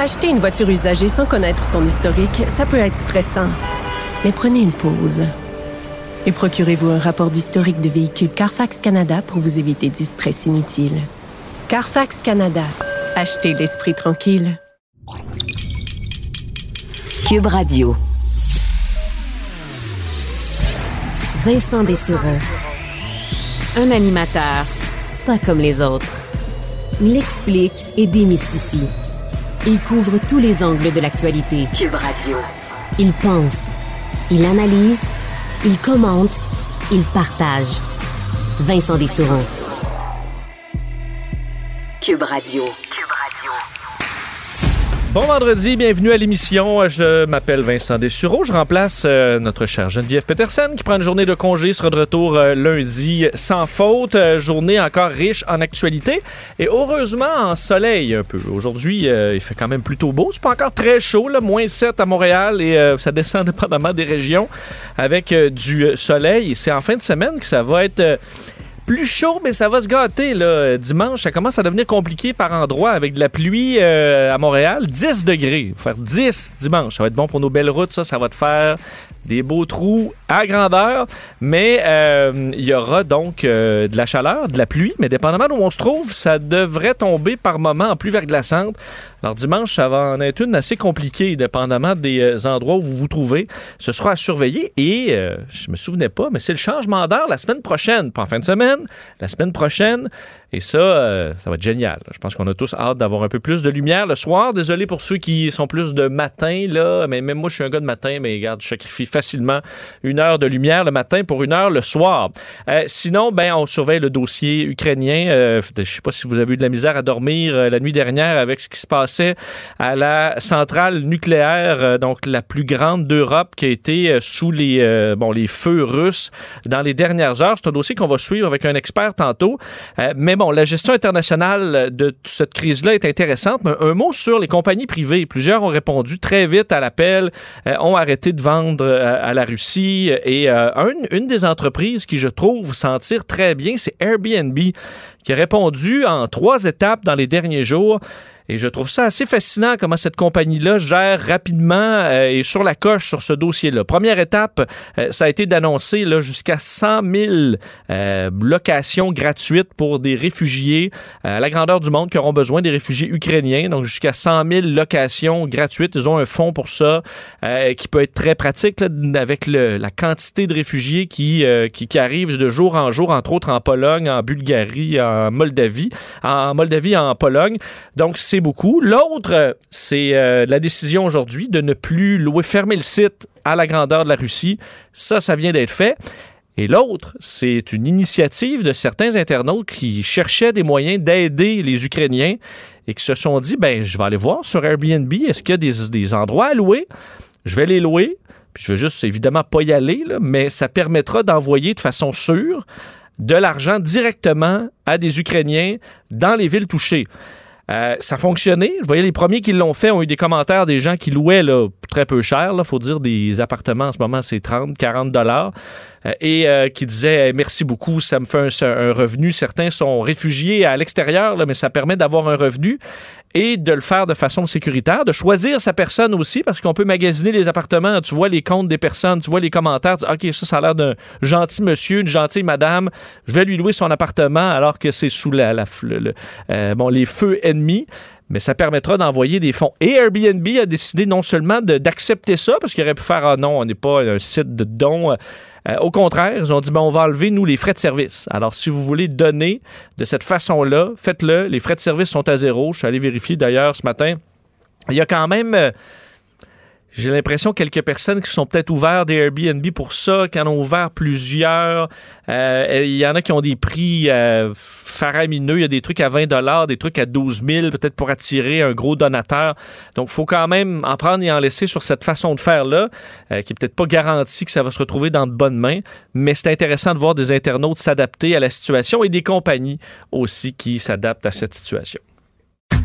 Acheter une voiture usagée sans connaître son historique, ça peut être stressant. Mais prenez une pause. Et procurez-vous un rapport d'historique de véhicule Carfax Canada pour vous éviter du stress inutile. Carfax Canada. Achetez l'esprit tranquille. Cube Radio. Vincent Dessureau. Un animateur pas comme les autres. Il explique et démystifie. Il couvre tous les angles de l'actualité. Cube Radio. Il pense, il analyse, il commente, il partage. Vincent Dessureau. Cube Radio. Bon vendredi, bienvenue à l'émission. Je m'appelle Vincent Dessureau. Je remplace euh, notre chère Geneviève Petersen qui prend une journée de congé, sera de retour euh, lundi sans faute. Euh, journée encore riche en actualité et heureusement en soleil un peu. Aujourd'hui, il fait quand même plutôt beau. C'est pas encore très chaud, là, moins 7 à Montréal et ça descend dépendamment des régions avec du soleil. C'est en fin de semaine que ça va être. Plus chaud, mais ça va se gâter. Là. Dimanche, ça commence à devenir compliqué par endroits avec de la pluie euh, à Montréal. 10 degrés. Faire 10 dimanche. Ça va être bon pour nos belles routes. Ça, ça va te faire des beaux trous à grandeur. Mais euh, il y aura donc euh, de la chaleur, de la pluie. Mais dépendamment d'où on se trouve, ça devrait tomber par moment en pluie verglaçante. Alors dimanche, ça va en être une assez compliquée, dépendamment des euh, endroits où vous vous trouvez. Ce sera à surveiller et euh, je me souvenais pas, mais c'est le changement d'heure la semaine prochaine, pas en fin de semaine, la semaine prochaine. Et ça, euh, ça va être génial. Je pense qu'on a tous hâte d'avoir un peu plus de lumière le soir. Désolé pour ceux qui sont plus de matin, là, mais même moi, je suis un gars de matin, mais regarde, je sacrifie facilement une heure de lumière le matin pour une heure le soir. Euh, sinon, ben, on surveille le dossier ukrainien. Euh, je sais pas si vous avez eu de la misère à dormir euh, la nuit dernière avec ce qui se passait à la centrale nucléaire, donc la plus grande d'Europe, qui a été sous les, bon, les feux russes dans les dernières heures. C'est un dossier qu'on va suivre avec un expert tantôt. Bon, la gestion internationale de cette crise-là est intéressante. Mais un mot sur les compagnies privées. Plusieurs ont répondu très vite à l'appel, euh, ont arrêté de vendre euh, à la Russie. Et euh, une, une des entreprises qui, je trouve, s'en tire très bien, c'est Airbnb, qui a répondu en trois étapes dans les derniers jours. Et je trouve ça assez fascinant comment cette compagnie-là gère rapidement euh, et sur la coche sur ce dossier-là. Première étape, euh, ça a été d'annoncer jusqu'à 100 000 euh, locations gratuites pour des réfugiés euh, à la grandeur du monde qui auront besoin des réfugiés ukrainiens. Donc jusqu'à 100 000 locations gratuites. Ils ont un fonds pour ça euh, qui peut être très pratique là, avec le- la quantité de réfugiés qui, qui, qui arrivent de jour en jour, entre autres en Pologne, en Bulgarie, en Moldavie, en Moldavie, en Pologne. Donc beaucoup. L'autre, c'est euh, la décision aujourd'hui de ne plus louer, fermer le site à la grandeur de la Russie. Ça, ça vient d'être fait. Et l'autre, c'est une initiative de certains internautes qui cherchaient des moyens d'aider les Ukrainiens et qui se sont dit, ben, je vais aller voir sur Airbnb, est-ce qu'il y a des, endroits à louer? Je vais les louer. Puis je vais juste évidemment pas y aller, mais ça permettra d'envoyer de façon sûre de l'argent directement à des Ukrainiens dans les villes touchées. Euh, ça a fonctionné. Je voyais les premiers qui l'ont fait ont eu des commentaires des gens qui louaient là, très peu cher. Il faut dire des appartements en ce moment, c'est 30, 40 dollars. Euh, et euh, qui disaient eh, merci beaucoup, ça me fait un, revenu. Certains sont réfugiés à l'extérieur, mais ça permet d'avoir un revenu et de le faire de façon sécuritaire, de choisir sa personne aussi, parce qu'on peut magasiner les appartements, tu vois les comptes des personnes, tu vois les commentaires, tu dis, OK, ça, ça a l'air d'un gentil monsieur, une gentille madame, je vais lui louer son appartement alors que c'est sous la, la- le- le- euh, bon, les feux ennemis. Mais ça permettra d'envoyer des fonds. Et Airbnb a décidé non seulement d'accepter ça, parce qu'il aurait pu faire, ah non, on n'est pas un site de dons. Euh, au contraire, ils ont dit, ben, on va enlever, nous, les frais de service. Alors, si vous voulez donner de cette façon-là, faites-le. Les frais de service sont à zéro. Je suis allé vérifier d'ailleurs ce matin. Il y a quand même. J'ai l'impression quelques personnes qui sont peut-être ouvertes des Airbnb pour ça, qui en ont ouvert plusieurs. Euh, il y en a qui ont des prix euh, faramineux. Il y a des trucs à 20 dollars, des trucs à 12 000, peut-être pour attirer un gros donateur. Donc, il faut quand même en prendre et en laisser sur cette façon de faire-là, euh, qui est peut-être pas garantie que ça va se retrouver dans de bonnes mains. Mais c'est intéressant de voir des internautes s'adapter à la situation et des compagnies aussi qui s'adaptent à cette situation.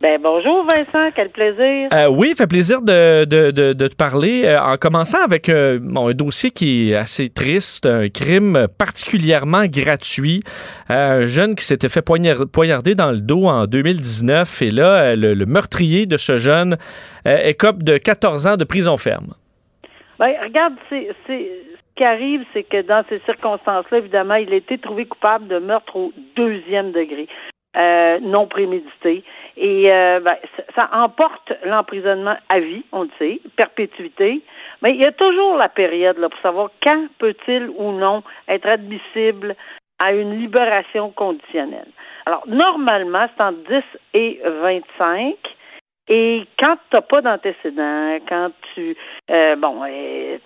Ben bonjour Vincent, quel plaisir. Euh, oui, fait plaisir de, de, de, de te parler. euh, en commençant avec euh, bon, un dossier qui est assez triste, un crime particulièrement gratuit. Euh, un jeune qui s'était fait poignard- poignarder dans le dos en 2019. Et là, euh, le, le meurtrier de ce jeune euh, écope de 14 ans de prison ferme. Ben regarde, c'est c'est ce qui arrive, c'est que dans ces circonstances-là, évidemment, il a été trouvé coupable de meurtre au deuxième degré, euh, non prémédité. Et euh, ben, ça, emporte l'emprisonnement à vie, on le sait, perpétuité. Mais il y a toujours la période là, pour savoir quand peut-il ou non être admissible à une libération conditionnelle. Alors, normalement, c'est entre 10 et 25. Et quand tu n'as pas d'antécédent, quand tu euh, bon,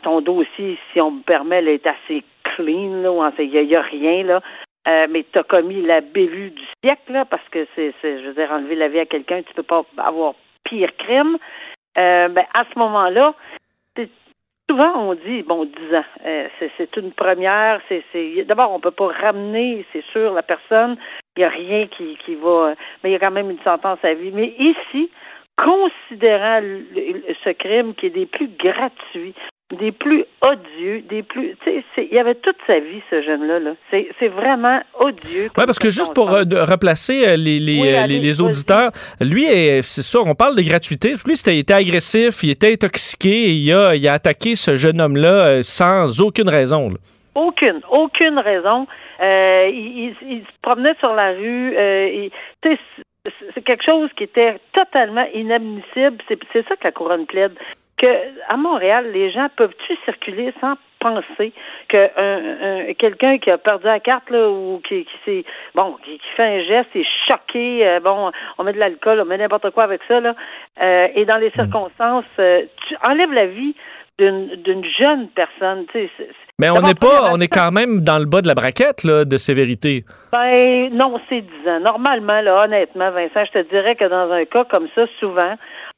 ton dossier, si on me permet, là, est assez clean, là, il n'y a, rien, là. Euh, mais tu as commis la bévue du siècle, là, parce que c'est, c'est, je veux dire, enlever la vie à quelqu'un, tu peux pas avoir pire crime. Euh, ben, à ce moment-là, souvent on dit, bon, 10 ans, euh, c'est, une première, c'est, d'abord, on peut pas ramener, c'est sûr, la personne, il n'y a rien qui, qui va, mais il y a quand même une sentence à vie. Mais ici, considérant ce crime qui est des plus gratuits, des plus odieux, des plus. Tu sais, c'est- il y avait toute sa vie, ce jeune-là. Là. C'est, vraiment odieux. Oui, parce que juste pour euh, de- replacer euh, les, les, Oui, euh, allez, les, les vas-y. auditeurs, lui, est- c'est ça, on parle de gratuité. Lui, c'était, il était agressif, il était intoxiqué et il a, il a attaqué ce jeune homme-là euh, sans aucune raison. là. Aucune, aucune raison. Euh, il, il- il se promenait sur la rue. Euh, c'est- quelque chose qui était totalement inadmissible. C'est ça que la couronne plaide. Que à Montréal, les gens peuvent-tu circuler sans penser que un- un- quelqu'un qui a perdu la carte là ou qui, qui s'est bon qui, qui fait un geste est choqué euh, bon on met de l'alcool on met n'importe quoi avec ça là euh, et dans les circonstances euh, tu enlèves la vie d'une d'une jeune personne tu sais Mais on n'est pas, on est quand même dans le bas de la braquette là, de sévérité. Ben non, c'est 10 ans. Normalement, là, honnêtement, Vincent, je te dirais que dans un cas comme ça, souvent,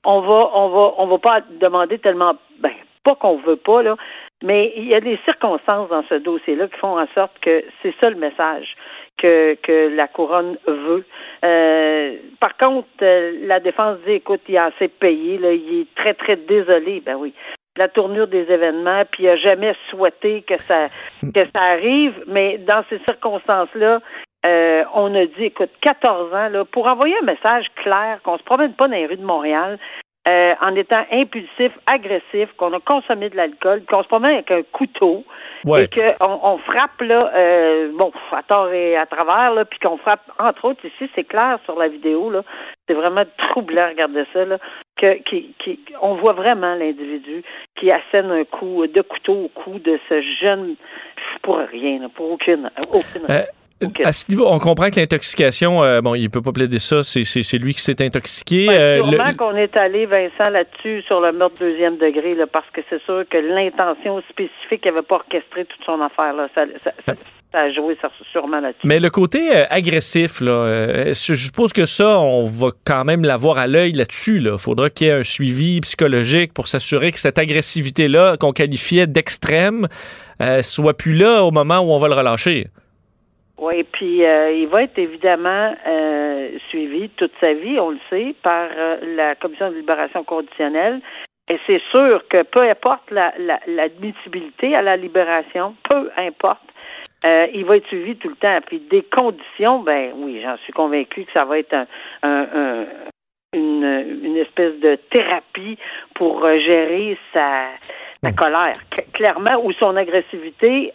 on va on va on va pas demander tellement ben pas qu'on veut pas, là, mais il y a des circonstances dans ce dossier-là qui font en sorte que c'est ça le message que, que la couronne veut. Euh, par contre, euh, la défense dit écoute, il a assez payé, là, il est très, très désolé. Ben oui. La tournure des événements, puis il n'a jamais souhaité que ça que ça arrive, mais dans ces circonstances-là, euh, on a dit, écoute, 14 ans, là, pour envoyer un message clair qu'on se promène pas dans les rues de Montréal, euh, en étant impulsif, agressif, qu'on a consommé de l'alcool, qu'on se promène avec un couteau, Ouais. et qu'on on frappe là, euh, bon, à tort et à travers, là, puis qu'on frappe, entre autres, ici, c'est clair sur la vidéo, là, c'est vraiment troublant, regardez ça, là, que, qui, qui, on voit vraiment l'individu qui assène un coup de couteau au cou de ce jeune, pour rien, pour aucune, aucune Euh, À ce niveau, on comprend que l'intoxication, euh, bon, il peut pas plaider ça, c'est, c'est, c'est lui qui s'est intoxiqué. Ben, Euh, sûrement le- qu'on est allé, Vincent, là-dessus sur le meurtre deuxième degré, là, parce que c'est sûr que l'intention spécifique n'avait pas orchestré toute son affaire. Là. Ça, ça- ça- ça a joué sûrement là-dessus. Mais le côté euh, agressif, là, euh, je suppose que ça, on va quand même l'avoir à l'œil là-dessus. Il faudra qu'il y ait un suivi psychologique pour s'assurer que cette agressivité-là, qu'on qualifiait d'extrême, euh, soit plus là au moment où on va le relâcher. Oui, puis euh, il va être évidemment euh, suivi toute sa vie, on le sait, par euh, la Commission de libération conditionnelle. Et c'est sûr que peu importe la- la- l'admissibilité à la libération, peu importe, euh, il va être suivi tout le temps. Puis des conditions, ben oui, j'en suis convaincu que ça va être un, un- un- une, une espèce de thérapie pour euh, gérer sa, sa colère, cl- clairement, ou son agressivité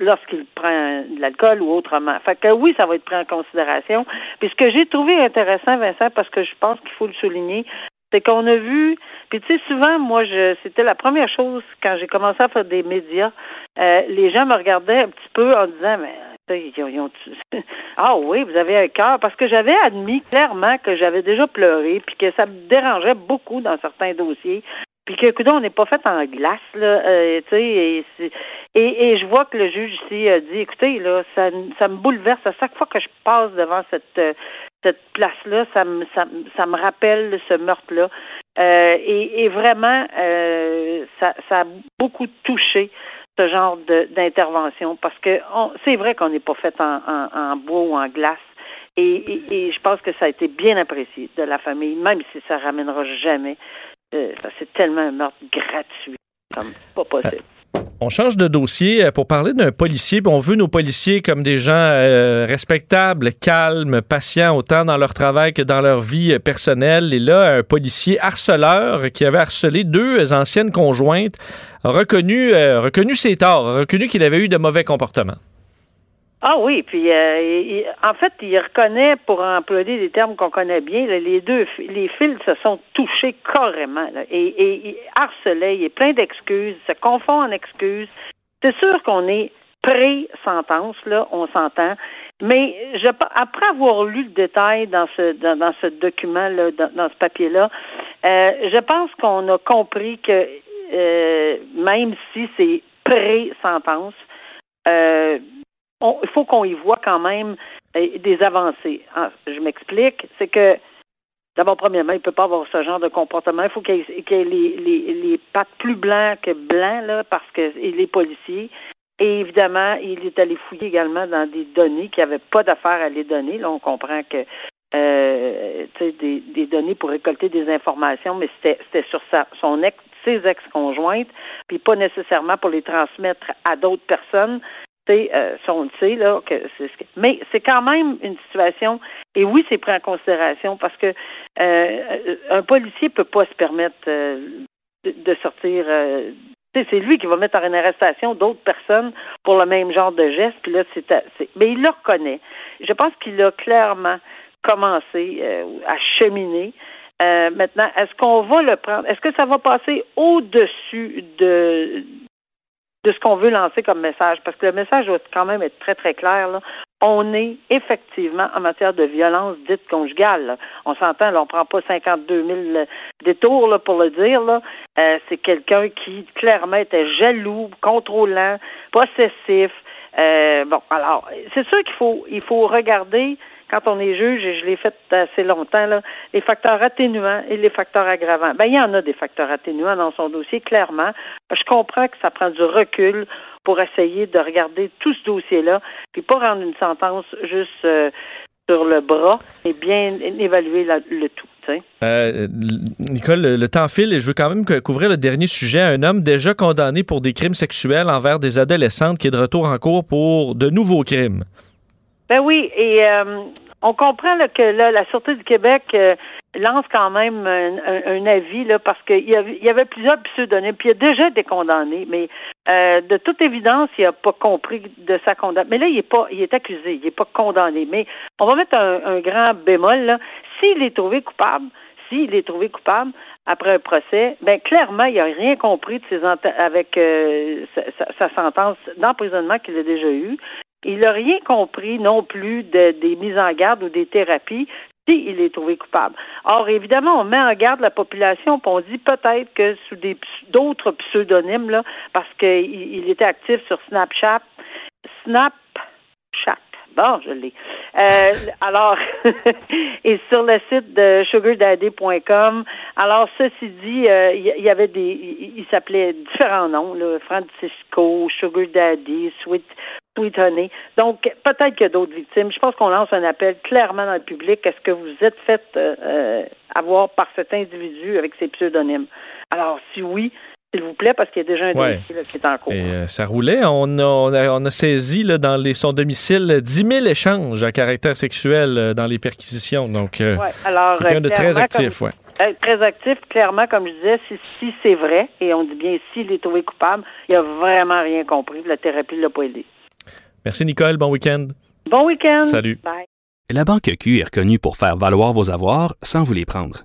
lorsqu'il prend de l'alcool ou autrement. Fait que oui, ça va être pris en considération. Puis ce que j'ai trouvé intéressant, Vincent, parce que je pense qu'il faut le souligner, c'est qu'on a vu, puis tu sais, souvent, moi, je c'était la première chose quand j'ai commencé à faire des médias, euh, les gens me regardaient un petit peu en disant, mais ils ont, ah oui, vous avez un cœur, parce que j'avais admis clairement que j'avais déjà pleuré, puis que ça me dérangeait beaucoup dans certains dossiers. Puis que, écoute, on n'est pas fait en glace, là, euh, tu sais, et, et, et, je vois que le juge ici a dit, écoutez, là, ça, ça me bouleverse à chaque fois que je passe devant cette euh, cette place-là, ça me ça, ça, me rappelle ce meurtre-là. Euh, et, et, vraiment, euh, ça, ça a beaucoup touché ce genre d'intervention parce que c'est vrai qu'on n'est pas fait en, en, en, bois ou en glace. Et, et, je pense que ça a été bien apprécié de la famille, même si ça ramènera jamais c'est tellement un meurtre gratuit, comme pas possible. On change de dossier euh, pour parler d'un policier. On veut nos policiers comme des gens euh, respectables, calmes, patients, autant dans leur travail que dans leur vie personnelle. Et là, un policier harceleur qui avait harcelé deux anciennes conjointes a reconnu, reconnu ses torts, a reconnu qu'il avait eu de mauvais comportements. Ah oui, puis euh, en fait, il reconnaît, pour employer des termes qu'on connaît bien, les deux, les fils se sont touchés carrément et, harcelait, il est plein d'excuses, se confond en excuses. C'est sûr qu'on est pré-sentence, là, on s'entend, mais je, après avoir lu le détail dans ce dans, ce document là, dans, ce papier là, euh, je pense qu'on a compris que euh, même si c'est pré-sentence, euh, il faut qu'on y voit quand même euh, des avancées. Ah, je m'explique, c'est que D'abord, premièrement, il ne peut pas avoir ce genre de comportement. Il faut qu'il ait, ait les, les, les, pattes plus blancs que blancs, là, parce qu'il est policier. Et évidemment, il est allé fouiller également dans des données qui n'avaient pas d'affaire à les donner. Là, on comprend que euh, des, des données pour récolter des informations, mais c'était sur sa, son ex, ses ex-conjointes, puis pas nécessairement pour les transmettre à d'autres personnes euh, sait, là, que mais c'est quand même une situation, et oui, c'est pris en considération parce que euh, un policier peut pas se permettre euh, de, sortir. Euh, c'est lui qui va mettre en arrestation d'autres personnes pour le même genre de geste. Puis là, c'est, mais il le reconnaît. Je pense qu'il a clairement commencé à cheminer. maintenant, est-ce qu'on va le prendre? Est-ce que ça va passer au-dessus de de ce qu'on veut lancer comme message, parce que le message doit quand même être très, très clair. Là. On est effectivement en matière de violence dite conjugale. On s'entend, on prend pas 52 000 détours là, pour le dire. Euh, c'est quelqu'un qui clairement était jaloux, contrôlant, possessif. Euh, bon, alors, c'est sûr qu'il faut, il faut regarder quand on est juge, et je l'ai fait assez longtemps, là, les facteurs atténuants et les facteurs aggravants. Ben, il y en a des facteurs atténuants dans son dossier, clairement. Je comprends que ça prend du recul pour essayer de regarder tout ce dossier-là, puis pas rendre une sentence juste euh, sur le bras, et bien évaluer le tout. Euh, Nicole, le, temps file et je veux quand même couvrir le dernier sujet. Un homme déjà condamné pour des crimes sexuels envers des adolescentes qui est de retour en cours pour de nouveaux crimes. Ben oui, et euh, on comprend que la Sûreté du Québec euh, lance quand même un, avis parce qu'il y avait, y avait plusieurs pseudonymes, puis il a déjà des condamnés, mais euh, de toute évidence, il n'a pas compris de sa condamnation. Mais là, il est pas, il est accusé, il n'est pas condamné. Mais on va mettre un, grand bémol. S'il est trouvé coupable, s'il est trouvé coupable après un procès, ben clairement, il n'a rien compris de ses avec sa, sa, sentence d'emprisonnement qu'il a déjà eue. Il n'a rien compris non plus des mises en garde ou des thérapies s'il est trouvé coupable. Or, évidemment, on met en garde la population, puis on dit peut-être que sous des d'autres pseudonymes, là, parce qu'il il était actif sur Snapchat, Snapchat. Bon, je l'ai. Euh, alors, et sur le site de sugardaddy.com. Alors, ceci dit, euh, il y, avait des, il, s'appelait différents noms, Francisco, Sugar Daddy, Sweet, Sweet Honey. Donc, peut-être qu'il y a d'autres victimes. Je pense qu'on lance un appel clairement dans le public. Est-ce que vous êtes fait euh, avoir par cet individu avec ses pseudonymes? Alors, si oui, s'il vous plaît, parce qu'il y a déjà un dossier qui est en cours. Et, euh, ça roulait. On a, on a, saisi là, dans les, son domicile 10 000 échanges à caractère sexuel euh, dans les perquisitions. Donc, ouais, alors, quelqu'un de très actif. Comme, très actif, clairement, comme je disais, si, si c'est vrai, et on dit bien s'il est trouvé coupable, il a vraiment rien compris. La thérapie ne l'a pas aidé. Merci, Nicole. Bon week-end. Bon week-end. Salut. Bye. La Banque Q est reconnue pour faire valoir vos avoirs sans vous les prendre.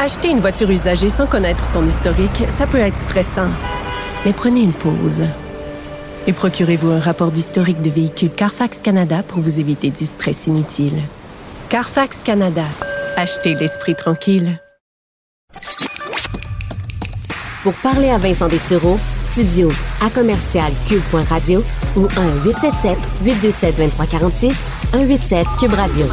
Acheter une voiture usagée sans connaître son historique, ça peut être stressant. Mais prenez une pause. Et procurez-vous un rapport d'historique de véhicule Carfax Canada pour vous éviter du stress inutile. Carfax Canada. Achetez l'esprit tranquille. Pour parler à Vincent Dessureau, studio à commercial cube.radio ou 1-877-827-2346, 187 Cube Radio.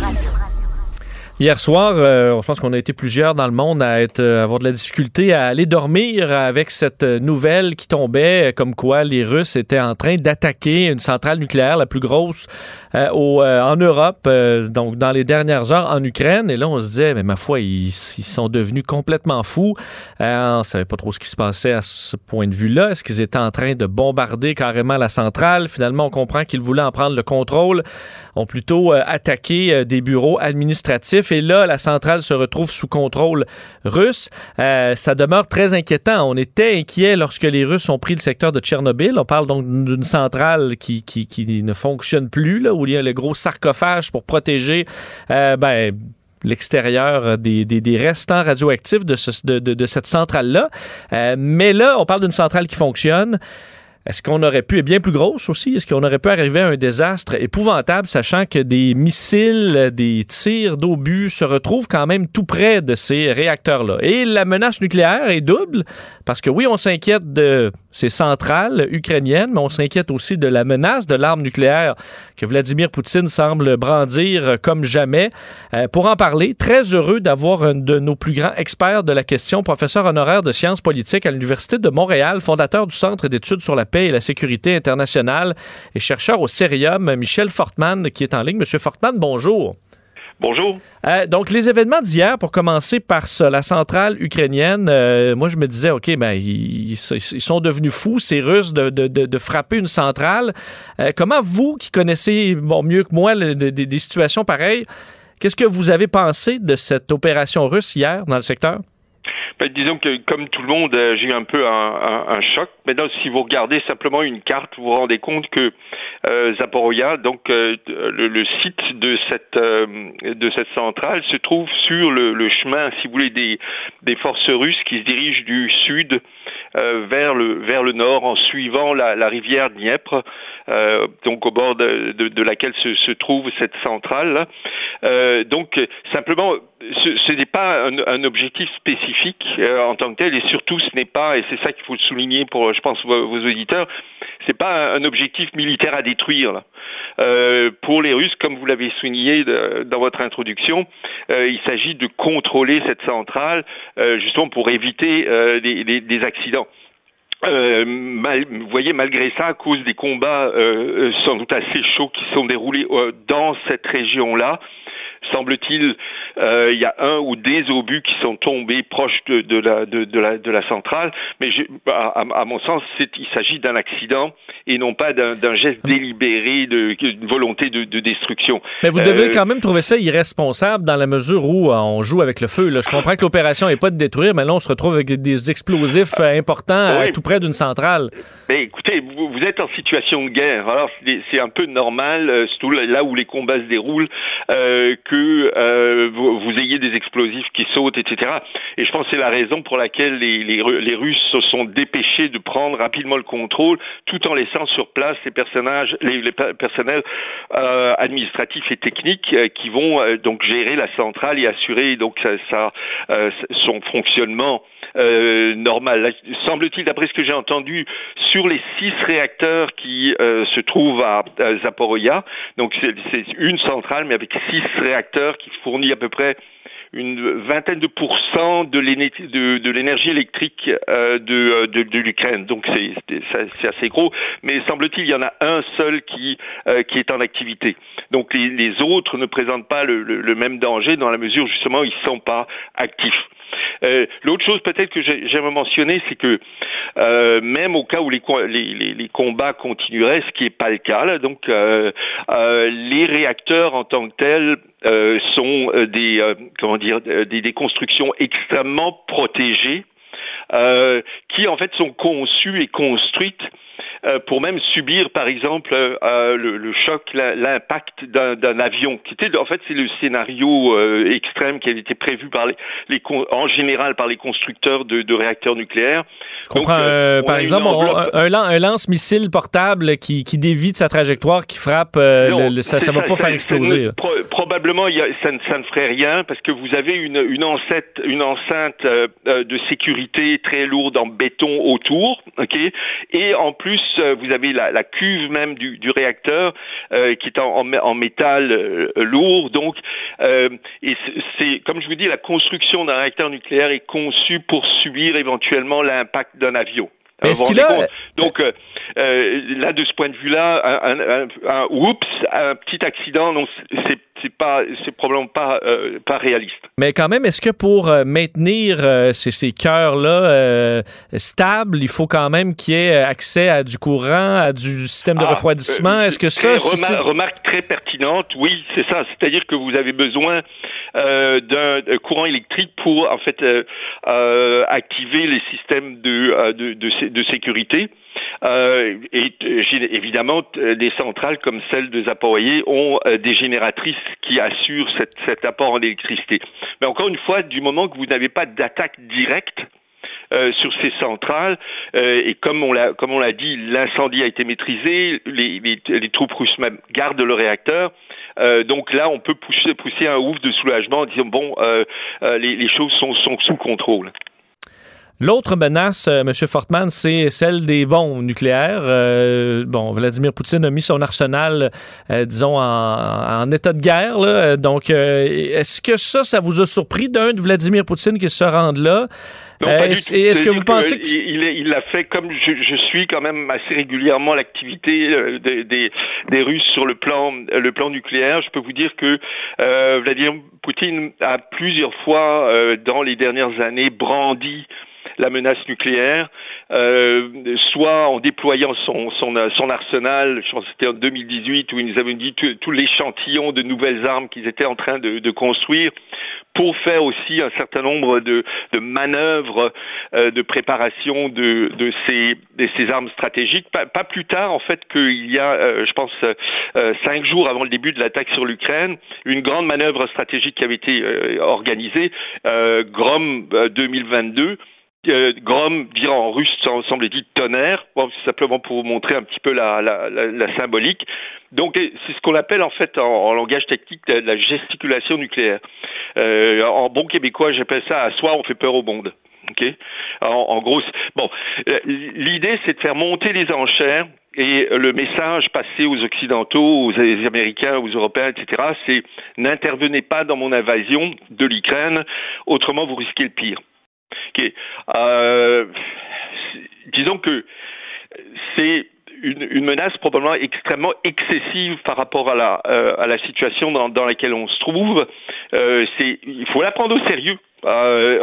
Hier soir, euh, je pense qu'on a été plusieurs dans le monde à être, euh, avoir de la difficulté à aller dormir avec cette nouvelle qui tombait, euh, comme quoi les Russes étaient en train d'attaquer une centrale nucléaire, la plus grosse euh, euh, en Europe, euh, donc dans les dernières heures en Ukraine. Et là, on se disait, mais ma foi, ils, sont devenus complètement fous. On ne savait pas trop ce qui se passait à ce point de vue-là. Est-ce qu'ils étaient en train de bombarder carrément la centrale? Finalement, on comprend qu'ils voulaient en prendre le contrôle ont plutôt attaqué des bureaux administratifs. Et là, la centrale se retrouve sous contrôle russe. Ça demeure très inquiétant. On était inquiet lorsque les Russes ont pris le secteur de Tchernobyl. On parle donc d'une centrale qui, qui, qui ne fonctionne plus, là, où il y a le gros sarcophage pour protéger euh, ben, l'extérieur des, restants radioactifs de cette centrale-là. Euh, mais là, on parle d'une centrale qui fonctionne. Est-ce qu'on aurait pu, et bien plus grosse aussi, est-ce qu'on aurait pu arriver à un désastre épouvantable, sachant que des missiles, des tirs d'obus se retrouvent quand même tout près de ces réacteurs-là? Et la menace nucléaire est double, parce que oui, on s'inquiète de ces centrales ukrainiennes, mais on s'inquiète aussi de la menace de l'arme nucléaire que Vladimir Poutine semble brandir comme jamais. Euh, pour en parler, très heureux d'avoir un de nos plus grands experts de la question, professeur honoraire de sciences politiques à l'Université de Montréal, fondateur du Centre d'études sur la paix et la sécurité internationale et chercheur au Cérium, Michel Fortman, qui est en ligne. Monsieur Fortman, bonjour. Bonjour. Euh, donc, les événements d'hier, pour commencer par ça, la centrale ukrainienne, euh, moi, je me disais, OK, ben, ils, ils, sont devenus fous, ces Russes, de, de, de frapper une centrale. Euh, comment vous, qui connaissez bon, mieux que moi le, de, des situations pareilles, qu'est-ce que vous avez pensé de cette opération russe hier dans le secteur? Ben, disons que comme tout le monde, j'ai eu un peu un, choc. Maintenant, si vous regardez simplement une carte, vous vous rendez compte que euh, Zaporoya, donc euh, le, site de cette euh, de cette centrale, se trouve sur le, chemin, si vous voulez, des, forces russes qui se dirigent du sud euh, vers le vers le nord en suivant la, la rivière Dniepr, euh, donc au bord de, de, de laquelle se, se, trouve cette centrale. donc simplement, ce, ce n'est pas un, un, objectif spécifique en tant que tel, et surtout ce n'est pas, et c'est ça qu'il faut souligner pour, je pense, vos, vos auditeurs, c'est pas un objectif militaire à détruire. Là. Euh, pour les Russes, comme vous l'avez souligné dans votre introduction, euh, il s'agit de contrôler cette centrale euh, justement pour éviter des, des, des, accidents. Euh, mal, vous voyez, malgré ça, à cause des combats euh, sans doute assez chauds qui sont déroulés euh, dans cette région-là, semble-t-il, euh, il y a un ou des obus qui sont tombés proches de, de, la, de, de, la, de la centrale, mais je, à, à, mon sens, il s'agit d'un accident et non pas d'un geste délibéré, d'une volonté de, de, destruction. Mais vous devez euh, quand même trouver ça irresponsable dans la mesure où euh, on joue avec le feu. Là. Je comprends que l'opération n'est pas de détruire, mais là, on se retrouve avec des explosifs importants oui. tout près d'une centrale. Mais écoutez, vous, vous, êtes en situation de guerre, alors c'est un peu normal, surtout là où les combats se déroulent, euh, que euh, vous, ayez des explosifs qui sautent, etc. Et je pense que c'est la raison pour laquelle les, Russes se sont dépêchés de prendre rapidement le contrôle, tout en laissant sur place les personnels euh, administratifs et techniques euh, qui vont donc gérer la centrale et assurer donc son fonctionnement euh, normal. Semble-t-il, d'après ce que j'ai entendu, sur les six réacteurs qui euh, se trouvent à, à Zaporoya, donc c'est une centrale, mais avec six réacteurs qui fournit à peu près une vingtaine de pourcents de l'énergie électrique euh, de, de, de l'Ukraine. Donc c'est assez gros, mais semble-t-il il y en a un seul qui qui est en activité. Donc les, les autres ne présentent pas le, le, le, même danger dans la mesure justement ils sont pas actifs. Euh, L'autre chose peut-être que j'aimerais mentionner, c'est que euh, même au cas où les, les, les, combats continueraient, ce qui n'est pas le cas, là, donc euh, euh, les réacteurs en tant que tels euh, sont des comment dire des, des constructions extrêmement protégées. qui en fait sont conçues et construites euh, pour même subir, par exemple, euh, euh, le, le, choc, l'impact d'un avion, qui était, en fait, c'est le scénario extrême qui avait été prévu par les, les, en général par les constructeurs de, de réacteurs nucléaires. Je comprends. Donc, par exemple, un, un lance-missile portable qui, qui dévie de sa trajectoire, qui frappe, le, ça ne va pas faire exploser. Pro, probablement, y a, ça, ne, ça, ne ferait rien parce que vous avez une, une enceinte, une enceinte de sécurité très lourde en béton autour, ok, et en plus euh, vous avez la, cuve même du, réacteur euh, qui est en, en, métal euh, lourd. Donc, et c'est comme je vous dis, la construction d'un réacteur nucléaire est conçue pour subir éventuellement l'impact d'un avion. Est-ce qu'il a... Donc là, de ce point de vue-là, un, un, un, oups, un petit accident, non, c'est c'est pas c'est probablement pas euh, pas réaliste. Mais quand même, est-ce que pour euh, maintenir euh, ces, ces cœurs là stables, il faut quand même qu'il y ait accès à du courant, à du système de ah, refroidissement? Est-ce que ça remarque très pertinente Oui, c'est ça. C'est-à-dire que vous avez besoin d'un courant électrique pour en fait activer les systèmes de de, sécurité. Euh, et évidemment, des centrales comme celle de Zapoye ont euh, des génératrices qui assurent cet, apport en électricité. Mais encore une fois, du moment que vous n'avez pas d'attaque directe, euh, sur ces centrales euh, et comme on l'a comme on l'a dit, l'incendie a été maîtrisé, les, les, les troupes russes même gardent le réacteur. Euh, donc là, on peut pousser, un ouf de soulagement en disant bon, euh, les, les, choses sont, sous contrôle. L'autre menace, euh, M. Fortman, c'est celle des bombes nucléaires. Euh, bon, Vladimir Poutine a mis son arsenal, euh, disons, en, état de guerre. Donc, euh, est-ce que ça, ça vous a surpris d'un de Vladimir Poutine qui se rende là? Non, pas est-ce, que vous pensez que... Il, il, a fait comme je, je, suis quand même assez régulièrement l'activité des, des, des, Russes sur le plan le plan nucléaire. Je peux vous dire que euh, Vladimir Poutine a plusieurs fois euh, dans les dernières années brandi la menace nucléaire, euh, soit en déployant son, son, son arsenal, je pense que c'était en 2018 où ils nous avaient dit tout, l'échantillon de nouvelles armes qu'ils étaient en train de, de, construire pour faire aussi un certain nombre de, de manœuvres euh, de préparation de, de, ces, de ces armes stratégiques. Pas, pas plus tard, en fait, qu'il y a, euh, je pense, euh, cinq jours avant le début de l'attaque sur l'Ukraine, une grande manœuvre stratégique qui avait été euh, organisée, Grom 2022, Grom dire en russe, semble-t-il, tonnerre, simplement pour vous montrer un petit peu la, la, la, symbolique. Donc c'est ce qu'on appelle en fait en, langage technique la gesticulation nucléaire. Euh, en bon québécois, j'appelle ça à soi on fait peur au monde. En gros, bon, euh, l'idée c'est de faire monter les enchères et le message passé aux Occidentaux, aux Américains, aux Européens, etc., c'est n'intervenez pas dans mon invasion de l'Ukraine, autrement vous risquez le pire. Okay. Euh, disons que c'est une, une, menace probablement extrêmement excessive par rapport à la, euh, la situation dans, laquelle on se trouve. Euh, il faut la prendre au sérieux,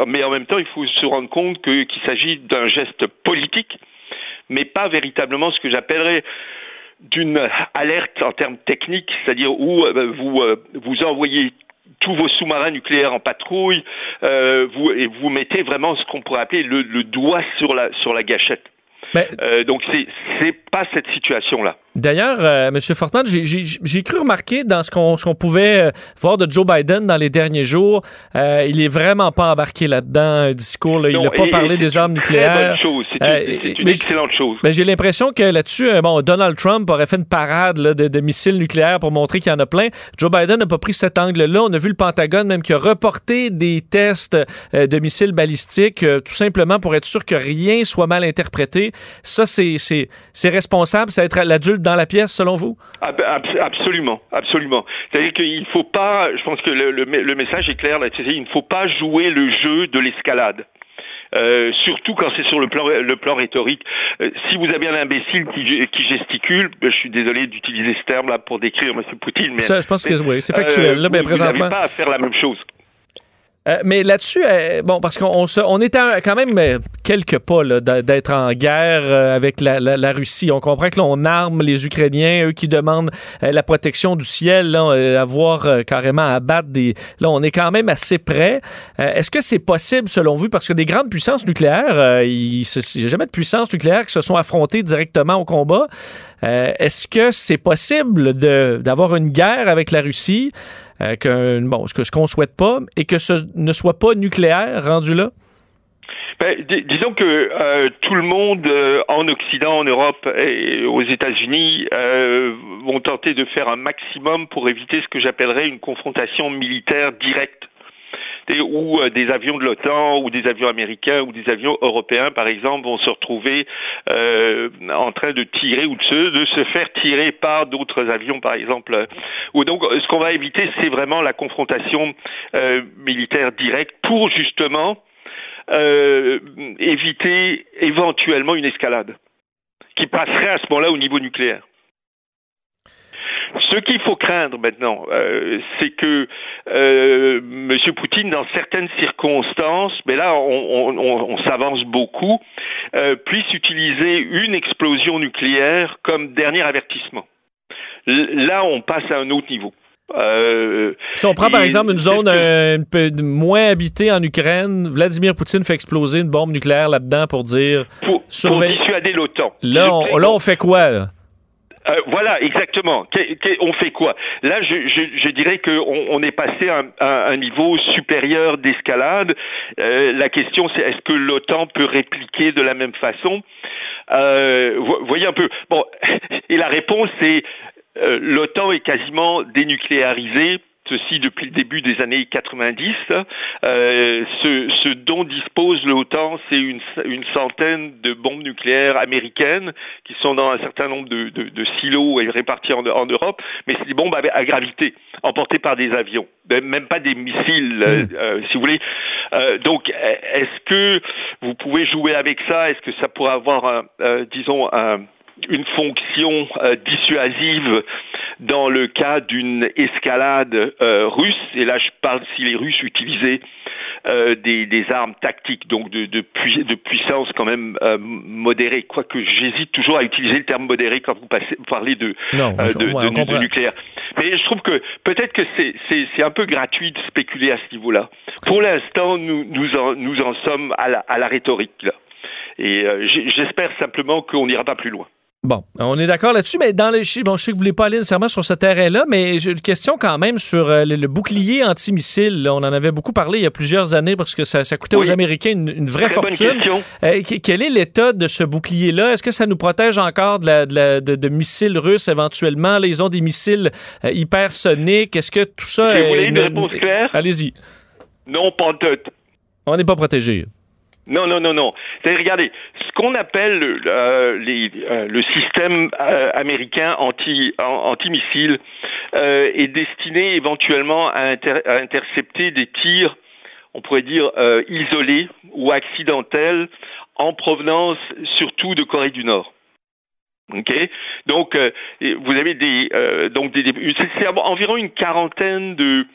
mais en même temps, il faut se rendre compte qu'il s'agit d'un geste politique, mais pas véritablement ce que j'appellerais d'une alerte en termes techniques, c'est-à-dire où vous, vous envoyez tous vos sous-marins nucléaires en patrouille, euh, vous, et vous mettez vraiment ce qu'on pourrait appeler le, le doigt sur la, sur la gâchette. Mais... Euh, donc, c'est pas cette situation-là. D'ailleurs, euh, M. Fortman, j'ai cru remarquer dans ce qu'on qu pouvait euh, voir de Joe Biden dans les derniers jours, euh, il est vraiment pas embarqué là-dedans, un discours. Là, il n'a pas parlé des armes nucléaires. C'est une, une excellente chose. Mais j'ai l'impression que là-dessus, bon, Donald Trump aurait fait une parade là, de, de, missiles nucléaires pour montrer qu'il y en a plein. Joe Biden n'a pas pris cet angle-là. On a vu le Pentagone même qui a reporté des tests de missiles balistiques, tout simplement pour être sûr que rien soit mal interprété. Ça, c'est responsable. Ça va être l'adulte dans la pièce, selon vous? Absolument, absolument. C'est-à-dire qu'il faut pas, je pense que le, le message est clair là, il ne faut pas jouer le jeu de l'escalade. Euh, surtout quand c'est sur le plan, le plan rhétorique. Euh, si vous avez un imbécile qui, qui gesticule, ben, je suis désolé d'utiliser ce terme-là pour décrire M. Poutine, mais... Ça, je pense que oui, c'est factuel. là, ben, vous présentement... pas à faire la même chose. Euh, mais là-dessus, euh, bon, parce qu'on on, est quand même euh, quelques pas d'être en guerre avec la, Russie. On comprend que là, on arme les Ukrainiens, eux qui demandent la protection du ciel, là, avoir carrément à battre des. Là, on est quand même assez près. Est-ce que c'est possible, selon vous, parce que des grandes puissances nucléaires, il n'y a jamais de puissances nucléaires qui se sont affrontées directement au combat. Est-ce que c'est possible d'avoir une guerre avec la Russie? Euh, que, bon, ce qu'on souhaite pas, et que ce ne soit pas nucléaire rendu là? Ben, disons que euh, tout le monde euh, en Occident, en Europe et aux États-Unis vont tenter de faire un maximum pour éviter ce que j'appellerais une confrontation militaire directe où euh, des avions de l'OTAN ou des avions américains ou des avions européens, par exemple, vont se retrouver euh, en train de tirer ou de se, faire tirer par d'autres avions, par exemple. Ou donc, ce qu'on va éviter, c'est vraiment la confrontation euh, militaire directe pour justement euh, éviter éventuellement une escalade qui passerait à ce moment-là au niveau nucléaire. Ce qu'il faut craindre maintenant, euh, c'est que euh, M. Poutine, dans certaines circonstances, mais là on, s'avance beaucoup, euh, puisse utiliser une explosion nucléaire comme dernier avertissement. Là, on passe à un autre niveau. si on prend par exemple une zone un peu moins habitée en Ukraine, Vladimir Poutine fait exploser une bombe nucléaire là-dedans pour dire pour, dissuader l'OTAN. Là, là, on fait quoi là? Euh, voilà, exactement. on fait quoi? Là, je, je, je dirais qu'on on est passé à un, niveau supérieur d'escalade. Euh, la question, c'est est-ce que l'OTAN peut répliquer de la même façon? Euh, Voyez un peu. Bon, et la réponse, c'est euh, l'OTAN est quasiment dénucléarisée ceci depuis le début des années 90. Euh, ce, ce, dont dispose l'OTAN, c'est une, une, centaine de bombes nucléaires américaines qui sont dans un certain nombre de, de, de silos et réparties en, en, Europe, mais c'est des bombes à, gravité, emportées par des avions, même pas des missiles, euh, hmm. euh, si vous voulez. Euh, donc, est-ce que vous pouvez jouer avec ça? Est-ce que ça pourrait avoir, un, euh, disons, un une fonction euh, dissuasive dans le cas d'une escalade euh, russe. Et là, je parle si les Russes utilisaient euh, des, des, armes tactiques, donc de, de, de puissance quand même modérée. Quoique j'hésite toujours à utiliser le terme modéré quand vous, passez, vous parlez de, de, nucléaire. Mais je trouve que peut-être que c'est un peu gratuit de spéculer à ce niveau-là. Pour l'instant, nous, nous, en, nous en sommes à la, à la rhétorique. Là. Et j'espère simplement qu'on n'ira pas plus loin. Bon, on est d'accord là-dessus, mais dans les bon, je sais que vous voulez pas aller nécessairement sur ce terrain-là, mais j'ai une question quand même sur euh, le, bouclier antimissile. On en avait beaucoup parlé il y a plusieurs années parce que ça, coûtait aux Américains une, vraie fortune. Euh, quel est l'état de ce bouclier-là? Est-ce que ça nous protège encore de, de, missiles russes éventuellement? Là, ils ont des missiles euh, hypersoniques. Est-ce que tout ça... Vous voulez une, réponse claire? Allez-y. Non, pas de... On n'est pas protégé. Non, non, non, non. regardez, ce qu'on appelle euh, euh, le système euh, américain anti, anti-missile est destiné éventuellement à, intercepter des tirs, on pourrait dire isolés ou accidentels, en provenance surtout de Corée du Nord. Ok, donc vous avez des donc c'est environ une quarantaine de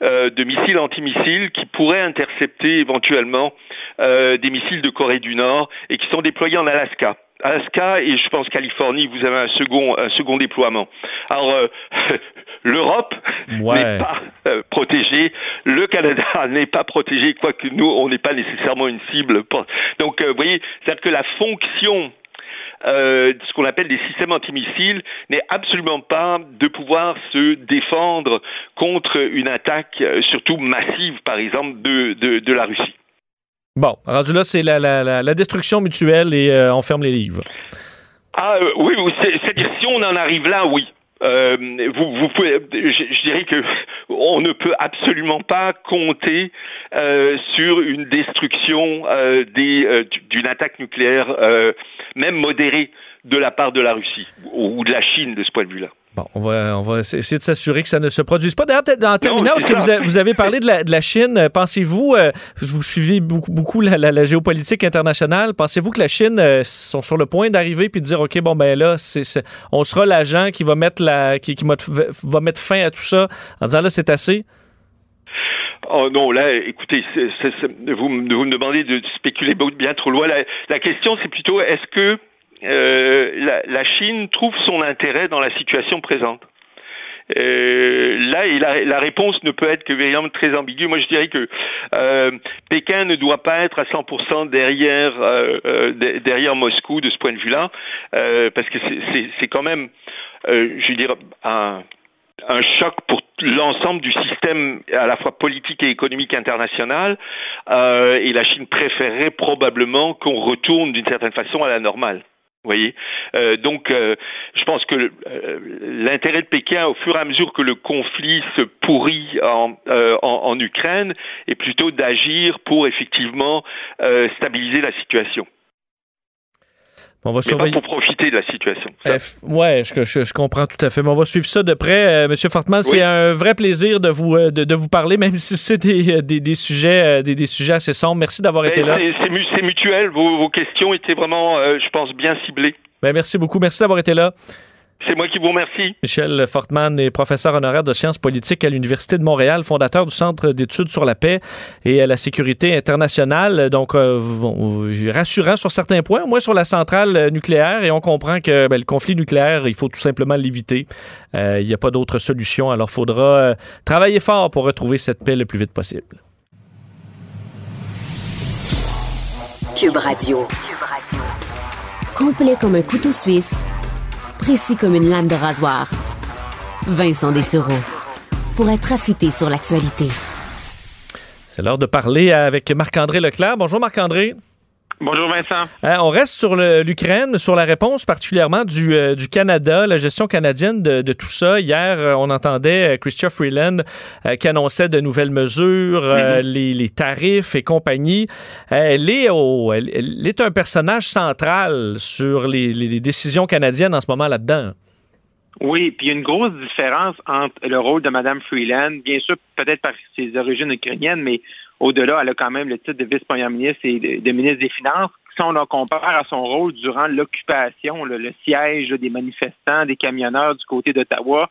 de missiles antimissiles qui pourraient intercepter éventuellement euh, des missiles de Corée du Nord et qui sont déployés en Alaska. Alaska et je pense Californie, vous avez un second, un second déploiement. Alors, euh, l'Europe n'est pas protégée, le Canada n'est pas protégé, quoique nous, on n'est pas nécessairement une cible. Donc, vous voyez, c'est-à-dire que la fonction euh, ce qu'on appelle des systèmes antimissiles n'est absolument pas de pouvoir se défendre contre une attaque, euh, surtout massive, par exemple, de, de, de la Russie. Bon, rendu là, c'est la, la, la, destruction mutuelle et euh, on ferme les livres. Ah oui, c'est-à-dire si on en arrive là, oui. Euh, vous, vous pouvez, je, dirais que on ne peut absolument pas compter euh, sur une destruction euh, des, d'une attaque nucléaire, même modérée, de la part de la Russie ou de la Chine de ce point de vue-là. Bon, on va, on va essayer de s'assurer que ça ne se produise pas. D'ailleurs, peut-être en terminant, parce que vous, vous, avez parlé de la, de la Chine, euh, pensez-vous, euh, vous suivez beaucoup, beaucoup la, la, géopolitique internationale, pensez-vous que la Chine euh, sont sur le point d'arriver puis de dire, OK, bon, ben là, c'est, on sera l'agent qui va mettre la, qui, qui va mettre fin à tout ça en disant, là, c'est assez? Oh non, là, écoutez, vous, vous, me demandez de spéculer bien trop loin. La, la question, c'est plutôt, est-ce que euh, la, la, Chine trouve son intérêt dans la situation présente. Euh, là, la, la, réponse ne peut être que véritablement très ambiguë. Moi, je dirais que euh, Pékin ne doit pas être à 100% derrière derrière Moscou de ce point de vue-là, parce que c'est quand même, je veux dire, un, choc pour l'ensemble du système à la fois politique et économique international et la Chine préférerait probablement qu'on retourne d'une certaine façon à la normale. Voyez, euh, donc euh, je pense que euh, l'intérêt de Pékin, au fur et à mesure que le conflit se pourrit en, en, en Ukraine, est plutôt d'agir pour effectivement stabiliser la situation. On va surveiller. Pas pour profiter de la situation. Oui, ouais, je, je, comprends tout à fait. Mais on va suivre ça de près. Monsieur Fortman, c'est un vrai plaisir de vous, de, de, vous parler, même si c'est des, des, des, sujets, des, des, sujets assez sombres. Merci d'avoir été là. C'est mutuel. Vos, vos, questions étaient vraiment, je pense, bien ciblées. Ben, merci beaucoup. Merci d'avoir été là. C'est moi qui vous remercie. Michel Fortman est professeur honoraire de sciences politiques à l'Université de Montréal, fondateur du Centre d'études sur la paix et la sécurité internationale. Donc, euh, rassurant sur certains points, au moins sur la centrale nucléaire. Et on comprend que ben, le conflit nucléaire, il faut tout simplement l'éviter. Euh, il n'y a pas d'autre solution. Alors, il faudra euh, travailler fort pour retrouver cette paix le plus vite possible. Cube Radio. Complet comme un couteau suisse précis comme une lame de rasoir. Vincent Dessereau. Pour être affûté sur l'actualité. C'est l'heure de parler avec Marc-André Leclerc. Bonjour Marc-André. Bonjour Vincent. Euh, on reste sur l'Ukraine, sur la réponse particulièrement du, euh, du Canada, la gestion canadienne de, de tout ça. Hier, euh, on entendait Christophe Freeland qui annonçait de nouvelles mesures, mm-hmm. les, les, tarifs et compagnie. elle, est au, elle, est un personnage central sur les, les décisions canadiennes en ce moment là-dedans. Oui, puis il y a une grosse différence entre le rôle de Mme Freeland, bien sûr, peut-être par ses origines ukrainiennes, mais au-delà, elle a quand même le titre de vice-première ministre et de, ministre des Finances. Si on la compare à son rôle durant l'occupation, le, siège des manifestants, des camionneurs du côté d'Ottawa,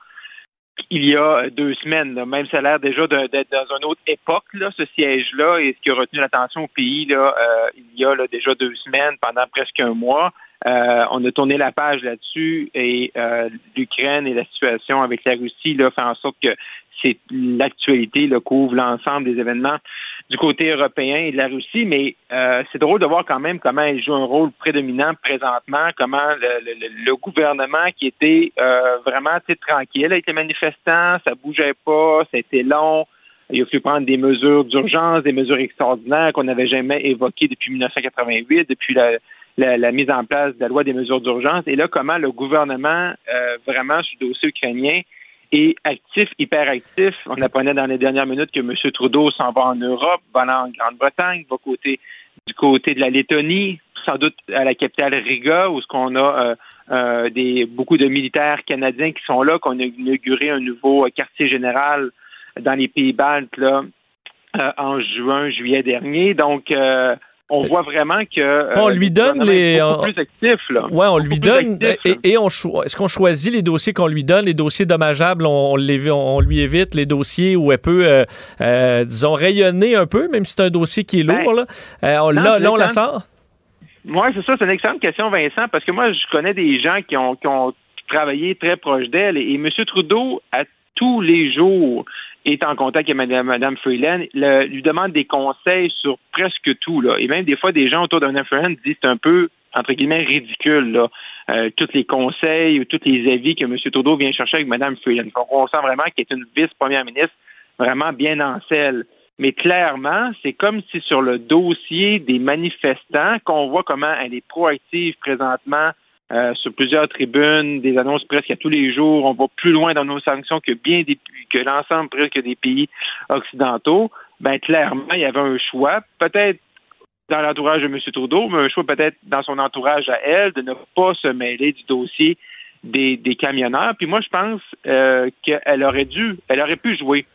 il y a deux semaines. Même ça a l'air déjà d'être dans une autre époque, là, ce siège-là, et ce qui a retenu l'attention au pays, là, euh, il y a déjà deux semaines, pendant presque un mois. Euh, on a tourné la page là-dessus et euh, l'Ukraine et la situation avec la Russie là, fait en sorte que c'est l'actualité couvre l'ensemble des événements du côté européen et de la Russie, mais euh, c'est drôle de voir quand même comment elle joue un rôle prédominant présentement, comment le, gouvernement qui était euh, vraiment tranquille avec les manifestants, ça bougeait pas, c'était long, il a fallu prendre des mesures d'urgence, des mesures extraordinaires qu'on n'avait jamais évoquées depuis 1988, depuis la, mise en place de la loi des mesures d'urgence. Et là, comment le gouvernement, euh, vraiment, sur le dossier ukrainien, et actif, hyperactif. On apprenait dans les dernières minutes que M. Trudeau s'en va en Europe, va en Grande-Bretagne, va côté, du côté de la Lettonie, sans doute à la capitale Riga, où ce qu'on a euh, euh, des beaucoup de militaires canadiens qui sont là, qu'on a inauguré un nouveau quartier général dans les pays baltes là, euh, en juin, juillet dernier. Donc on voit vraiment que euh, on lui donne les plus actif là. Ouais, on lui donne et, on est-ce qu'on choisit les dossiers qu'on lui donne, les dossiers dommageables, on, les, on lui évite les dossiers où elle peut euh, euh, disons rayonner un peu même si c'est un dossier qui est ben, lourd là. on, là, là on la sort? Moi, c'est ça, c'est une excellente question Vincent parce que moi je connais des gens qui ont, qui ont travaillé très proche d'elle et, et M. Trudeau a tous les jours est en contact avec Mme, Freeland, lui demande des conseils sur presque tout. Là. Et même des fois, des gens autour de Mme Freeland disent c'est un peu, entre guillemets, ridicule, euh, tous les conseils ou tous les avis que M. Trudeau vient chercher avec Mme Freeland. Donc, on sent vraiment qu'elle est une vice-première ministre vraiment bien en selle. Mais clairement, c'est comme si sur le dossier des manifestants, qu'on voit comment elle est proactive présentement euh, sur plusieurs tribunes, des annonces presque à tous les jours. On va plus loin dans nos sanctions que bien des, que l'ensemble presque des pays occidentaux. Ben clairement, il y avait un choix. Peut-être dans l'entourage de M. Trudeau, mais un choix peut-être dans son entourage à elle de ne pas se mêler du dossier des, des camionneurs. Puis moi, je pense euh, qu'elle aurait dû, elle aurait pu jouer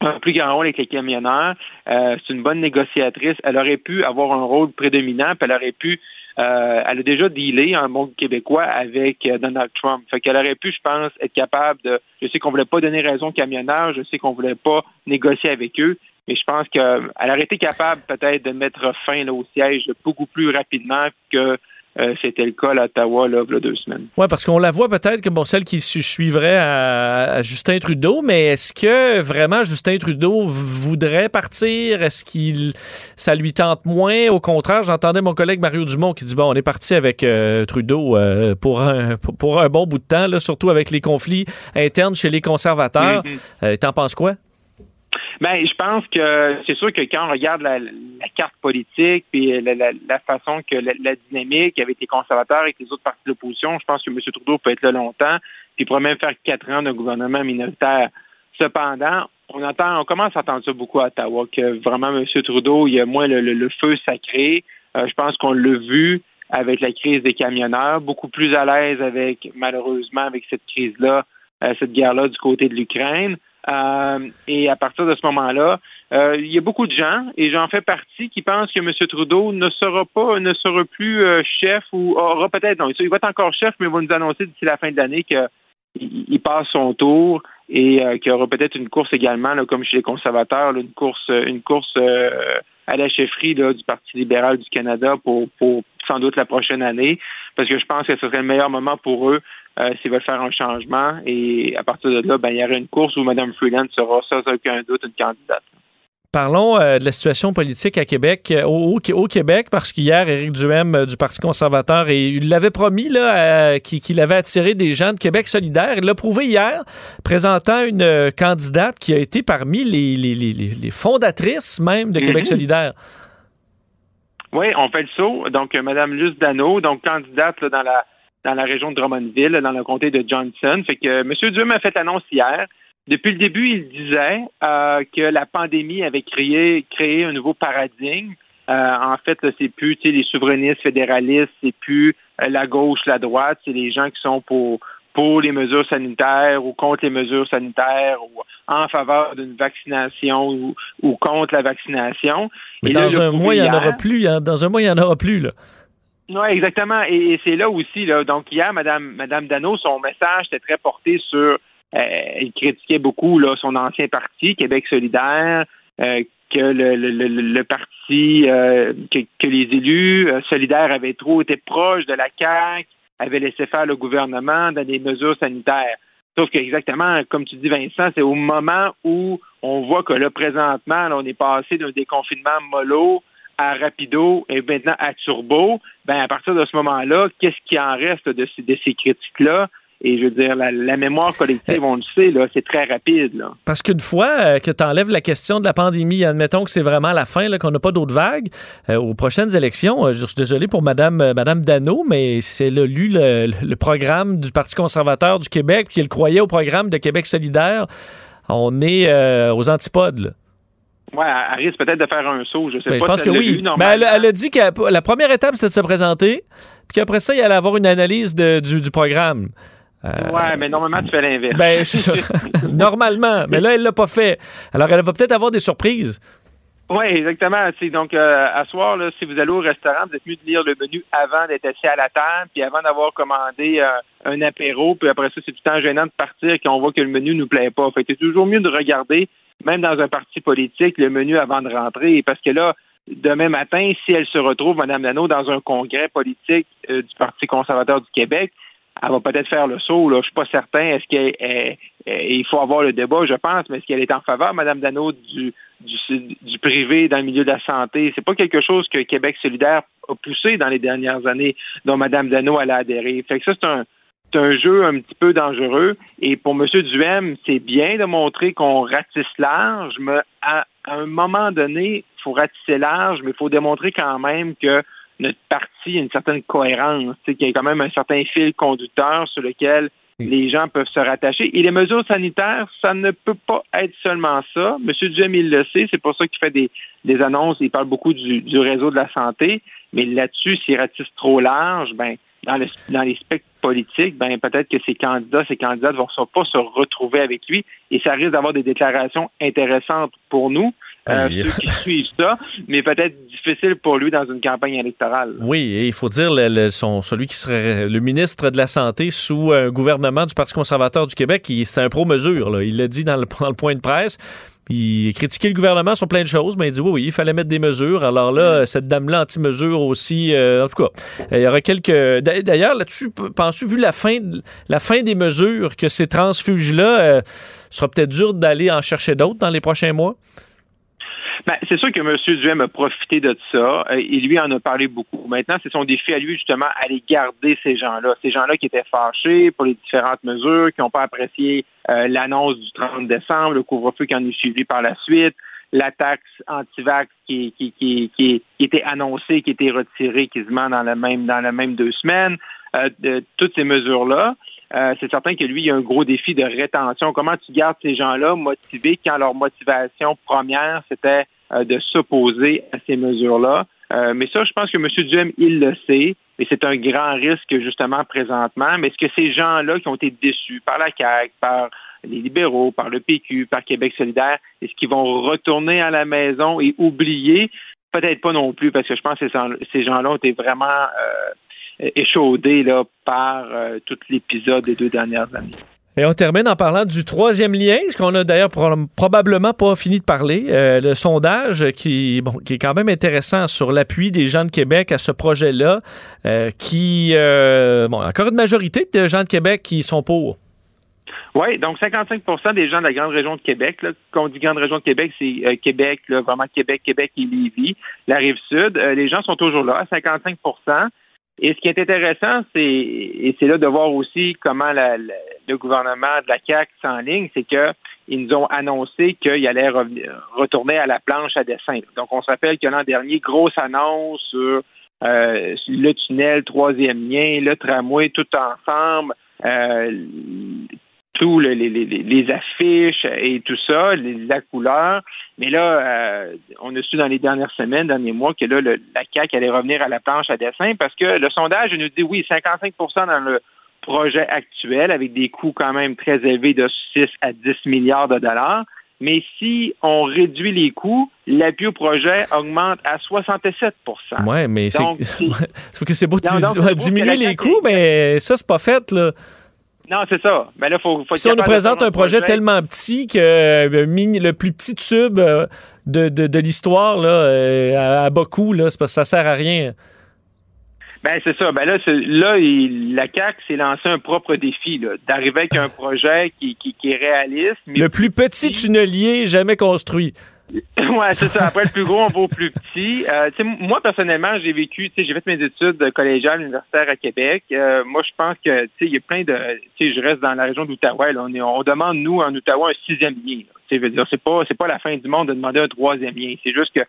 un plus grand rôle avec les camionneurs. Euh, c'est une bonne négociatrice. Elle aurait pu avoir un rôle prédominant, puis elle aurait pu euh, elle a déjà dealé un monde québécois avec euh, Donald Trump. Fait qu'elle aurait pu, je pense, être capable de. Je sais qu'on voulait pas donner raison aux camionneurs, je sais qu'on voulait pas négocier avec eux, mais je pense qu'elle aurait été capable peut-être de mettre fin au siège beaucoup plus rapidement que euh, c'était le cas à Ottawa là, il y a deux semaines. Oui, parce qu'on la voit peut-être comme bon, celle qui suivrait à, Justin Trudeau, mais est-ce que vraiment Justin Trudeau voudrait partir? Est-ce qu'il ça lui tente moins? Au contraire, j'entendais mon collègue Mario Dumont qui dit bon, on est parti avec euh, Trudeau euh, pour, un, pour un bon bout de temps, là, surtout avec les conflits internes chez les conservateurs. Mm-hmm. T'en penses quoi? Ben, je pense que c'est sûr que quand on regarde la, carte politique et la, façon que la, dynamique avec les conservateurs et les autres partis de l'opposition, je pense que M. Trudeau peut être là longtemps, puis pourrait même faire quatre ans d'un gouvernement minoritaire. Cependant, on entend, on commence à entendre ça beaucoup à Ottawa, que vraiment M. Trudeau, il y a moins le, feu sacré. Euh, je pense qu'on l'a vu avec la crise des camionneurs, beaucoup plus à l'aise avec, malheureusement, avec cette crise-là, euh, cette guerre-là du côté de l'Ukraine. Euh, et à partir de ce moment-là, euh, il y a beaucoup de gens, et j'en fais partie, qui pensent que M. Trudeau ne sera pas, ne sera plus euh, chef ou aura peut-être, non, il va être encore chef, mais il va nous annoncer d'ici la fin de l'année qu'il passe son tour et qu'il y aura peut-être une course également, comme chez les conservateurs, une course, une course à la chefferie du Parti libéral du Canada pour, pour sans doute la prochaine année, parce que je pense que ce serait le meilleur moment pour eux euh, s'ils veulent faire un changement. Et à partir de là, ben, il y aura une course où Mme Freeland sera sans aucun doute une candidate. Parlons euh, de la situation politique à Québec, euh, au, Québec, parce qu'hier, Éric Duhem du Parti conservateur, et il l'avait promis là, qu'il avait attiré des gens de Québec solidaire. Il l'a prouvé hier, présentant une candidate qui a été parmi les, les, fondatrices même de Québec mhm. solidaire. Oui, on fait le saut. Donc, Mme Luce Dano, donc candidate dans la dans la région de Drummondville, dans le comté de Johnson. Fait que euh, M. Duhem a fait l'annonce hier. Depuis le début, il disait euh, que la pandémie avait créé, créé un nouveau paradigme. Euh, en fait, c'est plus les souverainistes fédéralistes, c'est plus la gauche, la droite, c'est les gens qui sont pour pour les mesures sanitaires ou contre les mesures sanitaires ou en faveur d'une vaccination ou, contre la vaccination. Mais dans un mois, il n'y en aura plus. Hein. Dans un mois, il n'y en aura plus. Là. Oui, exactement. Et, c'est là aussi, là. Donc, hier, Madame, Madame Dano, son message était très porté sur. Euh, elle critiquait beaucoup là, son ancien parti, Québec solidaire, euh, que le, le, le, parti, euh, que, que, les élus solidaires avaient trop été proches de la CAQ, avaient laissé faire le gouvernement dans des mesures sanitaires. Sauf que exactement, comme tu dis, Vincent, c'est au moment où on voit que là, présentement, on est passé d'un déconfinement mollo à rapido et maintenant à turbo, ben à partir de ce moment-là, qu'est-ce qui en reste de, de ces critiques-là? Et je veux dire, la, mémoire collective, on le sait, là, c'est très rapide. Là. Parce qu'une fois euh, que tu enlèves la question de la pandémie, admettons que c'est vraiment la fin, qu'on n'a pas d'autres vagues, euh, aux prochaines élections, euh, je suis désolé pour Mme, Madame Dano, mais c'est le, lu le, programme du Parti conservateur du Québec, puis elle croyait au programme de Québec solidaire. On est aux antipodes. Là. Ouais, elle risque peut-être de faire un saut, je sais ben, pas. Je pense que oui. Ben, elle, elle, a dit que la première étape, c'était de se présenter, puis qu'après ça, il allait avoir une analyse de, du, du, programme. Euh, ouais, mais normalement, tu fais l'inverse. Ben, normalement. Mais là, elle l'a pas fait. Alors, elle va peut-être avoir des surprises. Oui, exactement. donc, euh, à soir, là, si vous allez au restaurant, vous êtes mieux de lire le menu avant d'être assis à la table, puis avant d'avoir commandé euh, un apéro, puis après ça, c'est tout le temps gênant de partir quand on voit que le menu nous plaît pas. Fait que c'est toujours mieux de regarder même dans un parti politique, le menu avant de rentrer. Parce que là, demain matin, si elle se retrouve, Mme Dano, dans un congrès politique euh, du Parti conservateur du Québec, elle va peut-être faire le saut. Là. Je suis pas certain. Est-ce qu'il faut avoir le débat, je pense, mais est-ce qu'elle est en faveur, Mme Dano, du, du, privé dans le milieu de la santé? C'est pas quelque chose que Québec solidaire a poussé dans les dernières années, dont Mme Dano elle a adhéré. Fait que ça, c'est un c'est un jeu un petit peu dangereux. Et pour M. Duhem, c'est bien de montrer qu'on ratisse large, mais à, un moment donné, il faut ratisser large, mais il faut démontrer quand même que notre parti a une certaine cohérence, qu'il y a quand même un certain fil conducteur sur lequel les gens peuvent se rattacher. Et les mesures sanitaires, ça ne peut pas être seulement ça. Monsieur Duhem, il le sait, c'est pour ça qu'il fait des, des annonces, il parle beaucoup du, du réseau de la santé, mais là-dessus, s'il ratisse trop large, ben dans, le, dans les spectres politiques, ben peut-être que ces candidats, ces candidates vont pas se retrouver avec lui et ça risque d'avoir des déclarations intéressantes pour nous. Euh, ceux qui suivent ça, mais peut-être difficile pour lui dans une campagne électorale. Oui, et il faut dire le, son, celui qui serait le ministre de la Santé sous un gouvernement du Parti conservateur du Québec, c'est un pro-mesure. Il l'a dit dans le, dans le point de presse. Il critiquait le gouvernement sur plein de choses, mais il dit oui, oui, il fallait mettre des mesures. Alors là, cette dame-là anti-mesure aussi, euh, en tout cas, il y aura quelques. D'ailleurs, là-dessus, penses-tu, vu la fin, la fin des mesures, que ces transfuges-là, euh, sera peut-être dur d'aller en chercher d'autres dans les prochains mois? Ben, c'est sûr que M. Duhem a profité de ça euh, et lui en a parlé beaucoup. Maintenant, c'est son défi à lui, justement, aller garder ces gens-là. Ces gens-là qui étaient fâchés pour les différentes mesures, qui n'ont pas apprécié euh, l'annonce du 30 décembre, le couvre-feu qui en est suivi par la suite, la taxe anti-vax qui, qui, qui, qui, était annoncée, qui était retirée quasiment dans la même, dans la même deux semaines. Euh, toutes ces mesures-là. Euh, c'est certain que lui, il y a un gros défi de rétention. Comment tu gardes ces gens-là motivés quand leur motivation première, c'était de s'opposer à ces mesures-là? Euh, mais ça, je pense que M. Duhem, il le sait, et c'est un grand risque justement présentement. Mais est-ce que ces gens-là qui ont été déçus par la CAQ, par les libéraux, par le PQ, par Québec solidaire, est-ce qu'ils vont retourner à la maison et oublier? Peut-être pas non plus, parce que je pense que ces gens-là ont été vraiment échaudé là, par euh, tout l'épisode des deux dernières années. Et on termine en parlant du troisième lien, ce qu'on a d'ailleurs probablement pas fini de parler, euh, le sondage qui, est quand même intéressant sur l'appui des gens de Québec à ce projet-là, euh, qui, bon, encore une majorité de gens de Québec qui sont pour. Oui, donc 55% des gens de la grande région de Québec, là, quand on dit grande région de Québec, c'est Québec, là, vraiment Québec, Québec et Lévis, la rive sud. les gens sont toujours là, à 55 et ce qui est intéressant, c'est et c'est là de voir aussi comment le gouvernement de la CAQ s'enligne, c'est que ils nous ont annoncé qu'ils allaient retourner à la planche à dessin. Donc, on se rappelle que l'an dernier, grosse annonce sur euh, le tunnel, troisième lien, le tramway, tout ensemble. Euh, les, affiches et tout ça, la couleur. Mais là, euh, on a su dans les dernières semaines, derniers mois, que là, la CAQ allait revenir à la planche à dessin parce que le sondage nous dit oui, 55% dans le projet actuel avec des coûts quand même très élevés de 6 à 10 milliards de dollars. Mais si on réduit les coûts, l'appui au projet augmente à 67% Oui, mais c'est que c'est beau de diminuer les coûts, mais ça, c'est pas fait, là. Non, c'est ça. Mais là, faut, faut si on nous présente un projet, tellement petit que euh, le plus petit tube euh, de, de, l'histoire là, euh, à, bas coût, là, parce que ça sert à rien. Ben c'est ça. Ben là, là, la CAC s'est lancé un propre défi d'arriver avec un projet qui, qui, qui est réaliste. le plus petit tunnelier jamais construit. ouais, c'est ça. Après, le plus gros, on va au plus petit. Euh, moi, personnellement, j'ai vécu, j'ai fait mes études collégiales, universitaires à Québec. Euh, moi, je pense que, il y a plein de, je reste dans la région d'Outaouais. On, on demande, nous, en Outaouais, un sixième lien. Tu veux dire, c'est pas, c'est pas la fin du monde de demander un troisième lien. C'est juste que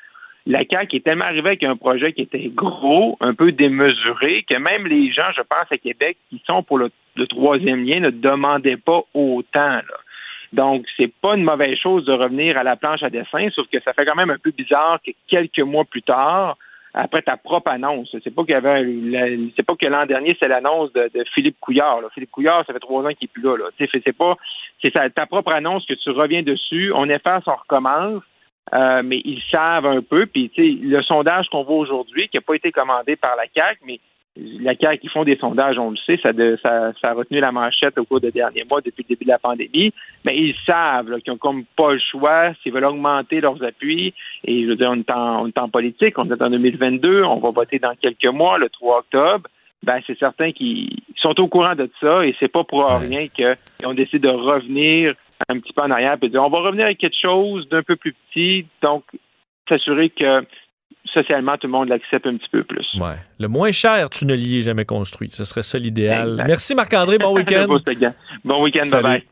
la CAQ est tellement arrivée avec un projet qui était gros, un peu démesuré, que même les gens, je pense, à Québec, qui sont pour le, le troisième lien, ne demandaient pas autant, là. Donc, c'est pas une mauvaise chose de revenir à la planche à dessin, sauf que ça fait quand même un peu bizarre que quelques mois plus tard, après ta propre annonce. C'est pas qu'il y avait c'est pas que l'an dernier, c'est l'annonce de, Philippe Couillard. Philippe Couillard, ça fait trois ans qu'il est plus là. là. C'est pas c'est ta propre annonce que tu reviens dessus, on efface, on recommence. Euh, mais ils savent un peu. Puis, le sondage qu'on voit aujourd'hui, qui n'a pas été commandé par la CAC, mais la CAQ qui font des sondages, on le sait, ça, ça, a retenu la manchette au cours des derniers mois depuis le début de la pandémie. Mais ils savent qu'ils n'ont comme pas le choix s'ils veulent augmenter leurs appuis. Et je veux dire, on est en, on est en politique, on est en 2022, on va voter dans quelques mois, le 3 octobre. Ben, c'est certain qu'ils sont au courant de ça et c'est pas pour rien qu'ils ont décidé de revenir un petit peu en arrière et de dire on va revenir avec quelque chose d'un peu plus petit, donc s'assurer que socialement, tout le monde l'accepte un petit peu plus. Ouais. Le moins cher tunnelier jamais construit. Ce serait ça l'idéal. Merci Marc-André. Bon week-end. bon week-end. Bye-bye.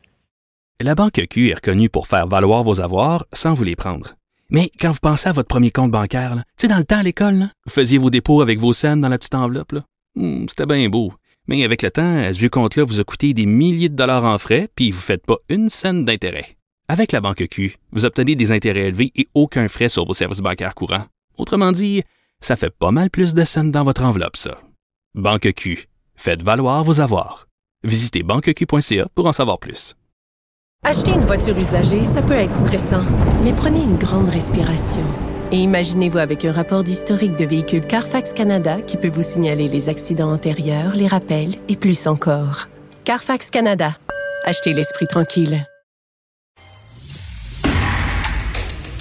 La Banque Q est reconnue pour faire valoir vos avoirs sans vous les prendre. Mais quand vous pensez à votre premier compte bancaire, tu sais, dans le temps à l'école, vous faisiez vos dépôts avec vos scènes dans la petite enveloppe. Hmm, c'était bien beau. Mais avec le temps, ce vieux compte-là vous a coûté des milliers de dollars en frais, puis vous ne faites pas une scène d'intérêt. Avec la banque Q, vous obtenez des intérêts élevés et aucun frais sur vos services bancaires courants. Autrement dit, ça fait pas mal plus de scènes dans votre enveloppe, ça. Banque Q, faites valoir vos avoirs. Visitez banqueq.ca pour en savoir plus. Acheter une voiture usagée, ça peut être stressant, mais prenez une grande respiration. Et imaginez-vous avec un rapport d'historique de véhicule Carfax Canada qui peut vous signaler les accidents antérieurs, les rappels et plus encore. Carfax Canada. Achetez l'esprit tranquille.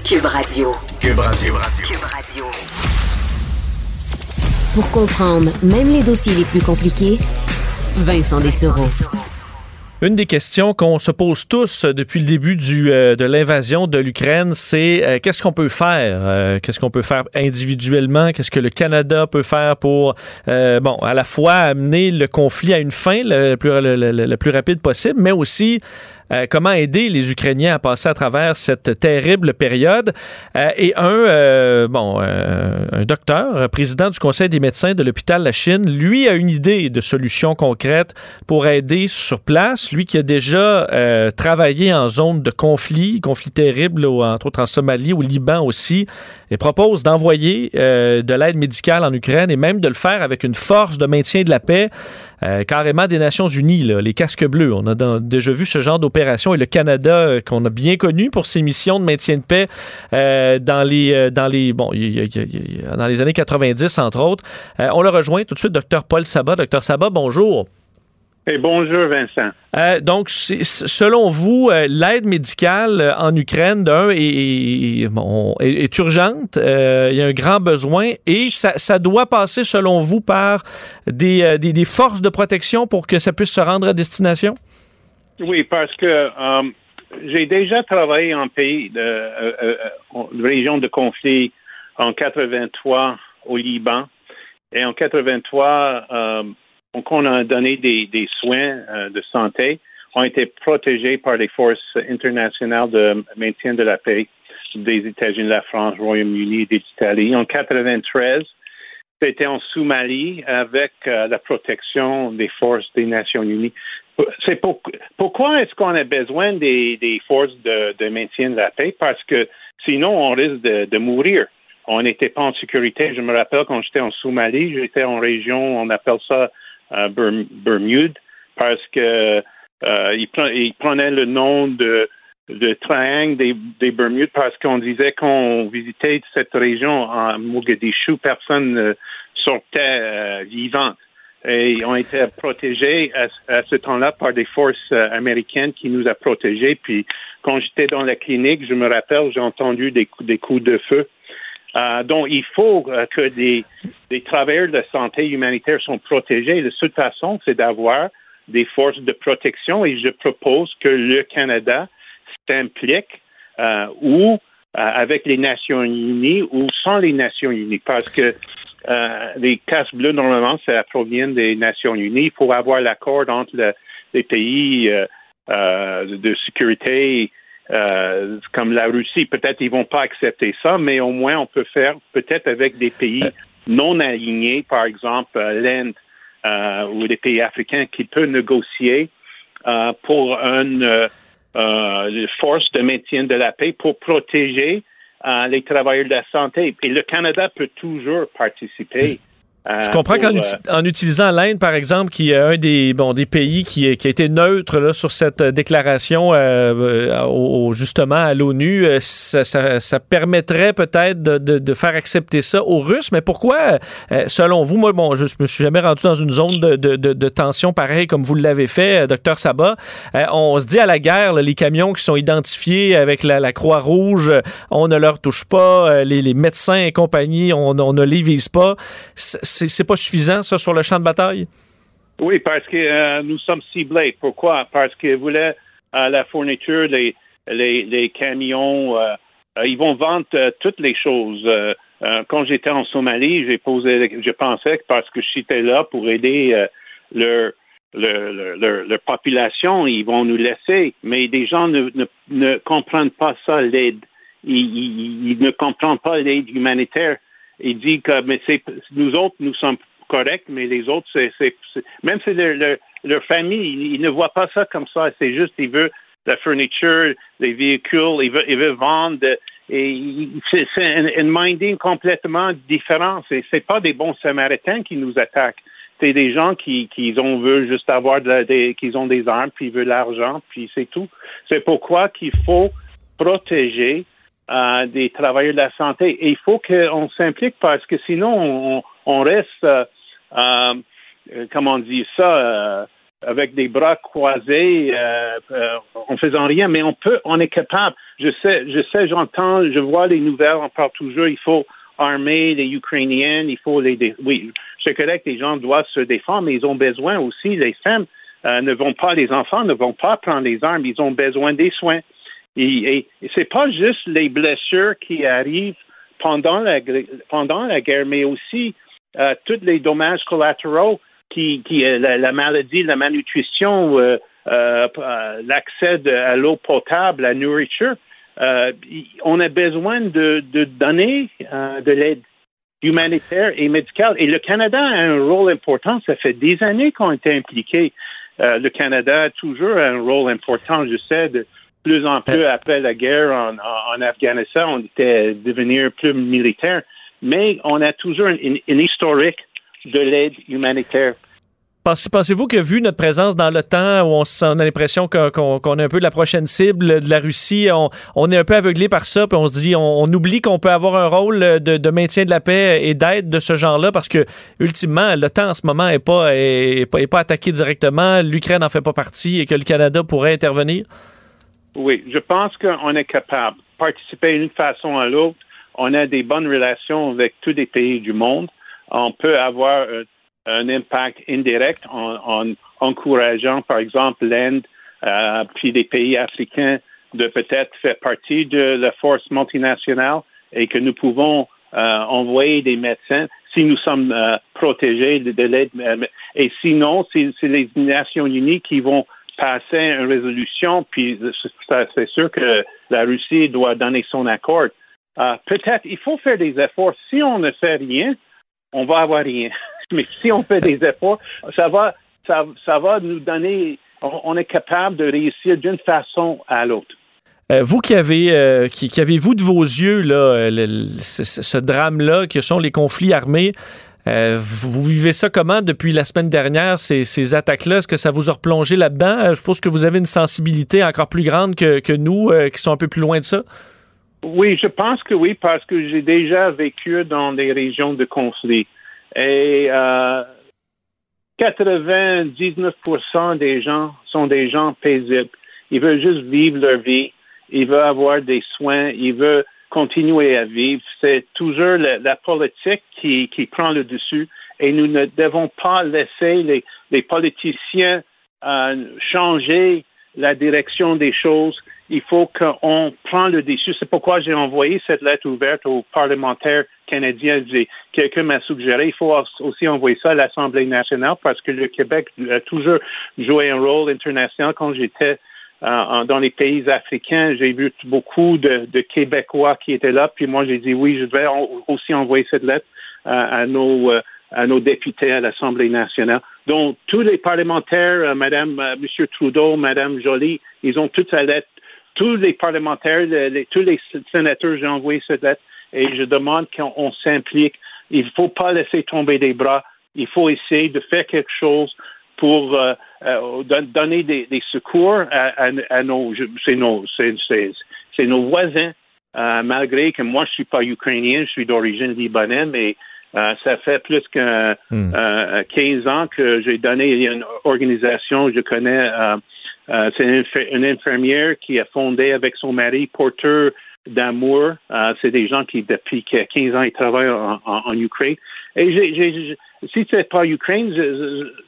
Cube Radio. Cube Radio. Cube Radio. Pour comprendre même les dossiers les plus compliqués, Vincent Dessereau. Une des questions qu'on se pose tous depuis le début du, euh, de l'invasion de l'Ukraine, c'est euh, qu'est-ce qu'on peut faire? Euh, qu'est-ce qu'on peut faire individuellement? Qu'est-ce que le Canada peut faire pour, bon, à la fois amener le conflit à une fin le plus, le plus rapide possible, mais aussi euh, comment aider les Ukrainiens à passer à travers cette terrible période? Euh, et un, euh, bon, un docteur, président du Conseil des médecins de l'hôpital La Chine, lui a une idée de solution concrète pour aider sur place. Lui qui a déjà travaillé en zone de conflit, conflit terrible, entre autres en Somalie, au Liban aussi, et propose d'envoyer de l'aide médicale en Ukraine et même de le faire avec une force de maintien de la paix, carrément des Nations Unies, les casques bleus. On a déjà vu ce genre d'opération et le Canada euh, qu'on a bien connu pour ses missions de maintien de paix euh, dans les euh, dans les bon dans les années 90 entre autres. on le rejoint tout de suite, docteur Paul Sabat. Docteur Sabat, bonjour. Et bonjour Vincent. donc, selon vous, l'aide médicale en Ukraine, d'un, est, est, urgente. il y a un grand besoin et ça, ça doit passer, selon vous, par des, des, des, forces de protection pour que ça puisse se rendre à destination? Oui, parce que euh, j'ai déjà travaillé en pays de, euh, euh, région de conflit en 83 au Liban. Et en 83, euh, on a donné des, soins de santé, ont été protégés par les forces internationales de maintien de la paix des États-Unis, la France, Royaume-Uni et l'Italie. En 93, c'était en Somalie avec la protection des forces des Nations Unies c'est pourquoi est-ce qu'on a besoin des, forces de, maintien de la paix? Parce que sinon, on risque de, mourir. On n'était pas en sécurité. Je me rappelle quand j'étais en Somalie, j'étais en région, on appelle ça euh, Bermude, parce que euh, ils, prenaient le nom de, de triangle des, des Bermudes parce qu'on disait qu'on visitait cette région en Mogadishu, personne ne sortait euh, vivant et ont été protégés à, ce temps-là par des forces euh, américaines qui nous a protégés. Puis quand j'étais dans la clinique, je me rappelle, j'ai entendu des coups de feu. Euh, donc, il faut euh, que des, des travailleurs de santé humanitaire sont protégés. La seule façon, c'est d'avoir des forces de protection et je propose que le Canada s'implique euh, ou avec les Nations Unies ou sans les Nations Unies parce que euh, les casques bleus, normalement, ça provient des Nations Unies. Il faut avoir l'accord entre les pays euh, euh, de sécurité comme la Russie. Peut-être ils vont pas accepter ça, mais au moins on peut faire peut-être avec des pays non alignés, par exemple l'Inde ou des pays africains qui peuvent négocier pour une force de maintien de la paix pour protéger les travailleurs de la santé. Et le Canada peut toujours participer euh, Je comprends qu'en euh, utilisant l'Inde, par exemple, qui est un des, bon, des pays qui, qui a été neutre là, sur cette déclaration euh, au, justement à l'ONU, ça, ça, ça, permettrait peut-être de, de, de, faire accepter ça aux Russes. Mais pourquoi, selon vous, moi, bon, je me suis jamais rendu dans une zone de, de tension pareille comme vous l'avez fait, docteur Sabat. on se dit à la guerre, les camions qui sont identifiés avec la, la Croix-Rouge, on ne leur touche pas, les, les médecins et compagnie, on, on ne les vise pas c'est pas suffisant, ça, sur le champ de bataille? Oui, parce que euh, nous sommes ciblés. Pourquoi? Parce qu'ils voulaient euh, la fourniture, les, camions, euh, ils vont vendre toutes les choses. quand j'étais en Somalie, j'ai posé, je pensais que parce que j'étais là pour aider leur, population, ils vont nous laisser. Mais des gens ne, comprennent pas ça, l'aide. ils, ne comprennent pas l'aide humanitaire il dit que mais c'est nous autres, nous sommes corrects, mais les autres, c'est, c'est, même si leur, leur, famille, ils, ne voient pas ça comme ça. C'est juste, ils veulent la fourniture, les véhicules, ils veulent, ils veulent vendre. Et c'est, c'est un, minding complètement différent. C'est, c'est pas des bons Samaritains qui nous attaquent. C'est des gens qui, qui ont veulent juste avoir des, qu'ils ont des armes, puis ils veulent l'argent, puis c'est tout. C'est pourquoi qu'il faut protéger euh, des travailleurs de la santé. Et il faut qu'on s'implique parce que sinon, on, reste, euh, euh, comment on dit ça, avec des bras croisés, en faisant rien. Mais on peut, on est capable. Je sais, je sais, j'entends, je vois les nouvelles, on parle toujours, il faut armer les Ukrainiens, il faut les... Oui, je connais que les gens doivent se défendre, mais ils ont besoin aussi, les femmes ne vont pas, les enfants ne vont pas prendre les armes, ils ont besoin des soins. Et, et, c'est pas juste les blessures qui arrivent pendant la, pendant la guerre, mais aussi euh, tous les dommages collatéraux qui, euh, la, maladie, la malnutrition, euh, l'accès à l'eau potable, la nourriture. on a besoin de, donner de l'aide humanitaire et médicale. Et le Canada a un rôle important. Ça fait des années qu'on été impliqué. le Canada a toujours un rôle important, je sais, plus en plus après la guerre en, Afghanistan, on était devenu plus militaire, mais on a toujours une, historique de l'aide humanitaire. Pensez-vous que vu notre présence dans temps, où on, a l'impression qu'on est un peu la prochaine cible de la Russie, on, est un peu aveuglé par ça, puis on se dit, on, oublie qu'on peut avoir un rôle de, maintien de la paix et d'aide de ce genre-là, parce que ultimement, temps en ce moment n'est pas, pas, est pas attaqué directement, l'Ukraine n'en fait pas partie et que le Canada pourrait intervenir? Oui, je pense qu'on est capable de participer d'une façon à l'autre. On a des bonnes relations avec tous les pays du monde. On peut avoir euh, un impact indirect en, encourageant, par exemple, l'Inde, euh, puis des pays africains de peut-être faire partie de la force multinationale et que nous pouvons euh, envoyer des médecins si nous sommes protégés de, de l'aide. Et sinon, c'est les Nations Unies qui vont passer une résolution, puis c'est sûr que la Russie doit donner son accord. Euh, peut-être il faut faire des efforts. Si on ne fait rien, on va avoir rien. Mais si on fait des efforts, ça va, ça, va nous donner, on, est capable de réussir d'une façon à l'autre. Euh, vous qui avez, euh, qui, avez-vous de vos yeux là, ce drame-là, que sont les conflits armés, euh, vous vivez ça comment depuis la semaine dernière, ces, attaques-là? Est-ce que ça vous a replongé là-dedans? Euh, je pense que vous avez une sensibilité encore plus grande que, nous, euh, qui sont un peu plus loin de ça. Oui, je pense que oui, parce que j'ai déjà vécu dans des régions de conflit. Et 99% des gens sont des gens paisibles. Ils veulent juste vivre leur vie. Ils veulent avoir des soins. Ils veulent continuer à vivre. C'est toujours la, politique qui, prend le dessus et nous ne devons pas laisser les, les politiciens euh, changer la direction des choses. Il faut qu'on prenne le dessus. C'est pourquoi j'ai envoyé cette lettre ouverte aux parlementaires canadiens. Quelqu'un m'a suggéré, il faut aussi envoyer ça à l'Assemblée nationale parce que le Québec a toujours joué un rôle international quand j'étais euh, dans les pays africains, j'ai vu beaucoup de, Québécois qui étaient là. Puis moi, j'ai dit oui, je vais aussi envoyer cette lettre euh, à nos euh, à nos députés à l'Assemblée nationale. Donc tous les parlementaires, Madame, Monsieur Trudeau, Madame Joly, ils ont toute sa lettre. Tous les parlementaires, tous les sénateurs, j'ai envoyé cette lettre et je demande qu'on s'implique. Il ne faut pas laisser tomber des bras. Il faut essayer de faire quelque chose pour euh, euh, donner des, secours à, nos, c'est nos, c'est, nos voisins. Euh, malgré que moi je suis pas ukrainien, je suis d'origine libanaise, mais ça fait plus que 15 hmm. ans que j'ai donné une organisation, je connais, c'est une, infirmière qui a fondé avec son mari Porteur d'amour. c'est des gens qui, depuis 15 ans, ils travaillent en, Ukraine. Et j'ai, si c'est pas Ukraine,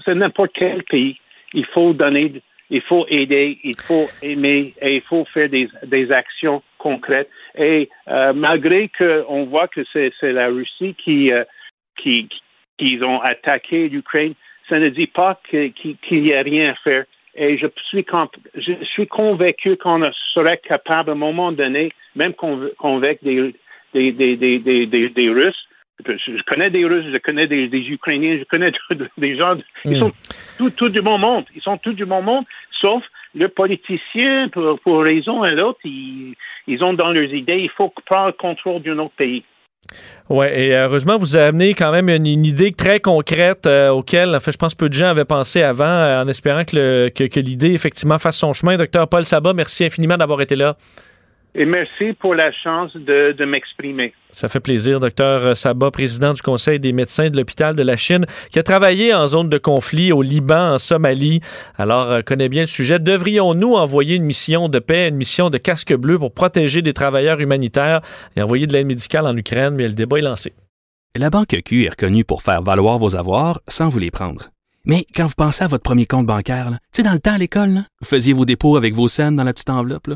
c'est n'importe quel pays. Il faut donner, il faut aider, il faut aimer et il faut faire des, des actions concrètes. Et euh, malgré qu'on voit que c'est la Russie qui, euh, qui, qui ont attaqué l'Ukraine, ça ne dit pas qu'il n'y a rien à faire. Et je suis, je suis convaincu qu'on serait capable à un moment donné, même convaincre des, des, des, des, des, Russes, je connais des Russes, je connais des, Ukrainiens, je connais des gens. Ils Hmm. sont tout, du bon monde. Ils sont tout du bon monde, sauf le politicien, pour, pour raison et l'autre, ils, ils ont dans leurs idées, il faut prendre le contrôle d'un autre pays. Oui, et heureusement, vous avez amené quand même une, une idée très concrète euh, auquel, en fait, je pense peu de gens avaient pensé avant, euh, en espérant que, le- que, que l'idée, effectivement, fasse son chemin. Docteur Paul Sabat, merci infiniment d'avoir été là. Et merci pour la chance de, de m'exprimer. Ça fait plaisir, docteur Sabat, président du Conseil des médecins de l'hôpital de la Chine, qui a travaillé en zone de conflit au Liban, en Somalie. Alors, euh, connaît bien le sujet. Devrions-nous envoyer une mission de paix, une mission de casque bleu pour protéger des travailleurs humanitaires et envoyer de l'aide médicale en Ukraine? Mais le débat est lancé. La Banque Q est reconnue pour faire valoir vos avoirs sans vous les prendre. Mais quand vous pensez à votre premier compte bancaire, tu sais, dans le temps à l'école, vous faisiez vos dépôts avec vos scènes dans la petite enveloppe. là.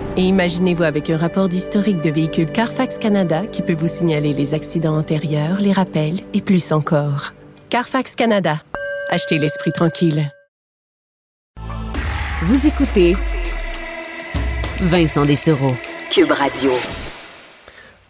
Et imaginez-vous avec un rapport d'historique de véhicule Carfax Canada qui peut vous signaler les accidents antérieurs, les rappels et plus encore. Carfax Canada. Achetez l'esprit tranquille. Vous écoutez Vincent Dessereau, Cube Radio.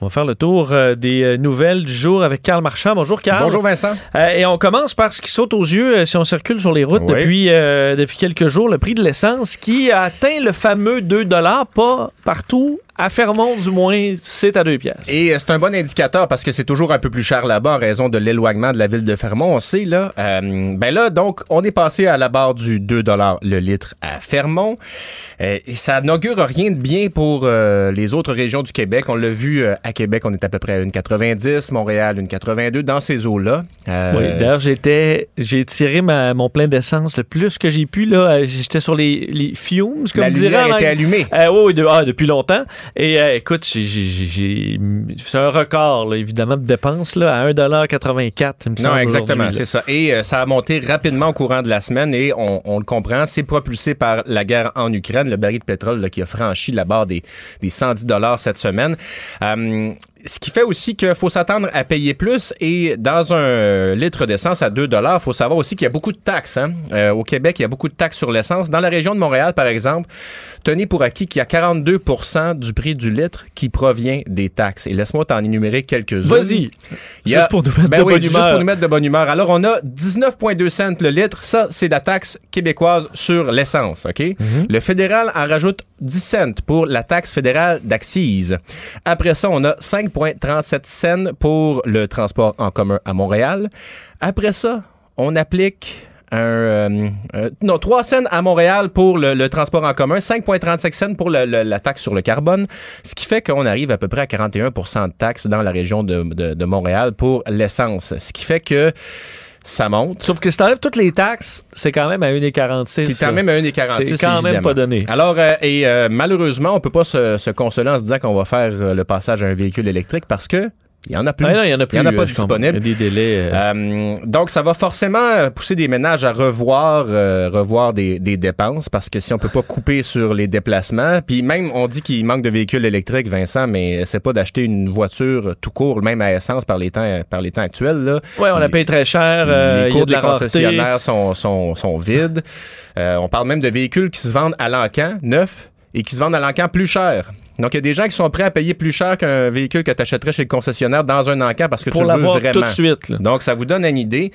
On va faire le tour euh, des euh, nouvelles du jour avec Carl Marchand. Bonjour, Carl. Bonjour Vincent. Euh, et on commence par ce qui saute aux yeux euh, si on circule sur les routes Oui. depuis, euh, depuis quelques jours, le prix de l'essence qui a atteint le fameux 2 pas partout. À Fermont, du moins, c'est à 2 piastres. Et euh, c'est un bon indicateur parce que c'est toujours un peu plus cher là-bas en raison de l'éloignement de la ville de Fermont. On sait, là. Euh, ben là, donc, on est passé à la barre du 2 le litre à Fermont. Euh, et ça n'augure rien de bien pour euh, les autres régions du Québec. On l'a vu à Québec, on est à peu près à 1,90. Montréal, 1,82. Dans ces eaux-là. Oui, d'ailleurs, j'étais, j'ai tiré ma- mon plein d'essence le plus que j'ai pu. Là, j'étais sur les, les fumes, comme la dirait lumière en était allumée. Oui, oui, de- ah, depuis longtemps. Et euh, écoute, j'ai, c'est un record, là, évidemment, de dépenses là, à 1,84 il me Non, semble, exactement, aujourd'hui, là. c'est ça. Et euh, ça a monté rapidement au courant de la semaine et on, on le comprend, c'est propulsé par la guerre en Ukraine, le baril de pétrole là, qui a franchi la barre des, des 110 dollars cette semaine. Euh, ce qui fait aussi qu'il faut s'attendre à payer plus et dans un litre d'essence à 2 dollars, faut savoir aussi qu'il y a beaucoup de taxes. Hein? Euh, au Québec, il y a beaucoup de taxes sur l'essence. Dans la région de Montréal, par exemple, tenez pour acquis qu'il y a 42% du prix du litre qui provient des taxes. Et laisse-moi t'en énumérer quelques-unes. Vas-y. Juste pour nous mettre Ben de oui, bonne juste humeur. pour nous mettre de bonne humeur. Alors, on a 19,2 cents le litre. Ça, c'est la taxe québécoise sur l'essence, OK? Le fédéral en rajoute 10 cents pour la taxe fédérale d'accise. Après ça, on a 5,37 cents pour le transport en commun à Montréal. Après ça, on applique un, euh, euh, non, 3 cents à Montréal pour le, le transport en commun, 5,35 cents pour le- le- la taxe sur le carbone, ce qui fait qu'on arrive à peu près à 41% de taxes dans la région de, de- de Montréal pour l'essence. Ce qui fait que ça monte. Sauf que si t'enlèves toutes les taxes, c'est quand même à 1,46. C'est quand même à 1,46. C'est quand même pas donné. Alors, euh, et euh, malheureusement, on peut pas se, se consoler en se disant qu'on va faire euh, le passage à un véhicule électrique parce que il y en a plus. Ah non, il y en a plus. Il y en a pas euh, disponible. Il y a des délais. euh, Euh, donc, ça va forcément pousser des ménages à revoir, euh, revoir des, des dépenses parce que si on peut pas couper sur les déplacements, puis même on dit qu'il manque de véhicules électriques, Vincent, mais c'est pas d'acheter une voiture tout court, même à essence par les temps, par les temps actuels. Là. ouais, on la paye très cher. euh, les il y a cours de la des concessionnaires sont, sont, sont vides. Euh, on parle même de véhicules qui se vendent à l'encan, neufs, et qui se vendent à l'encan plus cher. Donc, il y a des gens qui sont prêts à payer plus cher qu'un véhicule que tu achèterais chez le concessionnaire dans un encan parce que Pour tu le veux vraiment. tout de suite. là. Donc, ça vous donne une idée.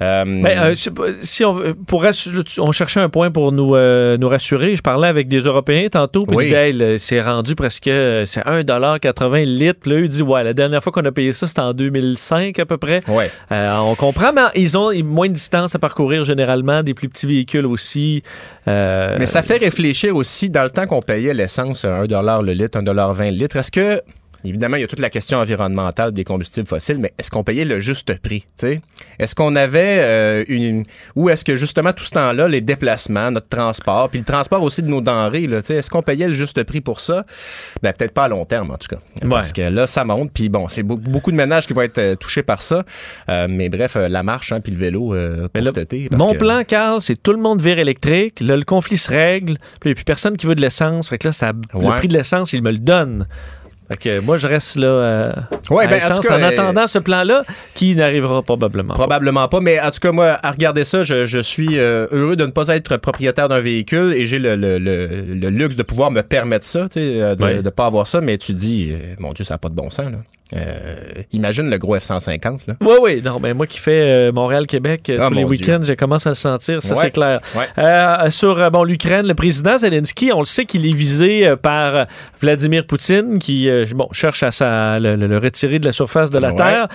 Euh, Ben, euh, si on, veut- pour rassurer- on cherchait un point pour nous, euh, nous rassurer, je parlais avec des Européens tantôt, puis Oui. Hey, c'est rendu presque euh, c'est 1,80 le litre. Puis là, ils disent, ouais, la dernière fois qu'on a payé ça, c'était en 2005 à peu près. ouais. Euh, on comprend, mais ils ont moins de distance à parcourir généralement, des plus petits véhicules aussi. Mais ça fait réfléchir aussi, dans le temps qu'on payait l'essence à 1 le litre, 1,20 le litre, est-ce que évidemment, il y a toute la question environnementale des combustibles fossiles, mais est-ce qu'on payait le juste prix? Est-ce qu'on avait euh, une... Ou est-ce que justement tout ce temps-là, les déplacements, notre transport, puis le transport aussi de nos denrées, est-ce qu'on payait le juste prix pour ça? Ben peut-être pas à long terme, en tout cas. Parce que là, ça monte, puis bon, c'est be- beaucoup de ménages qui vont être euh, touchés par ça. Euh, mais bref, euh, la marche, hein, puis le vélo euh, pour là, cet été. parce Mon que- plan, Carl, c'est tout le monde vire électrique. Là, le conflit se règle. Puis il n'y a plus personne qui veut de l'essence. Fait que là, ça, le Ouais. prix de l'essence, il me le donne. Fait que moi, je reste là euh, Ouais, à ben, en essence, tout cas, en euh, attendant ce plan-là qui n'arrivera probablement. Probablement pas, mais en tout cas, moi, à regarder ça, je, je suis euh, heureux de ne pas être propriétaire d'un véhicule et j'ai le, le, le, le luxe de pouvoir me permettre ça, tu sais, euh, de ne pas avoir ça, mais tu dis, mon Dieu, ça n'a pas de bon sens, là. Euh, imagine le gros F-150, là. Oui, oui. Non, ben moi qui fais euh, Montréal-Québec euh, Ah, tous les week-ends, je commence à le sentir, ça Ouais. c'est clair. Ouais. Euh, sur bon, l'Ukraine, le président Zelensky, on le sait qu'il est visé par Vladimir Poutine, qui bon, cherche à sa- le, le- le retirer de la surface de la Ouais. Terre.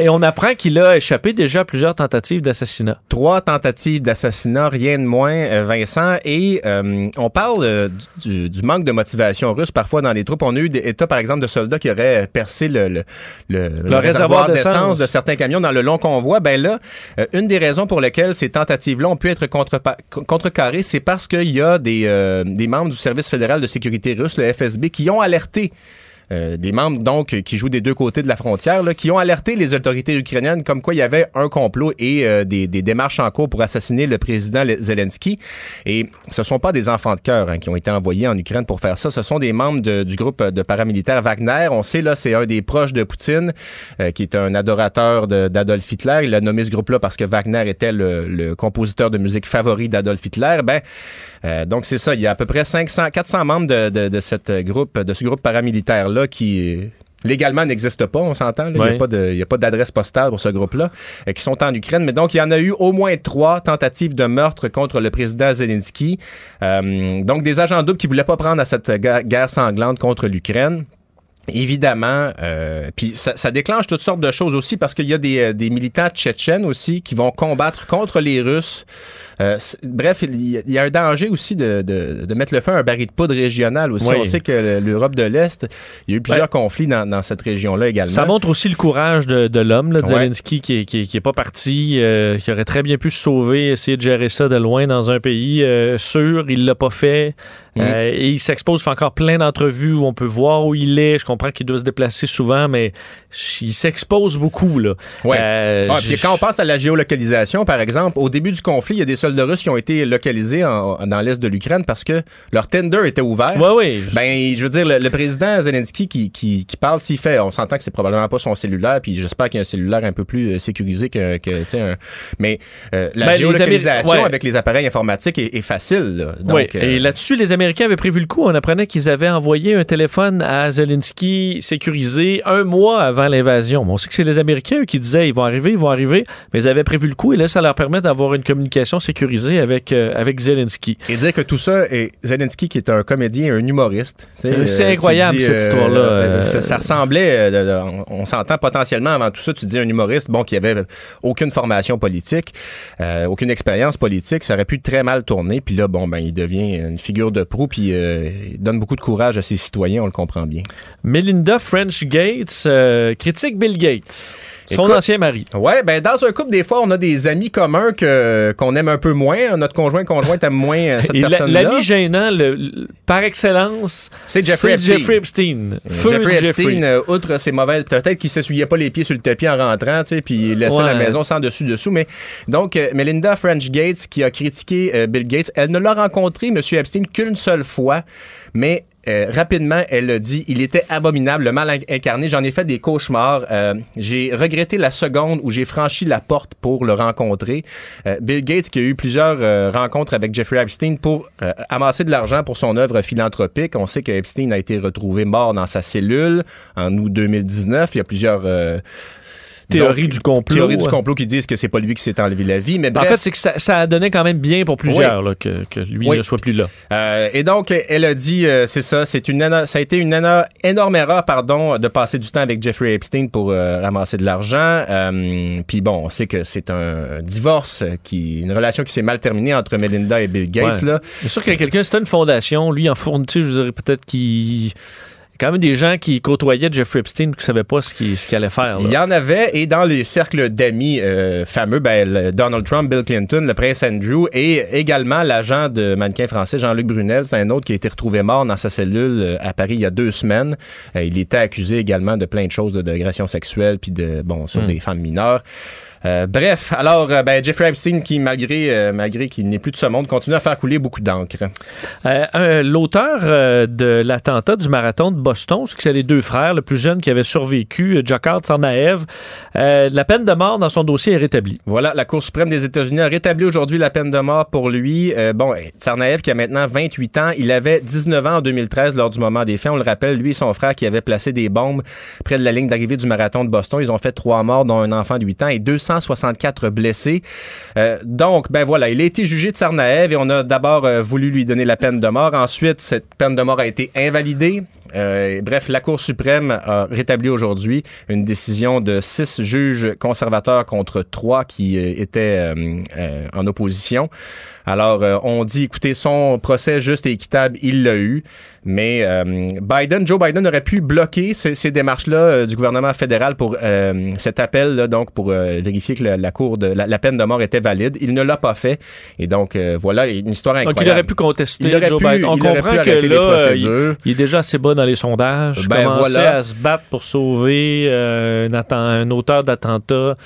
Et on apprend qu'il a échappé déjà à plusieurs tentatives d'assassinat. Trois tentatives d'assassinat, rien de moins, Vincent. Et on parle du, du manque de motivation russe parfois dans les troupes. On a eu des états, par exemple, de soldats qui auraient percé le, le, le- le réservoir d'essence. de certains camions dans le long convoi. Ben là, euh, une des raisons pour lesquelles ces tentatives-là ont pu être contrecarrées, c'est parce qu'il y a des, euh, des membres du service fédéral de sécurité russe, le FSB, qui ont alerté euh, des membres donc qui jouent des deux côtés de la frontière, là, qui ont alerté les autorités ukrainiennes comme quoi il y avait un complot et euh, des, des démarches en cours pour assassiner le président Le- Zelensky. Et ce sont pas des enfants de cœur hein, qui ont été envoyés en Ukraine pour faire ça. Ce sont des membres du groupe de paramilitaires Wagner. On sait là, c'est un des proches de Poutine, euh, qui est un adorateur d'Adolf Hitler. Il a nommé ce groupe-là parce que Wagner était le, le compositeur de musique favori d'Adolf Hitler. Ben euh, donc c'est ça, il y a à peu près 500, 400 membres de, de, de cette groupe, de ce groupe paramilitaire là qui légalement n'existe pas, on s'entend. Il n'y Ouais. a pas de- il y a pas d'adresse postale pour ce groupe-là euh, qui sont en Ukraine. Mais donc il y en a eu au moins trois tentatives de meurtre contre le président Zelensky. Euh, donc des agents doubles qui voulaient pas prendre à cette guerre sanglante contre l'Ukraine. Évidemment, euh, puis ça, ça déclenche toutes sortes de choses aussi parce qu'il y a des, des militants tchétchènes aussi qui vont combattre contre les Russes. Euh, bref, il y, a, il y a un danger aussi de, de, de mettre le feu à un baril de poudre régional aussi. Oui. On sait que l'Europe de l'Est, il y a eu plusieurs conflits dans, dans cette région-là également. Ça montre aussi le courage de, de l'homme, Ouais. Zelensky, qui, est- qui, qui est pas parti, euh, qui aurait très bien pu se sauver, essayer de gérer ça de loin dans un pays euh, sûr. Il l'a pas fait. Mm. Euh, et il s'expose, fait encore plein d'entrevues où on peut voir où il est. Je comprends qu'il doit se déplacer souvent, mais il s'expose beaucoup. Là. Ouais. Ah, puis quand on pense à la géolocalisation, par exemple, au début du conflit, il y a des soldats russes qui ont été localisés en- dans l'est de l'Ukraine parce que leur tender était ouvert. Ouais, ouais. Ben, je veux dire, le, le président Zelensky qui, qui, qui parle, s'il fait, on s'entend que c'est probablement pas son cellulaire, puis j'espère qu'il y a un cellulaire un peu plus euh, sécurisé que, que tu sais, un- mais euh, la Ben, géolocalisation ouais. avec les appareils informatiques est, est facile. là. Donc, Oui, euh, et là-dessus, les Américains avaient prévu le coup. On apprenait qu'ils avaient envoyé un téléphone à Zelensky sécurisé un mois avant l'invasion. Mais on sait que c'est les Américains eux, qui disaient ils vont arriver, ils vont arriver, mais ils avaient prévu le coup et là, ça leur permet d'avoir une communication sécurisée avec, euh, avec Zelensky. Et dire que tout ça est Zelensky qui est un comédien et un humoriste. Euh, c'est euh, incroyable, dis, cette histoire-là, ça, ça ressemblait, on, s'entend potentiellement avant tout ça, tu dis un humoriste, bon, qui avait aucune formation politique, aucune expérience politique, ça aurait pu très mal tourner, puis là, bon, ben, il devient une figure de proue, puis il donne beaucoup de courage à ses citoyens, on le comprend bien. Melinda French Gates critique Bill Gates, son Écoute, ancien mari. Ouais, ben dans un couple, des fois, on a des amis communs que qu'on aime un peu moins. Notre conjoint conjointe aime moins euh, cette personne-là. l'ami gênant, le- le- par excellence, C'est Jeffrey Epstein. Jeffrey Epstein. Feu Jeffrey. Epstein, euh, outre ses mauvaises, peut-être qu'il s'essuyait pas les pieds sur le tapis en rentrant, tu sais, puis il laissait Ouais. la maison sans dessus dessous. Mais donc euh, Melinda French Gates qui a critiqué euh, Bill Gates, elle ne l'a rencontré Monsieur Epstein qu'une seule fois, mais euh, rapidement, elle a dit, il était abominable, le mal in- incarné. J'en ai fait des cauchemars. Euh, j'ai regretté la seconde où j'ai franchi la porte pour le rencontrer. Euh, Bill Gates qui a eu plusieurs rencontres avec Jeffrey Epstein pour amasser de l'argent pour son œuvre philanthropique. On sait que Epstein a été retrouvé mort dans sa cellule en août 2019. Il y a plusieurs Théorie du complot. théories du complot qui disent que c'est pas lui qui s'est enlevé la vie. Mais En fait, c'est que ça, ça a donné quand même bien pour plusieurs là, que, que lui Oui. ne soit plus là. Euh, et donc, elle a dit, euh, c'est ça, c'est une ça a été une éno- énorme erreur, pardon, de passer du temps avec Jeffrey Epstein pour euh, ramasser de l'argent. Puis bon, on sait que c'est un divorce, qui, une relation qui s'est mal terminée entre Melinda et Bill Gates. Ouais. Là. C'est sûr qu'il y a quelqu'un, c'était une fondation, lui en fournit, je dirais peut-être qu'il quand même des gens qui côtoyaient Jeffrey Epstein qui ne savaient pas ce qu'il allait faire. Il y en avait, et dans les cercles d'amis euh, fameux, ben, le Donald Trump, Bill Clinton, le prince Andrew, et également l'agent de mannequin français Jean-Luc Brunel, c'est un autre qui a été retrouvé mort dans sa cellule euh, à Paris il y a deux semaines. Euh, il était accusé également de plein de choses, d'agression sexuelle, puis de, bon, sur Hmm. des femmes mineures. Euh, bref, alors euh, ben, Jeffrey Epstein, qui malgré euh, malgré qu'il n'est plus de ce monde, continue à faire couler beaucoup d'encre. Euh, L'auteur de l'attentat du marathon de Boston, c'est les deux frères, le plus jeune qui avait survécu, Jakar Tsarnaev, euh, la peine de mort dans son dossier est rétablie. Voilà, la Cour suprême des États-Unis a rétabli aujourd'hui la peine de mort pour lui. Euh, bon, Tsarnaev qui a maintenant 28 ans, il avait 19 ans en 2013 lors du moment des faits. On le rappelle, lui et son frère qui avaient placé des bombes près de la ligne d'arrivée du marathon de Boston. Ils ont fait trois morts, dont un enfant de 8 ans et 264 blessés. Euh, donc, ben voilà, il a été jugé de Tsarnaev et on a d'abord euh, voulu lui donner la peine de mort. Ensuite, cette peine de mort a été invalidée. Euh, bref, la Cour suprême a rétabli aujourd'hui une décision de six juges conservateurs contre trois qui euh, étaient euh, euh, en opposition. Alors, euh, on dit, écoutez, son procès juste et équitable, il l'a eu. Mais euh, Biden, Joe Biden aurait pu bloquer ces, ces démarches-là du gouvernement fédéral pour euh, cet appel, là, donc pour vérifier que la, la cour de la, la peine de mort était valide. Il ne l'a pas fait. Et donc, euh, voilà, une histoire incroyable. Donc, il aurait pu contester Il aurait Joe pu- Biden. On comprend que là, il, il est déjà assez bas dans les sondages. Ben, commençait voilà. à se battre pour sauver euh, un, un auteur d'attentat.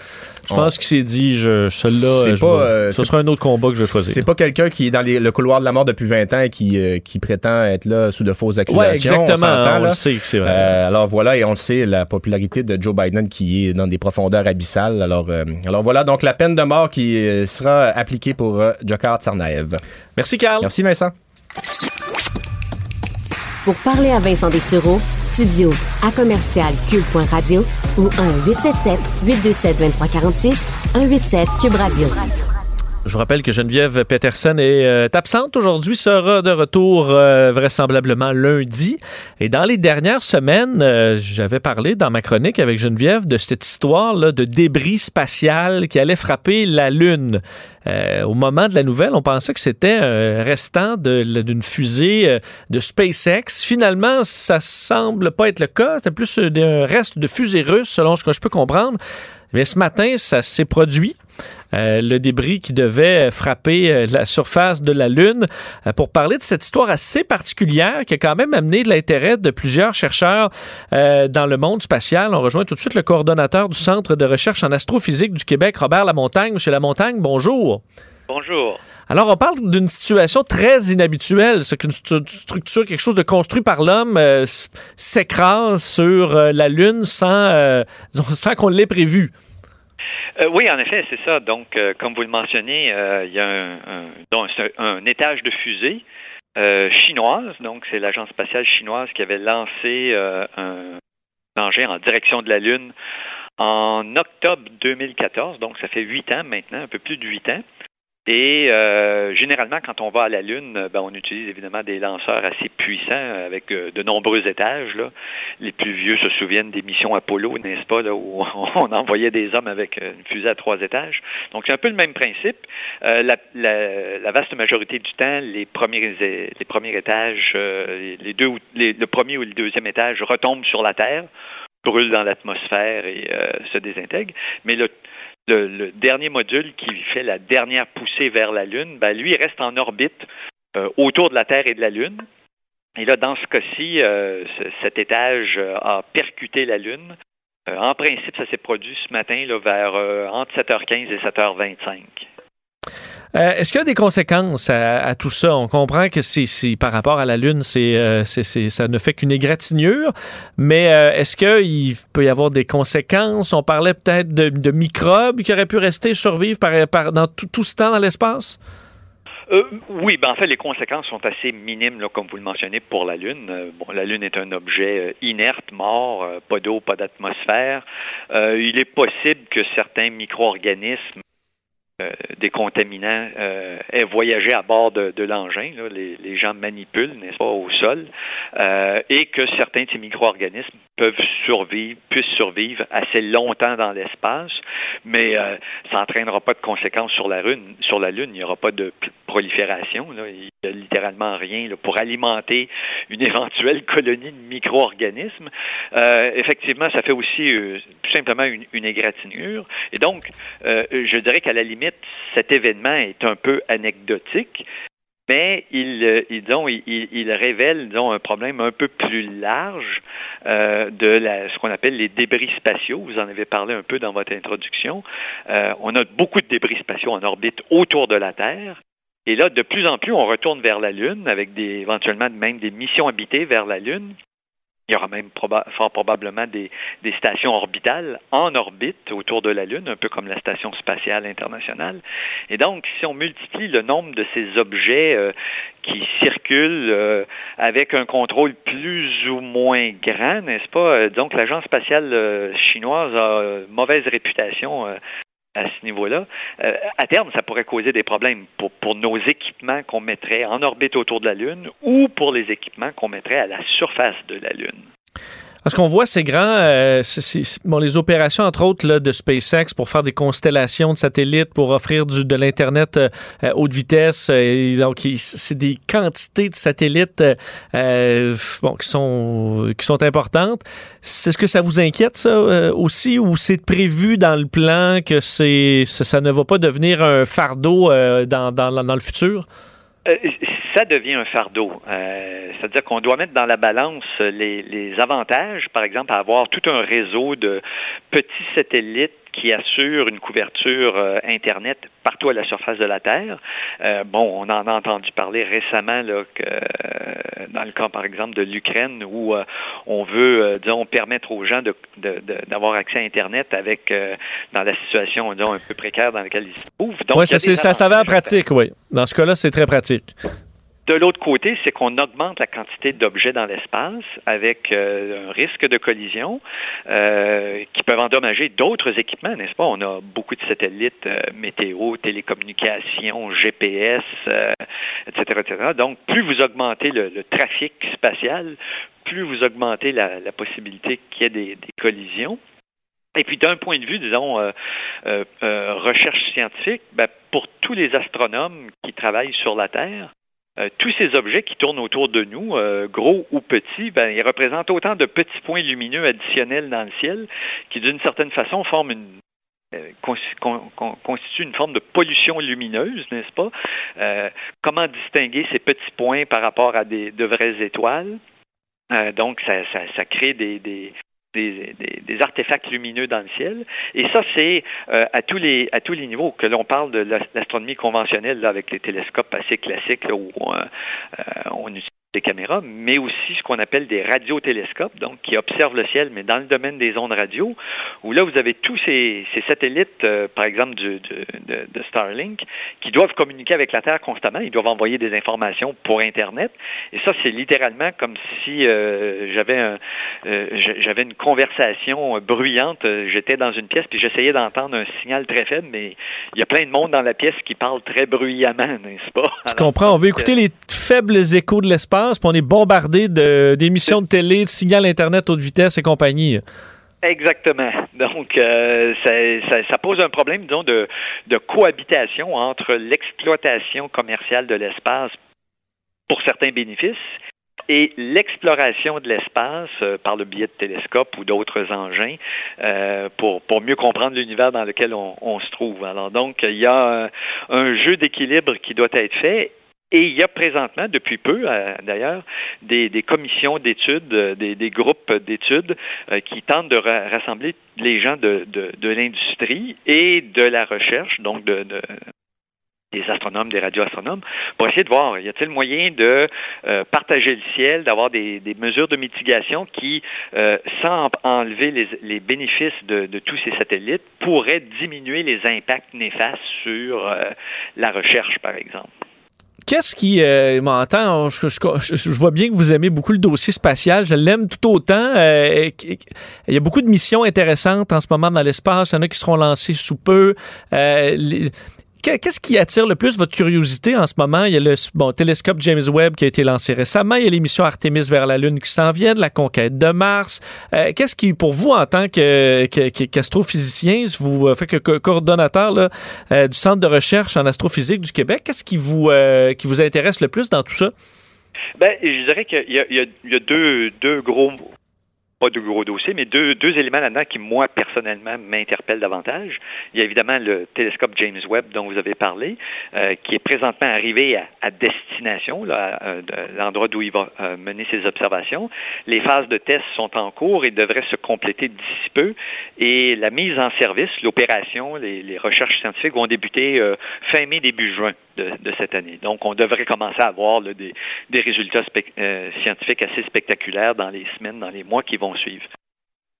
Je On- pense qu'il s'est dit, je, celui-là, C'est je pas, vais- euh, ce sera un autre combat que je vais choisir. C'est pas quelqu'un qui est dans les- le couloir de la mort depuis 20 ans et qui, euh, qui prétend être là sous de fausses accusations. Ouais, exactement. On, On le sait que c'est vrai. Euh, alors voilà, et on le sait, la popularité de Joe Biden qui est dans des profondeurs abyssales. Alors, euh, alors voilà, donc la peine de mort qui sera appliquée pour euh, Jakar Tsarnaev. Merci, Carl. Merci Vincent. Pour parler à Vincent Dessureau, studio à commercial cube.radio ou 1-877-827-2346, 187 Cube Radio. Je vous rappelle que Geneviève Peterson est euh, absente aujourd'hui, sera de retour euh, vraisemblablement lundi. Et dans les dernières semaines, euh, j'avais parlé dans ma chronique avec Geneviève de cette histoire là, de débris spatial qui allait frapper la Lune. Au moment de la nouvelle, on pensait que c'était un restant d'une fusée de SpaceX. Finalement, ça semble pas être le cas. C'était plus un reste de fusée russe, selon ce que je peux comprendre. Mais ce matin, ça s'est produit. Euh, le débris qui devait frapper euh, la surface de la Lune. Euh, pour parler de cette histoire assez particulière qui a quand même amené de l'intérêt de plusieurs chercheurs euh, dans le monde spatial, on rejoint tout de suite le coordonnateur du Centre de recherche en astrophysique du Québec, Robert Lamontagne. Monsieur Lamontagne, bonjour. Bonjour. Alors, on parle d'une situation très inhabituelle, c'est qu'une stru- structure, quelque chose de construit par l'homme, s'écrase sur la Lune sans, sans qu'on l'ait prévu. Euh, oui, en effet, c'est ça. Donc, euh, comme vous le mentionnez, euh, il y a un, un- étage de fusée chinoise. Donc, c'est l'agence spatiale chinoise qui avait lancé un engin en direction de la Lune en octobre 2014. Donc, ça fait huit ans maintenant, un peu plus de huit ans. Et euh, généralement, quand on va à la Lune, euh, ben, on utilise évidemment des lanceurs assez puissants euh, avec euh, de nombreux étages. Là. Les plus vieux se souviennent des missions Apollo, n'est-ce pas, là, où on envoyait des hommes avec une fusée à trois étages. Donc, c'est un peu le même principe. Euh, la, la- la vaste majorité du temps, les premiers, les premiers étages, les, deux, les- le premier ou le deuxième étage retombent sur la Terre, brûlent dans l'atmosphère et se désintègrent. Mais le, le, dernier module qui fait la dernière poussée vers la Lune, ben, lui, il reste en orbite euh, autour de la Terre et de la Lune. Et là, dans ce cas-ci, euh, ce- cet étage euh, a percuté la Lune. En principe, ça s'est produit ce matin là, vers entre 7h15 et 7h25. Euh, Est-ce qu'il y a des conséquences à, tout ça? On comprend que c'est- par rapport à la Lune, euh, c'est- ça ne fait qu'une égratignure, mais euh, est-ce qu'il peut y avoir des conséquences? On parlait peut-être de, microbes qui auraient pu rester survivre dans tout, ce temps dans l'espace? Oui, ben en fait, les conséquences sont assez minimes, comme vous le mentionnez, pour la Lune. La Lune est un objet inerte, mort, pas d'eau, pas d'atmosphère. Il est possible que certains micro-organismes euh, des contaminants euh, voyagé à bord de, l'engin. les gens manipulent, n'est-ce pas, au sol, euh, et que certains de ces micro-organismes peuvent survivre, puissent survivre assez longtemps dans l'espace, mais euh, ça n'entraînera pas de conséquences sur la Lune. Sur la Lune, il n'y aura pas de prolifération. Là. Il littéralement rien là, pour alimenter une éventuelle colonie de micro-organismes. Euh, effectivement, ça fait aussi euh, tout simplement une, une, égratignure. Et donc, euh, je dirais qu'à la limite, cet événement est un peu anecdotique. Mais il, euh, il, disons, il, il, révèle disons, un problème un peu plus large euh, de la, ce qu'on appelle les débris spatiaux. Vous en avez parlé un peu dans votre introduction. Euh, on a beaucoup de débris spatiaux en orbite autour de la Terre. Et là, de plus en plus, on retourne vers la Lune avec des, éventuellement même des missions habitées vers la Lune. Il y aura même fort probablement des, des, stations orbitales en orbite autour de la Lune, un peu comme la Station spatiale internationale. Et donc, si on multiplie le nombre de ces objets euh, qui circulent euh, avec un contrôle plus ou moins grand, n'est-ce pas? Euh, donc, l'Agence spatiale chinoise a mauvaise réputation à ce niveau-là. Euh, à terme, ça pourrait causer des problèmes pour, pour nos équipements qu'on mettrait en orbite autour de la Lune ou pour les équipements qu'on mettrait à la surface de la Lune. Parce qu'on voit ces grands, euh, bon, les opérations entre autres là, de SpaceX pour faire des constellations de satellites, pour offrir du, de l'internet euh, haute vitesse. Euh, donc c'est des quantités de satellites euh, bon, qui sont qui sont importantes. C'est ce que ça vous inquiète ça aussi, ou c'est prévu dans le plan que c'est ça, ça, ne va pas devenir un fardeau dans, dans, dans le futur? Ça devient un fardeau. Euh, C'est-à-dire qu'on doit mettre dans la balance les, avantages, par exemple, à avoir tout un réseau de petits satellites qui assurent une couverture euh, Internet partout à la surface de la Terre. Euh, bon, on en a entendu parler récemment là, que, euh, dans le cas, par exemple, de l'Ukraine, où on veut, disons, permettre aux gens d'avoir accès à Internet avec, dans la situation, disons, un peu précaire dans laquelle ils se trouvent. Oui, ça, ça, ça en pratique, oui. Dans ce cas-là, c'est très pratique. De l'autre côté, c'est qu'on augmente la quantité d'objets dans l'espace avec euh, un risque de collision euh, qui peuvent endommager d'autres équipements, n'est-ce pas? On a beaucoup de satellites euh, météo, télécommunications, GPS, etc., etc. Donc, plus vous augmentez le, trafic spatial, plus vous augmentez la, possibilité qu'il y ait des, collisions. Et puis d'un point de vue, disons, euh, euh, recherche scientifique, ben, pour tous les astronomes qui travaillent sur la Terre, euh, tous ces objets qui tournent autour de nous, euh, gros ou petits, ben, ils représentent autant de petits points lumineux additionnels dans le ciel qui, d'une certaine façon, forment une euh, constitue une forme de pollution lumineuse, n'est-ce pas? comment distinguer ces petits points par rapport à des, de vraies étoiles? donc, ça, ça, ça crée des, des, des, des, artefacts lumineux dans le ciel. Et ça, c'est euh, à tous les à tous les niveaux que l'on parle de l'astronomie conventionnelle là, avec les télescopes assez classiques là, où on, euh, on utilise des caméras, mais aussi ce qu'on appelle des radiotélescopes, donc qui observent le ciel, mais dans le domaine des ondes radio, où là, vous avez tous ces, ces satellites, euh, par exemple, du, de, de, Starlink, qui doivent communiquer avec la Terre constamment. Ils doivent envoyer des informations pour Internet. Et ça, c'est littéralement comme si euh, j'avais un, euh, j'avais une conversation bruyante. J'étais dans une pièce, puis j'essayais d'entendre un signal très faible, mais il y a plein de monde dans la pièce qui parle très bruyamment, n'est-ce pas? Je comprends. On veut écouter les faibles échos de l'espace on est bombardé d'émissions de, télé, de signal Internet haute vitesse et compagnie. Exactement. Donc, euh, ça, pose un problème, disons, de, cohabitation entre l'exploitation commerciale de l'espace pour certains bénéfices et l'exploration de l'espace euh, par le biais de télescopes ou d'autres engins euh, pour, pour mieux comprendre l'univers dans lequel on, se trouve. Alors donc, il y a un jeu d'équilibre qui doit être fait et il y a présentement, depuis peu euh, d'ailleurs, des, commissions d'études, euh, des, groupes d'études euh, qui tentent de rassembler les gens de, de, l'industrie et de la recherche, donc de, de des astronomes, des radioastronomes, pour essayer de voir, y a-t-il moyen de partager le ciel, d'avoir des, des, mesures de mitigation qui, sans enlever les, les bénéfices de, de, tous ces satellites, pourraient diminuer les impacts néfastes sur la recherche, par exemple. Qu'est-ce qui euh, m'entend? Je, je, je, vois bien que vous aimez beaucoup le dossier spatial. Je l'aime tout autant. Euh, il y a beaucoup de missions intéressantes en ce moment dans l'espace. Il y en a qui seront lancées sous peu. Euh, qu'est-ce qui attire le plus votre curiosité en ce moment? Il y a le bon, télescope James Webb qui a été lancé récemment. Il y a l'émission Artemis vers la Lune qui s'en vient, la conquête de Mars. Euh, qu'est-ce qui, pour vous, en tant qu'astrophysicien, que, vous faites que coordonnateur là, du Centre de recherche en astrophysique du Québec, qu'est-ce qui vous, qui vous intéresse le plus dans tout ça? Ben, je dirais qu'il y, y, y a, deux, deux gros pas de gros dossiers, mais deux, deux éléments là-dedans qui, moi, personnellement, m'interpellent davantage. Il y a évidemment le télescope James Webb dont vous avez parlé, euh, qui est présentement arrivé à, destination, là, euh, l'endroit d'où il va euh, mener ses observations. Les phases de test sont en cours et devraient se compléter d'ici peu. Et la mise en service, l'opération, les, recherches scientifiques vont débuter fin mai, début juin de, cette année. Donc, on devrait commencer à avoir des, des, résultats scientifiques assez spectaculaires dans les semaines, dans les mois qui vont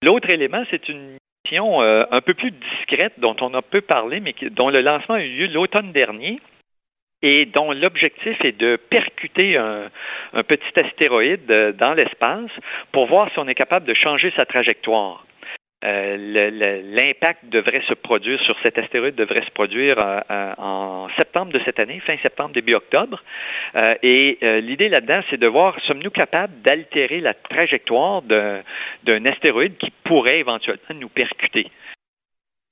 L'autre élément, c'est une mission euh, un peu plus discrète dont on a peu parlé, mais dont le lancement a eu lieu l'automne dernier et dont l'objectif est de percuter un, un petit astéroïde euh, dans l'espace pour voir si on est capable de changer sa trajectoire. Euh, l'impact devrait se produire sur cet astéroïde devrait se produire euh, euh, en septembre de cette année, fin septembre, début octobre. et l'idée là-dedans, c'est de voir sommes-nous capables d'altérer la trajectoire d'un astéroïde qui pourrait éventuellement nous percuter?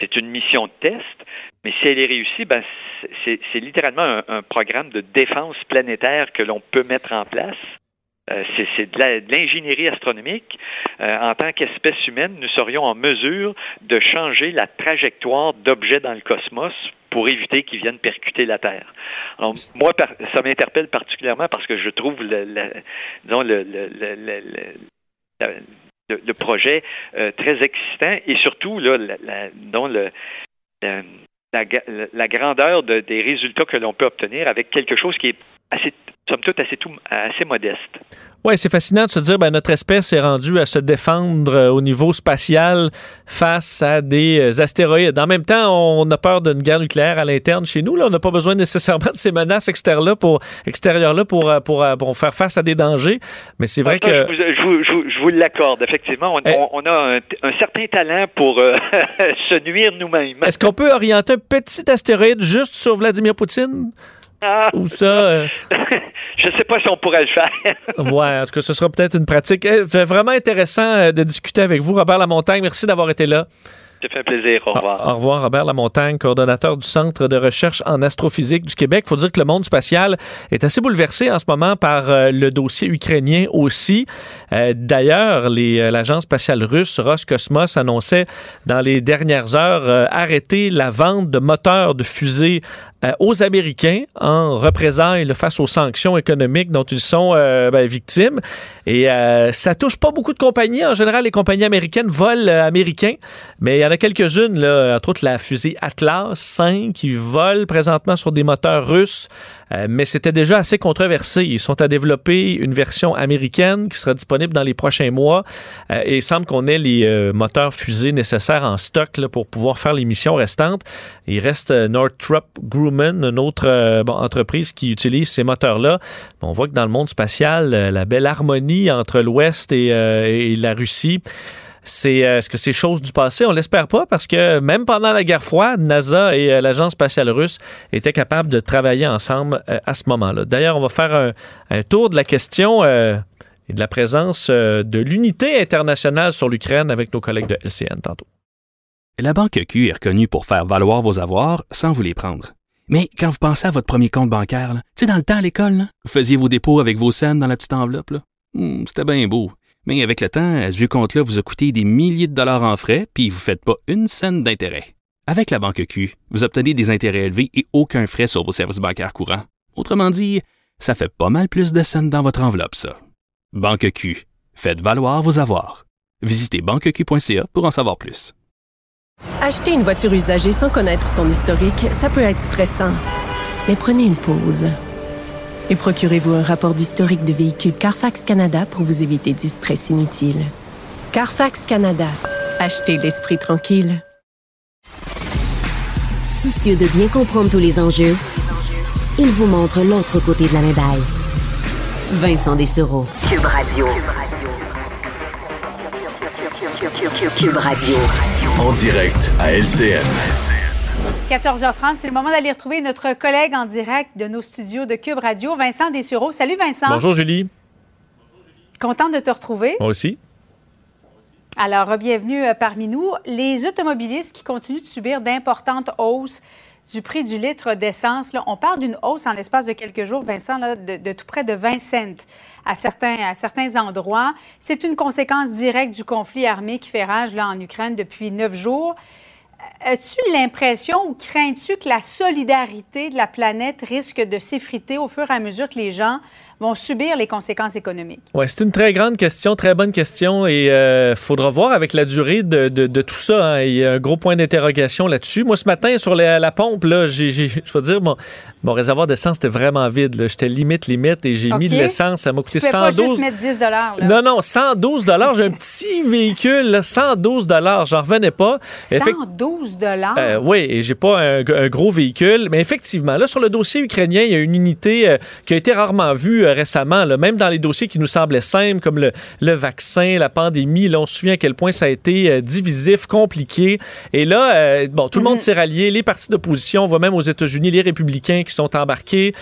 C'est une mission de test, mais si elle est réussie, ben, c'est littéralement un, programme de défense planétaire que l'on peut mettre en place c'est de l'ingénierie astronomique. Euh, en tant qu'espèce humaine, nous serions en mesure de changer la trajectoire d'objets dans le cosmos pour éviter qu'ils viennent percuter la Terre. Moi, ça m'interpelle particulièrement parce que je trouve le, projet euh, très excitant et surtout la, dont la, grandeur des résultats que l'on peut obtenir avec quelque chose qui est assez somme toute assez, tout, assez modeste. Oui, c'est fascinant de se dire ben notre espèce est rendue à se défendre euh, au niveau spatial face à des euh, astéroïdes. En même temps, on a peur d'une guerre nucléaire à l'interne chez nous. Là. On n'a pas besoin nécessairement de ces menaces extérieures-là pour, extérieures -là pour, euh, pour, pour, faire face à des dangers. Mais c'est vrai que... Je vous, l'accorde, effectivement. On, eh. on, a un, certain talent pour se nuire nous-mêmes. Est-ce qu'on peut orienter un petit astéroïde juste sur Vladimir Poutine? Ou ça. Euh... je sais pas si on pourrait le faire. ouais, en tout cas, ce sera peut-être une pratique. Eh, vraiment intéressant euh, de discuter avec vous, Robert Lamontagne. Merci d'avoir été là. Ça fait plaisir. Au revoir. Au revoir, Robert Lamontagne, coordonnateur du Centre de recherche en astrophysique du Québec. Il faut dire que le monde spatial est assez bouleversé en ce moment par euh, le dossier ukrainien aussi. Euh, d'ailleurs, l'agence spatiale russe Roscosmos annonçait dans les dernières heures arrêter la vente de moteurs de fusées euh, aux Américains en représailles face aux sanctions économiques dont ils sont euh, ben, victimes. Et euh, ça touche pas beaucoup de compagnies. En général, les compagnies américaines volent américains, mais il y en a quelques-unes, entre autres la fusée Atlas 5 qui vole présentement sur des moteurs russes, mais c'était déjà assez controversé. Ils sont à développer une version américaine qui sera disponible dans les prochains mois et il semble qu'on ait les moteurs fusées nécessaires en stock pour pouvoir faire les missions restantes. Il reste Northrop Grumman une autre euh, entreprise qui utilise ces moteurs-là. On voit que dans le monde spatial, euh, la belle harmonie entre l'Ouest et, euh, la Russie, c'est est-ce que c'est chose du passé? On l'espère pas parce que même pendant la guerre froide, NASA et l'agence spatiale russe étaient capables de travailler ensemble à ce moment-là. D'ailleurs, on va faire un, tour de la question et de la présence de l'unité internationale sur l'Ukraine avec nos collègues de LCN tantôt. La banque Q est reconnue pour faire valoir vos avoirs sans vous les prendre. Mais quand vous pensez à votre premier compte bancaire, tu sais, dans le temps à l'école, vous faisiez vos dépôts avec vos scènes dans la petite enveloppe. Hmm, c'était bien beau. Mais avec le temps, ce compte-là vous a coûté des milliers de dollars en frais, puis vous ne faites pas une scène d'intérêt. Avec la banque Q, vous obtenez des intérêts élevés et aucun frais sur vos services bancaires courants. Autrement dit, ça fait pas mal plus de scènes dans votre enveloppe, ça. Banque Q, faites valoir vos avoirs. Visitez banqueq.ca pour en savoir plus. Acheter une voiture usagée sans connaître son historique, ça peut être stressant. Mais prenez une pause. Et procurez-vous un rapport d'historique de véhicule Carfax Canada pour vous éviter du stress inutile. Carfax Canada. Achetez l'esprit tranquille. Soucieux de bien comprendre tous les enjeux, il vous montre l'autre côté de la médaille. Vincent Dessereau. Cube Radio. Cube Radio. En direct à LCN. 14h30. C'est le moment d'aller retrouver notre collègue en direct de nos studios de Cube Radio, Vincent Dessureau. Salut Vincent. Bonjour Julie. Contente de te retrouver. Moi aussi. Alors, bienvenue euh, parmi nous. Les automobilistes qui continuent de subir d'importantes hausses du prix du litre d'essence. On parle d'une hausse en l'espace de quelques jours, Vincent, là, de, de, tout près de 20 cents à certains, à certains endroits. C'est une conséquence directe du conflit armé qui fait rage là, en Ukraine depuis neuf jours. As-tu l'impression ou crains-tu que la solidarité de la planète risque de s'effriter au fur et à mesure que les gens vont subir les conséquences économiques? Oui, c'est une très grande question, très bonne question et il euh, faudra voir avec la durée de, de, de tout ça. Hein. Il y a un gros point d'interrogation là-dessus. Moi, ce matin, sur la, la pompe, là, j'ai, je veux dire, mon, mon réservoir d'essence était vraiment vide. J'étais limite, limite et j'ai mis de l'essence. Ça m'a coûté Tu peux 112 pas juste mettre 10 là. Non, non, 112 J'ai un petit véhicule, là, 112 J'en revenais pas. Effect- 112 euh, oui, et j'ai pas un, un gros véhicule, mais effectivement, là, sur le dossier ukrainien, il y a une unité euh, qui a été rarement vue euh, récemment, là, même dans les dossiers qui nous semblaient simples, comme le, le vaccin, la pandémie. Là, on se souvient à quel point ça a été euh, divisif, compliqué. Et là, euh, bon, tout le monde s'est rallié, les partis d'opposition, on voit même aux États-Unis les républicains qui sont embarqués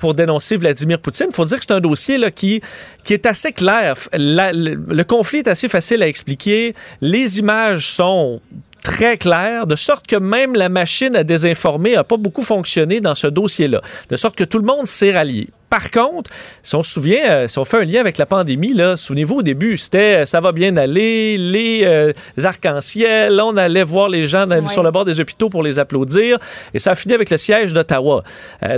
pour dénoncer Vladimir Poutine. Il faut dire que c'est un dossier là, qui, qui est assez clair. La- le, le conflit est assez facile à expliquer. Les images sont très claires, de sorte que même la machine à désinformer n'a pas beaucoup fonctionné dans ce dossier-là, de sorte que tout le monde s'est rallié. Par contre, si on se souvient, euh, si on fait un lien avec la pandémie, là, souvenez-vous au début, c'était euh, ça va bien aller, les euh, arcs-en-ciel, on allait voir les gens dans- Ouais. sur le bord des hôpitaux pour les applaudir, et ça a fini avec le siège d'Ottawa.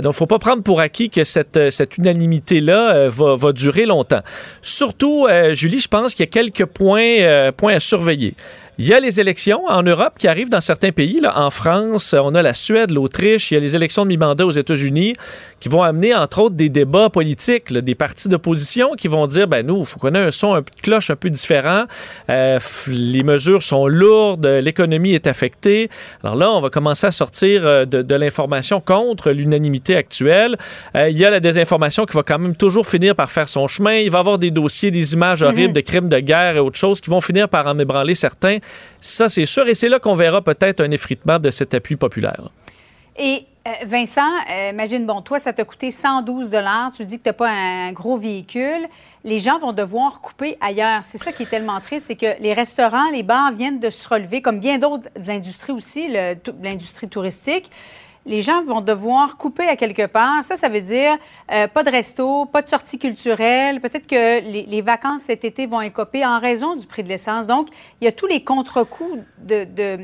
Donc, faut pas prendre pour acquis que cette, cette unanimité-là va, va durer longtemps. Surtout, Julie, je pense qu'il y a quelques points, points à surveiller. Il y a les élections en Europe qui arrivent dans certains pays. Là. En France, on a la Suède, l'Autriche, il y a les élections de mi-mandat aux États-Unis qui vont amener, entre autres, des débats politiques, là, des partis d'opposition qui vont dire, ben nous, il faut qu'on ait un son, un de cloche un peu différent. Euh, les mesures sont lourdes, l'économie est affectée. Alors là, on va commencer à sortir euh, de, de l'information contre l'unanimité actuelle. Euh, il y a la désinformation qui va quand même toujours finir par faire son chemin. Il va y avoir des dossiers, des images horribles de crimes de guerre et autres choses qui vont finir par en ébranler certains. Ça, c'est sûr. Et c'est là qu'on verra peut-être un effritement de cet appui populaire. Et euh, Vincent, euh, imagine, bon, toi, ça t'a coûté 112 Tu dis que tu n'as pas un gros véhicule. Les gens vont devoir couper ailleurs. C'est ça qui est tellement triste, c'est que les restaurants, les bars viennent de se relever, comme bien d'autres industries aussi, l'industrie touristique. Les gens vont devoir couper à quelque part. Ça, ça veut dire euh, pas de resto, pas de sortie culturelle. Peut-être que les, vacances cet été vont écoper en raison du prix de l'essence. Donc, il y a tous les contre-coups de-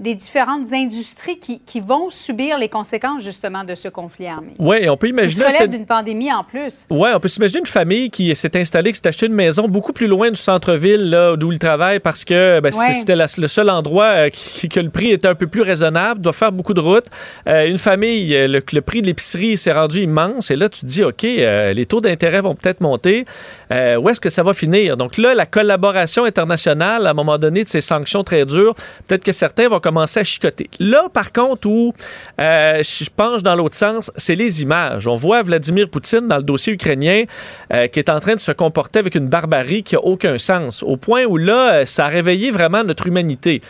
des différentes industries qui, qui vont subir les conséquences justement de ce conflit armé. Oui, on peut Qui se imaginer. relève cette- d'une pandémie en plus. Ouais, on peut s'imaginer une famille qui s'est installée, qui s'est acheté une maison beaucoup plus loin du centre-ville, là, d'où il travaille, parce que ben, Ouais. c'était le seul endroit euh, qui- que le prix était un peu plus raisonnable, doit faire beaucoup de routes. Euh, une famille, euh, le, le prix de l'épicerie s'est rendu immense, et là, tu te dis, OK, euh, les taux d'intérêt vont peut-être monter. Où est-ce que ça va finir? Donc là, la collaboration internationale, à un moment donné, de ces sanctions très dures, peut-être que certains vont commencer à chicoter. Là, par contre, où euh, je penche dans l'autre sens, c'est les images. On voit Vladimir Poutine dans le dossier ukrainien euh, qui est en train de se comporter avec une barbarie qui a aucun sens. Au point où là, euh, ça a réveillé vraiment notre humanité.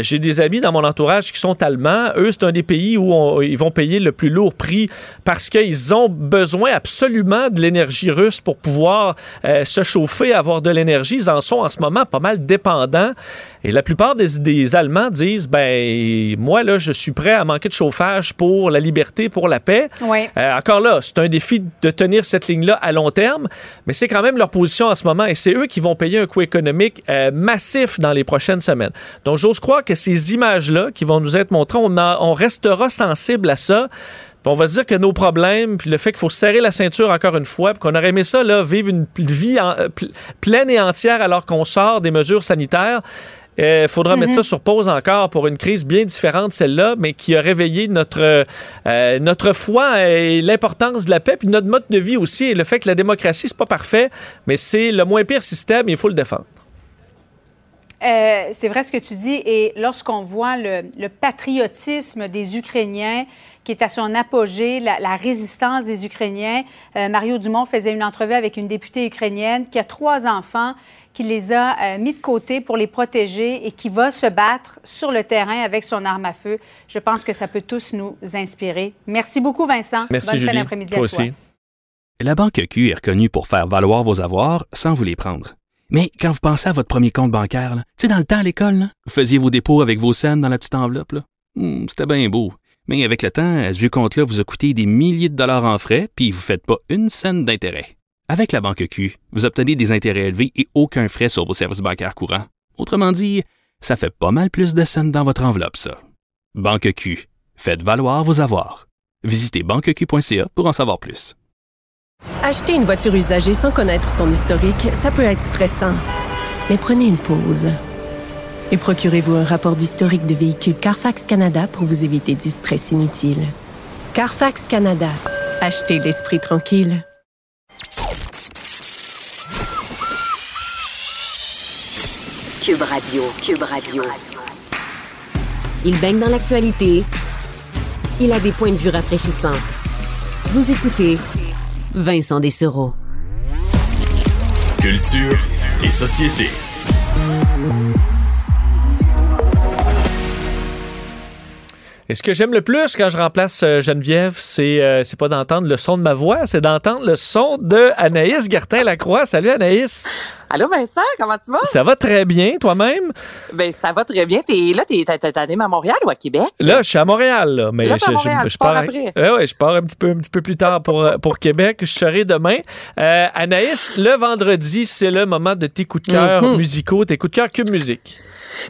J'ai des amis dans mon entourage qui sont allemands. Eux, c'est un des pays où ils vont payer le plus lourd prix parce qu'ils ont besoin absolument de l'énergie russe pour pouvoir se chauffer, avoir de l'énergie. Ils en sont en ce moment pas mal dépendants. Et la plupart des, des Allemands disent, ben moi là, je suis prêt à manquer de chauffage pour la liberté, pour la paix. Oui. Euh, encore là, c'est un défi de tenir cette ligne-là à long terme, mais c'est quand même leur position en ce moment et c'est eux qui vont payer un coût économique euh, massif dans les prochaines semaines. Donc, j'ose croire que ces images-là qui vont nous être montrées, on, restera sensible à ça. Puis on va se dire que nos problèmes, puis le fait qu'il faut serrer la ceinture encore une fois, puis qu'on aurait aimé ça, là, vivre une vie en- euh, pl- pleine et entière alors qu'on sort des mesures sanitaires. Il faudra mettre ça sur pause encore pour une crise bien différente, celle-là, mais qui a réveillé notre, euh, notre foi et l'importance de la paix, puis notre mode de vie aussi, et le fait que la démocratie, c'est pas parfait, mais c'est le moins pire système et il faut le défendre. Euh, c'est vrai ce que tu dis. Et lorsqu'on voit le, le patriotisme des Ukrainiens qui est à son apogée, la, la résistance des Ukrainiens. Euh, Mario Dumont faisait une entrevue avec une députée ukrainienne qui a trois enfants, qui les a euh, mis de côté pour les protéger et qui va se battre sur le terrain avec son arme à feu. Je pense que ça peut tous nous inspirer. Merci beaucoup, Vincent. Merci, Bonne fin Julie. d'après-midi Toi à toi. aussi. La Banque Q est reconnue pour faire valoir vos avoirs sans vous les prendre. Mais quand vous pensez à votre premier compte bancaire, tu sais, dans le temps à l'école, vous faisiez vos dépôts avec vos scènes dans la petite enveloppe. Hmm, C'était bien beau. Mais avec le temps, à ce compte-là vous a coûté des milliers de dollars en frais, puis vous ne faites pas une scène d'intérêt. Avec la Banque Q, vous obtenez des intérêts élevés et aucun frais sur vos services bancaires courants. Autrement dit, ça fait pas mal plus de scènes dans votre enveloppe, ça. Banque Q. Faites valoir vos avoirs. Visitez banqueq.ca pour en savoir plus. Acheter une voiture usagée sans connaître son historique, ça peut être stressant. Mais prenez une pause. Et procurez-vous un rapport d'historique de véhicule Carfax Canada pour vous éviter du stress inutile. Carfax Canada. Achetez l'esprit tranquille. Cube Radio, Cube Radio. Il baigne dans l'actualité. Il a des points de vue rafraîchissants. Vous écoutez Vincent Dessereau. Culture et société. Et ce que j'aime le plus quand je remplace euh, Geneviève, c'est euh, c'est pas d'entendre le son de ma voix, c'est d'entendre le son de Anaïs Gertin-Lacroix. Salut Anaïs. Allô Vincent, comment tu vas? Ça va très bien, toi-même? Ben ça va très bien. T'es là, t'es animé à Montréal ou à Québec? Là, je suis à Montréal, là. Mais Là, je, tu pars après. Ouais, ouais, je pars un petit peu, un petit peu plus tard pour, euh, pour Québec. Je serai demain. Euh, Anaïs, le vendredi, c'est le moment de tes coups de cœur Mhm. musicaux, tes coups de cœur Cube Musique.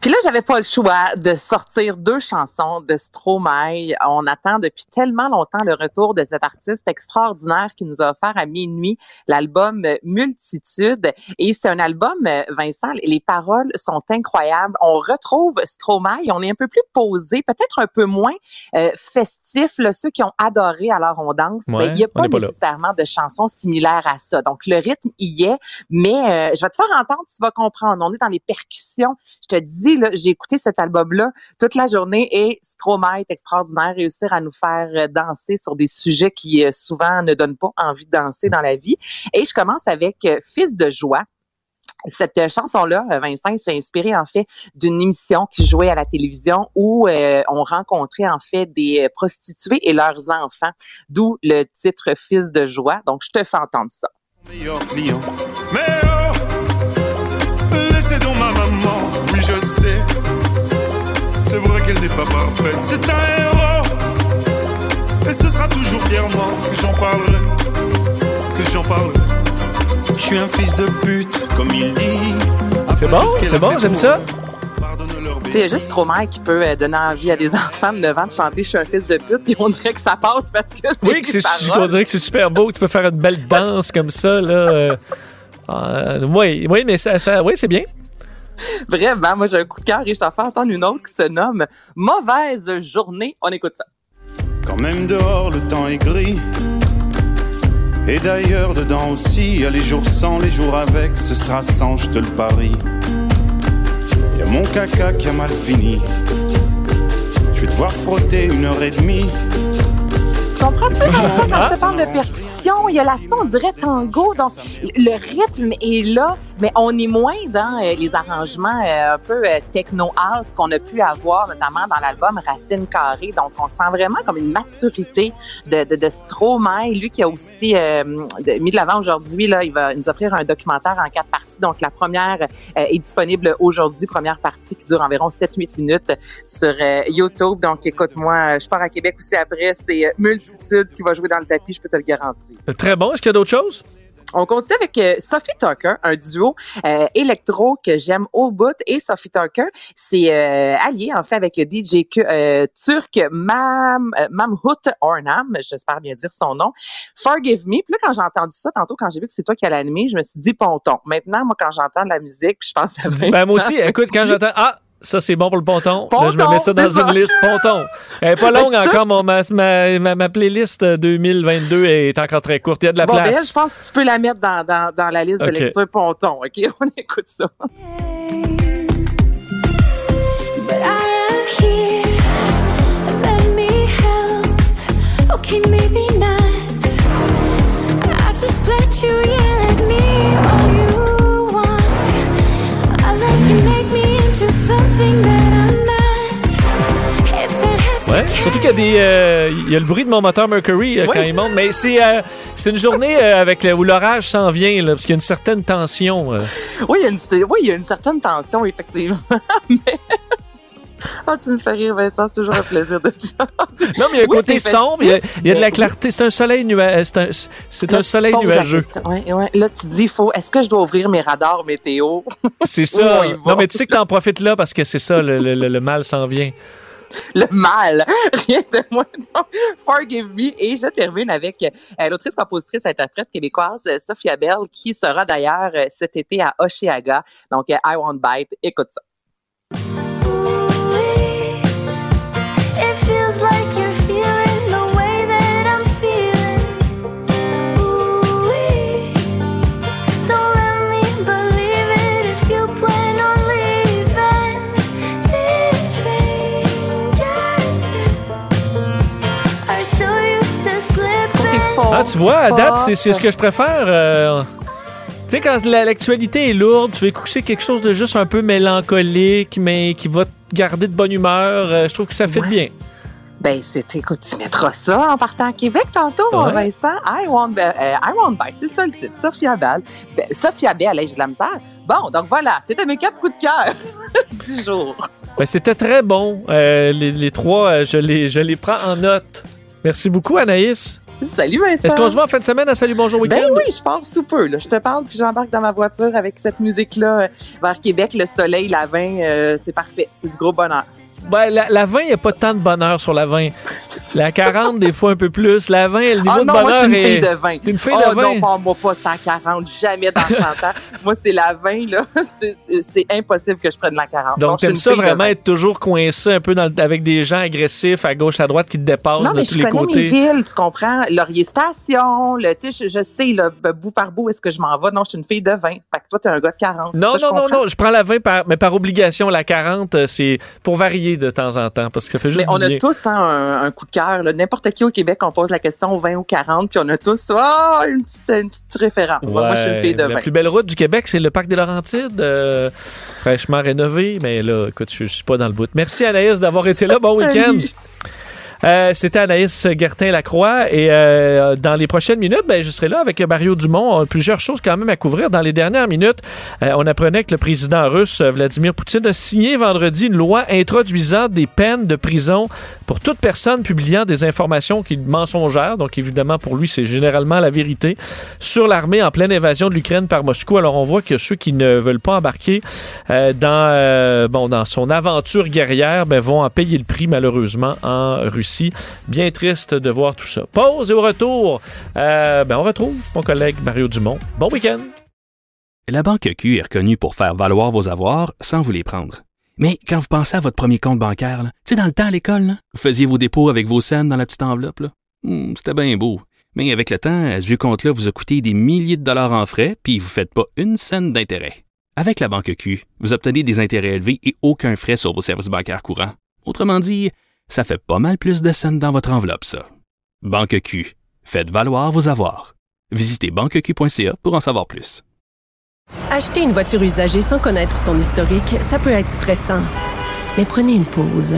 Puis là, j'avais pas le choix de sortir deux chansons de Stromae. On attend depuis tellement longtemps le retour de cet artiste extraordinaire qui nous a offert à minuit l'album Multitude. Et c'est un album, Vincent, les paroles sont incroyables. On retrouve Stromae, on est un peu plus posé, peut-être un peu moins euh, festif. Là, ceux qui ont adoré Alors on danse, Ouais, ben, il n'y a pas là. nécessairement de chansons similaires à ça. Donc le rythme y est, mais euh, je vais te faire entendre, tu vas comprendre. On est dans les percussions. Je te dis, j'ai écouté cet album-là toute la journée et Stromae est extraordinaire, réussir à nous faire euh, danser sur des sujets qui euh, souvent ne donnent pas envie de danser dans la vie. Et je commence avec euh, Fils de joie. Cette chanson-là, Vincent, s'est inspiré en fait d'une émission qui jouait à la télévision où on rencontrait en fait des prostituées et leurs enfants, d'où le titre Fils de joie. Donc, je te fais entendre ça. Laissez donc ma maman, oui je sais. C'est vrai qu'elle n'est pas parfaite, c'est un héros. Et ce sera toujours fièrement que j'en parlerai, que j'en parlerai. Je suis un fils de pute, comme ils disent. C'est bon, c'est bon, j'aime ça. Tu sais, il y a juste Stromae qui peut euh, donner envie à des enfants de 9 ans de chanter Je suis un fils de pute, puis on dirait que ça passe parce que c'est Oui, que c'est, on dirait que c'est super beau. Tu peux faire une belle danse comme ça, là. Euh, euh, oui, oui, mais ça, ça oui, c'est bien. Vraiment, moi j'ai un coup de cœur et je t'en fais entendre une autre qui se nomme Mauvaise journée. On écoute ça. Quand même dehors le temps est gris. Et d'ailleurs dedans aussi, il y a les jours sans, les jours avec, ce sera sans, je te le parie. Il y a mon caca qui a mal fini. Je vais devoir frotter une heure et demie. Tu comprends quand Ah, je te parle de percussion? Il y a l'aspect, on dirait tango. Donc, le rythme est là, mais on est moins dans euh, les arrangements euh, un peu euh, techno-house qu'on a pu avoir, notamment dans l'album Racine Carrée. Donc, on sent vraiment comme une maturité de, de, de Stromae. Lui qui a aussi euh, mis de l'avant aujourd'hui, là, il va nous offrir un documentaire en quatre parties. Donc, la première euh, est disponible aujourd'hui, première partie qui dure environ 7-8 minutes sur euh, YouTube. Donc, écoute-moi, je pars à Québec aussi après. C'est qui va jouer dans le tapis, je peux te le garantir. Très bon. Est-ce qu'il y a d'autres choses? On continue avec euh, Sophie Tucker, un duo euh, électro que j'aime au bout. Et Sophie Tucker, c'est euh, allié en fait avec le DJ euh, turc Mam, Mamhout Ornam, j'espère bien dire son nom. Forgive Me. Puis là, quand j'ai entendu ça tantôt, quand j'ai vu que c'est toi qui allais animer, je me suis dit ponton. Maintenant, moi, quand j'entends de la musique, puis je pense à Tu dis, ben, moi aussi, écoute, quand j'entends. Ah! Ça, c'est bon pour le ponton. Là, je me mets ça dans une ça. liste ponton. Elle est pas longue encore. Mon, ma, ma, ma, ma playlist 2022 est encore très courte. Il y a de la bon, ben, place. je pense que tu peux la mettre dans, dans, dans la liste de lecture ponton. OK? On écoute ça. But I am Surtout qu'il y a des, euh, il y a le bruit de mon moteur Mercury euh, quand il monte, mais c'est, euh, c'est une journée avec le- où l'orage s'en vient, là, parce qu'il y a une certaine tension. Oui, il y a une, oui, il y a une certaine tension, effectivement. Mais. Ah, tu me fais rire, Vincent, c'est toujours un plaisir de jaser. Non, mais il y a un Oui, côté sombre, il y a, il y a de la clarté. C'est un soleil nuageux. C'est un, c'est soleil nuageux. Ouais, ouais. Là, tu dis, faut, est-ce que je dois ouvrir mes radars météo? C'est ça. Non, mais tu sais que t'en profites là parce que c'est ça, le, le- le- le mal s'en vient. Le mal. Rien de moins. Non. Forgive me. Et je termine avec euh, l'autrice, compositrice, interprète québécoise euh, Sophia Bell, qui sera d'ailleurs euh, cet été à Oshiaga. Donc, I Won't Bite. Écoute ça. Ah, tu vois, à date, c'est c'est ce que je préfère. euh, Tu sais, quand la- l'actualité est lourde, tu veux écouter quelque chose de juste un peu mélancolique, mais qui va te garder de bonne humeur. euh, je trouve que ça fait bien. Ben, c'est, écoute, tu mettras ça en partant à Québec tantôt, Ouais. Vincent. I want, euh, I want Bite, c'est ça le titre. Sophia Bell. Ben, Sophia Bell, j'ai de la misère. Bon, donc voilà, c'était mes quatre coups de cœur du jour. Ben, C'était très bon. Euh, les, les trois, je les, je les prends en note. Merci beaucoup, Anaïs. Salut, Vincent. Est-ce qu'on se voit en fin de semaine à Salut Bonjour Week-end? Ben oui, je pars sous peu. Là. Je te parle, puis j'embarque dans ma voiture avec cette musique-là euh, vers Québec. Le soleil, la vin, euh, c'est parfait. C'est du gros bonheur. Ben, la, la 20, il n'y a pas tant de bonheur sur la 20. La 40, des fois un peu plus. La 20, le niveau Ah de non, bonheur moi, je suis une est... fille de vin. T'es une fille oh, de 20? non, pas moi pas 140, jamais dans 30 ans. moi, c'est la 20, là. C'est- impossible que je prenne la 40. Non, Donc, t'aimes ça de vraiment être toujours coincé un peu dans avec des gens agressifs à gauche, à droite qui te dépassent Non, de mais tous je les connais côtés. mes villes, tu comprends? Laurier Station, le, tu sais, je, je sais, là, bout par bout, est-ce que je m'en vais? Non, je suis une fille de 20. Fait que toi, t'es un gars de 40. Non, Ça, non, non, non, je prends la 20, par, mais par obligation. La 40, euh, c'est pour varier de temps en temps, parce que ça fait juste Mais on du a bien. tous hein, un, un coup de cœur. N'importe qui au Québec, on pose la question 20 ou 40, puis on a tous ah, une, petite, une petite référence. Moi, je suis une fille de la 20. plus belle route du Québec, c'est le parc des Laurentides, euh, fraîchement rénové. Mais là, écoute, je, je suis pas dans le bout. Merci Anaïs d'avoir été là. Bon week-end. Euh, C'était Anaïs Gertin-Lacroix et euh, dans les prochaines minutes, ben, je serai là avec Mario Dumont. On a plusieurs choses quand même à couvrir. Dans les dernières minutes, euh, on apprenait que le président russe Vladimir Poutine a signé vendredi une loi introduisant des peines de prison pour toute personne publiant des informations qui mensongères. Donc évidemment, pour lui, c'est généralement la vérité sur l'armée en pleine évasion de l'Ukraine par Moscou. Alors on voit que ceux qui ne veulent pas embarquer dans, bon, dans son aventure guerrière ben, vont en payer le prix malheureusement en Russie. Bien triste de voir tout ça. Pause et au retour, euh, ben, on retrouve mon collègue Mario Dumont. Bon week-end. La Banque Q est reconnue pour faire valoir vos avoirs sans vous les prendre. Mais quand vous pensez à votre premier compte bancaire, tu sais, dans le temps à l'école, vous faisiez vos dépôts avec vos scènes dans la petite enveloppe. Hmm, C'était bien beau. Mais avec le temps, ce vieux compte-là vous a coûté des milliers de dollars en frais, puis vous ne faites pas une scène d'intérêt. Avec la Banque Q, vous obtenez des intérêts élevés et aucun frais sur vos services bancaires courants. Autrement dit, ça fait pas mal plus de scènes dans votre enveloppe, ça. Banque Q. Faites valoir vos avoirs. Visitez banqueq.ca pour en savoir plus. Acheter une voiture usagée sans connaître son historique, ça peut être stressant. Mais prenez une pause.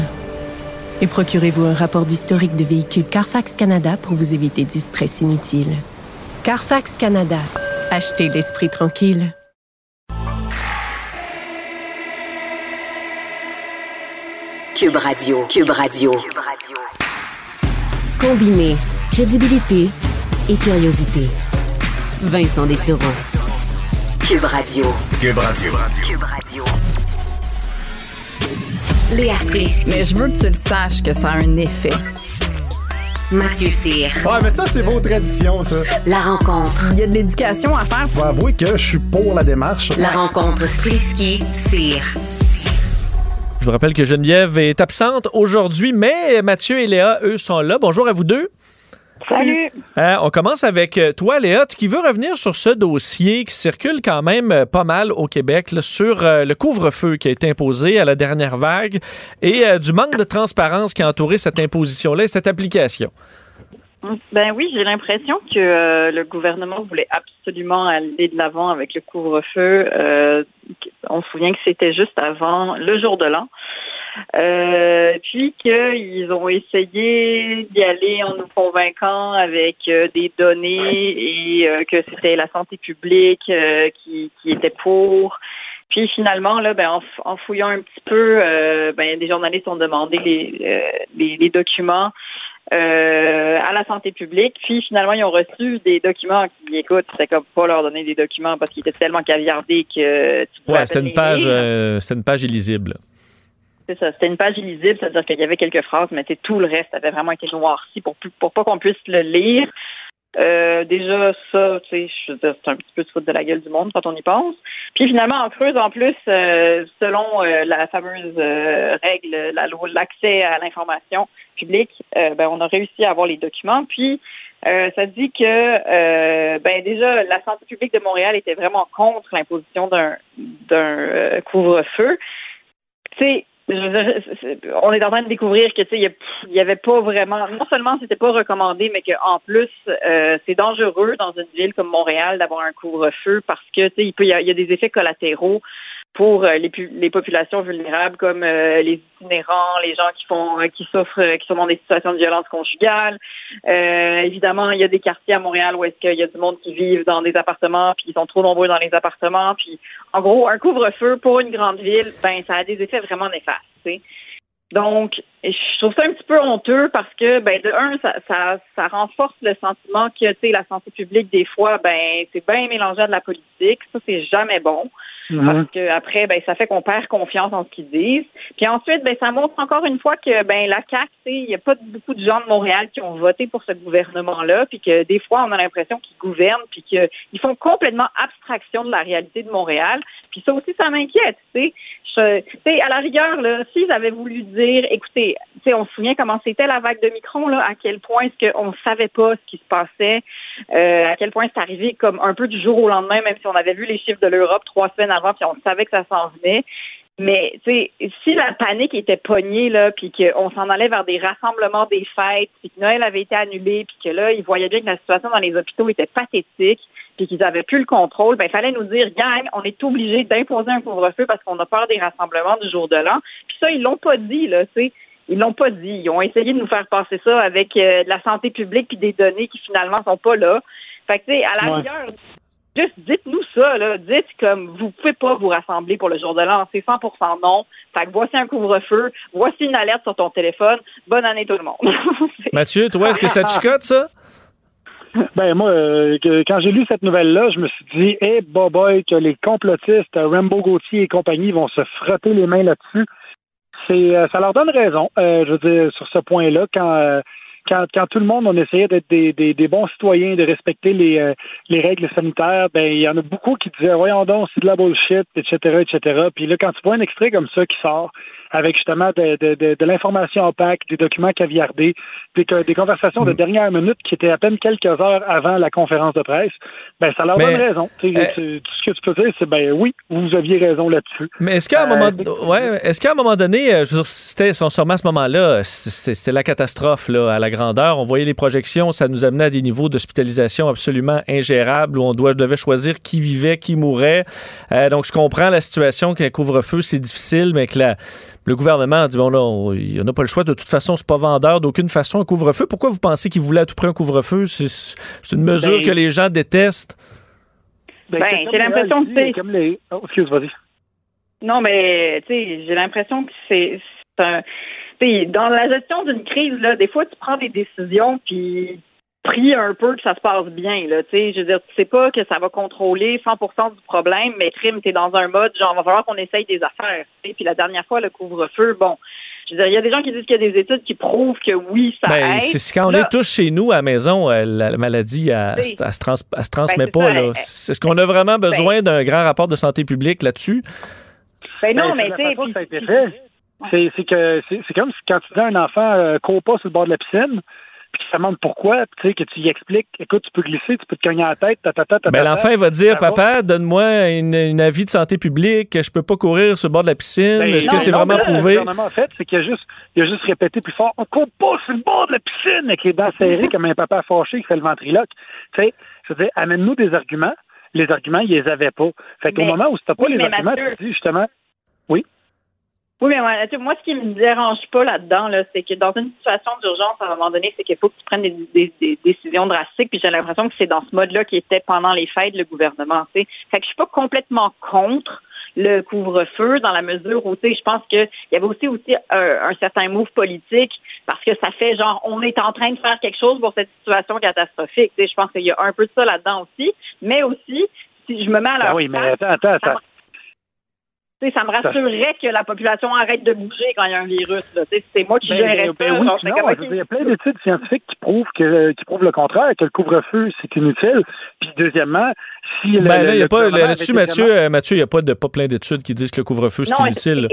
Et procurez-vous un rapport d'historique de véhicule Carfax Canada pour vous éviter du stress inutile. Carfax Canada. Achetez l'esprit tranquille. Cube Radio. Cube Radio. Combiné crédibilité et curiosité. Vincent Dessureau. Cube Radio. Cube Radio. Cube Radio. Léa Strisky. Mais je veux que tu le saches que ça a un effet. Mathieu Cyr. Ouais, mais ça, c'est vos traditions, ça. La rencontre. Il y a de l'éducation à faire. Faut avouer que je suis pour la démarche. La rencontre Strisky-Cyr. Je vous rappelle que Geneviève est absente aujourd'hui, mais Mathieu et Léa, eux, sont là. Bonjour à vous deux. Salut. Euh, on commence avec euh, toi, Léa, qui veut revenir sur ce dossier qui circule quand même euh, pas mal au Québec là, sur euh, le couvre-feu qui a été imposé à la dernière vague et euh, du manque de transparence qui a entouré cette imposition-là et cette application. Ben oui, j'ai l'impression que euh, le gouvernement voulait absolument aller de l'avant avec le couvre-feu. Euh, on se souvient que c'était juste avant le jour de l'an. Euh, puis qu'ils ont essayé d'y aller en nous convainquant avec euh, des données et euh, que c'était la santé publique euh, qui, qui était pour. Puis finalement, là, ben, en, en fouillant un petit peu, ben, des journalistes ont demandé les, les documents euh, à la santé publique. Puis finalement, ils ont reçu des documents qui, écoute, c'était comme pas leur donner des documents parce qu'ils étaient tellement caviardés que tu pouvais Ouais, c'était une page, euh, c'était une page illisible. C'est ça, c'était une page illisible, c'est-à-dire qu'il y avait quelques phrases, mais tu sais, tout le reste avait vraiment été noirci pour, pour pas qu'on puisse le lire. Euh, déjà, ça, tu sais, je veux dire, c'est un petit peu de foutre de la gueule du monde quand on y pense. Puis finalement, en creuse, en plus, euh, selon euh, la fameuse euh, règle, la loi, l'accès à l'information publique, euh, ben, on a réussi à avoir les documents. Puis euh, ça dit que, ben déjà, la santé publique de Montréal était vraiment contre l'imposition d'un d'un couvre-feu. Tu sais, on est en train de découvrir que tu sais, il y a- il y avait pas vraiment. Non seulement c'était pas recommandé, mais qu'en plus, euh, c'est dangereux dans une ville comme Montréal d'avoir un couvre-feu parce que tu sais, il peut y a, il y a des effets collatéraux pour euh, les, les populations vulnérables comme euh, les itinérants, les gens qui font euh, qui souffrent, qui sont dans des situations de violence conjugale. Évidemment, il y a des quartiers à Montréal où est-ce qu'il y a du monde qui vivent dans des appartements, puis ils sont trop nombreux dans les appartements, puis en gros, un couvre-feu pour une grande ville, ben ça a des effets vraiment néfastes. Donc, je trouve ça un petit peu honteux parce que, ben, de un, ça, ça, ça renforce le sentiment que, tu sais, la santé publique, des fois, ben, c'est bien mélangé à de la politique. Ça, c'est jamais bon. Parce que après, ben, ça fait qu'on perd confiance en ce qu'ils disent. Puis ensuite, ben, ça montre encore une fois que, ben, la sais, il n'y a pas beaucoup de gens de Montréal qui ont voté pour ce gouvernement-là, puis que des fois, on a l'impression qu'ils gouvernent, puis qu'ils font complètement abstraction de la réalité de Montréal. Puis ça aussi, ça m'inquiète, tu sais. À la rigueur, là, s'ils avaient voulu dire, écoutez, tu sais, on se souvient comment c'était la vague de Micron, là, à quel point est-ce qu'on savait pas ce qui se passait, euh, à quel point c'est arrivé comme un peu du jour au lendemain, même si on avait vu les chiffres de l'Europe trois semaines avant, puis on savait que ça s'en venait. Mais si la panique était pognée là, puis qu'on s'en allait vers des rassemblements, des fêtes, puis que Noël avait été annulé, puis que là, ils voyaient bien que la situation dans les hôpitaux était pathétique, puis qu'ils avaient plus le contrôle, ben il fallait nous dire, gang, on est obligé d'imposer un couvre-feu parce qu'on a peur des rassemblements du jour de l'an. Puis ça, ils l'ont pas dit là, tu sais. Ils l'ont pas dit. Ils ont essayé de nous faire passer ça avec euh, de la santé publique puis des données qui finalement sont pas là. Fait que tu sais, à la Ouais. rigueur, Juste dites-nous ça, là. Dites comme vous pouvez pas vous rassembler pour le jour de l'an. C'est 100 non. Fait que voici un couvre-feu, voici une alerte sur ton téléphone. Bonne année tout le monde. Mathieu, toi, est-ce que ça te chicote, ça? Ben moi, euh, que- quand j'ai lu cette nouvelle-là, je me suis dit, eh boy, boy, que les complotistes, Rambo Gauthier et compagnie vont se frotter les mains là-dessus. C'est, euh, ça leur donne raison, euh, je veux dire, sur ce point-là, quand, euh, quand, quand tout le monde, on essayait d'être des, des, des bons citoyens, de respecter les, euh, les règles sanitaires, ben il y en a beaucoup qui disaient, voyons donc, c'est de la bullshit, etc., etc. Puis là, quand tu vois un extrait comme ça qui sort, avec justement de, de, de, de l'information opaque, des documents caviardés, des, que- des conversations de dernière minute qui étaient à peine quelques heures avant la conférence de presse, ben ça leur Mais, donne raison. Tu- tout ce que tu peux dire, c'est ben oui, vous aviez raison là-dessus. Mais est-ce qu'à un Euh, moment, ouais, est-ce qu'à un moment donné, euh, je veux dire, c'était sûrement à ce moment-là, c'est- c'est la catastrophe là, à la grandeur. On voyait les projections, ça nous amenait à des niveaux d'hospitalisation absolument ingérables où on doit, devait choisir qui vivait, qui mourait. Euh, donc je comprends la situation qu'un couvre-feu c'est difficile, mais que la- le gouvernement a dit bon là, on- il n'y en a pas le choix. De toute façon, c'est pas vendeur d'aucune façon un couvre-feu. Pourquoi vous pensez qu'ils voulaient à tout prix un couvre-feu? C'est une mesure Ben, que les gens détestent. Ben, c'est j'ai l'impression que c'est- Comme les... Oh, excuse, vas-y. Non, mais tu sais, j'ai l'impression que c'est un. Dans la gestion d'une crise, là, des fois, tu prends des décisions, puis prie un peu que ça se passe bien, là. Tu sais, je veux dire, tu sais pas que ça va contrôler 100% du problème, mais crime, t'es dans un mode genre, va falloir qu'on essaye des affaires. tu sais. Puis la dernière fois, le couvre-feu, bon. Je veux dire, il y a des gens qui disent qu'il y a des études qui prouvent que oui, ça Ben, aide. c'est c'est quand on Là, est tous chez nous à la maison, euh, la, la maladie, elle, elle se trans- elle se transmet Ben, pas. là. Est-ce qu'on a vraiment besoin d'un grand rapport de santé publique là-dessus? Ben non, Ben, mais tu sais. C'est, c'est que c'est, c'est comme si quand tu dis à un enfant euh, cours pas sur le bord de la piscine, puis qu'il te demande pourquoi, tu sais, que tu y expliques, écoute, tu peux glisser, tu peux te cogner la tête, ta, ta, ta, ta, Ben, l'enfant va dire. Papa, donne-moi une, une avis de santé publique, je peux pas courir sur le bord de la piscine. Ben, Est-ce que c'est vraiment là, Le prouvé? gouvernement a fait, c'est qu'il a juste, il a juste répété plus fort, on court pas sur le bord de la piscine avec les dents serrées comme un papa fâché qui fait le ventriloque. Tu sais, je veux dire, amène-nous des arguments. Les arguments, ils les avaient pas. Fait qu'au moment où tu n'as pas oui, les arguments, tu dis justement, oui? Oui, mais moi, tu sais, moi, ce qui me dérange pas là-dedans, là, c'est que dans une situation d'urgence, à un moment donné, c'est qu'il faut que tu prennes des, des- des décisions drastiques. Puis j'ai l'impression que c'est dans ce mode-là qui était pendant les fêtes le gouvernement. Tu sais. Fait que je suis pas complètement contre le couvre-feu dans la mesure où, tu sais, je pense qu'il y avait aussi aussi un, un certain move politique parce que ça fait genre on est en train de faire quelque chose pour cette situation catastrophique. Tu sais, je pense qu'il y a un peu de ça là-dedans aussi, mais aussi si je me mets à Ben leur oui, mais attends, attends. Ça me rassurerait que la population arrête de bouger quand il y a un virus. C'est moi qui Ben, gérerais ben, ça. oui, genre, puis c'est non, comme, je veux dire, il y a plein d'études scientifiques qui prouvent que qui prouvent le contraire, que le couvre-feu c'est inutile. Puis deuxièmement, si le, Ben là, il y a pas, là-dessus, Mathieu, vraiment- euh, Mathieu, il n'y a pas, de, pas plein d'études qui disent que le couvre-feu, c'est inutile.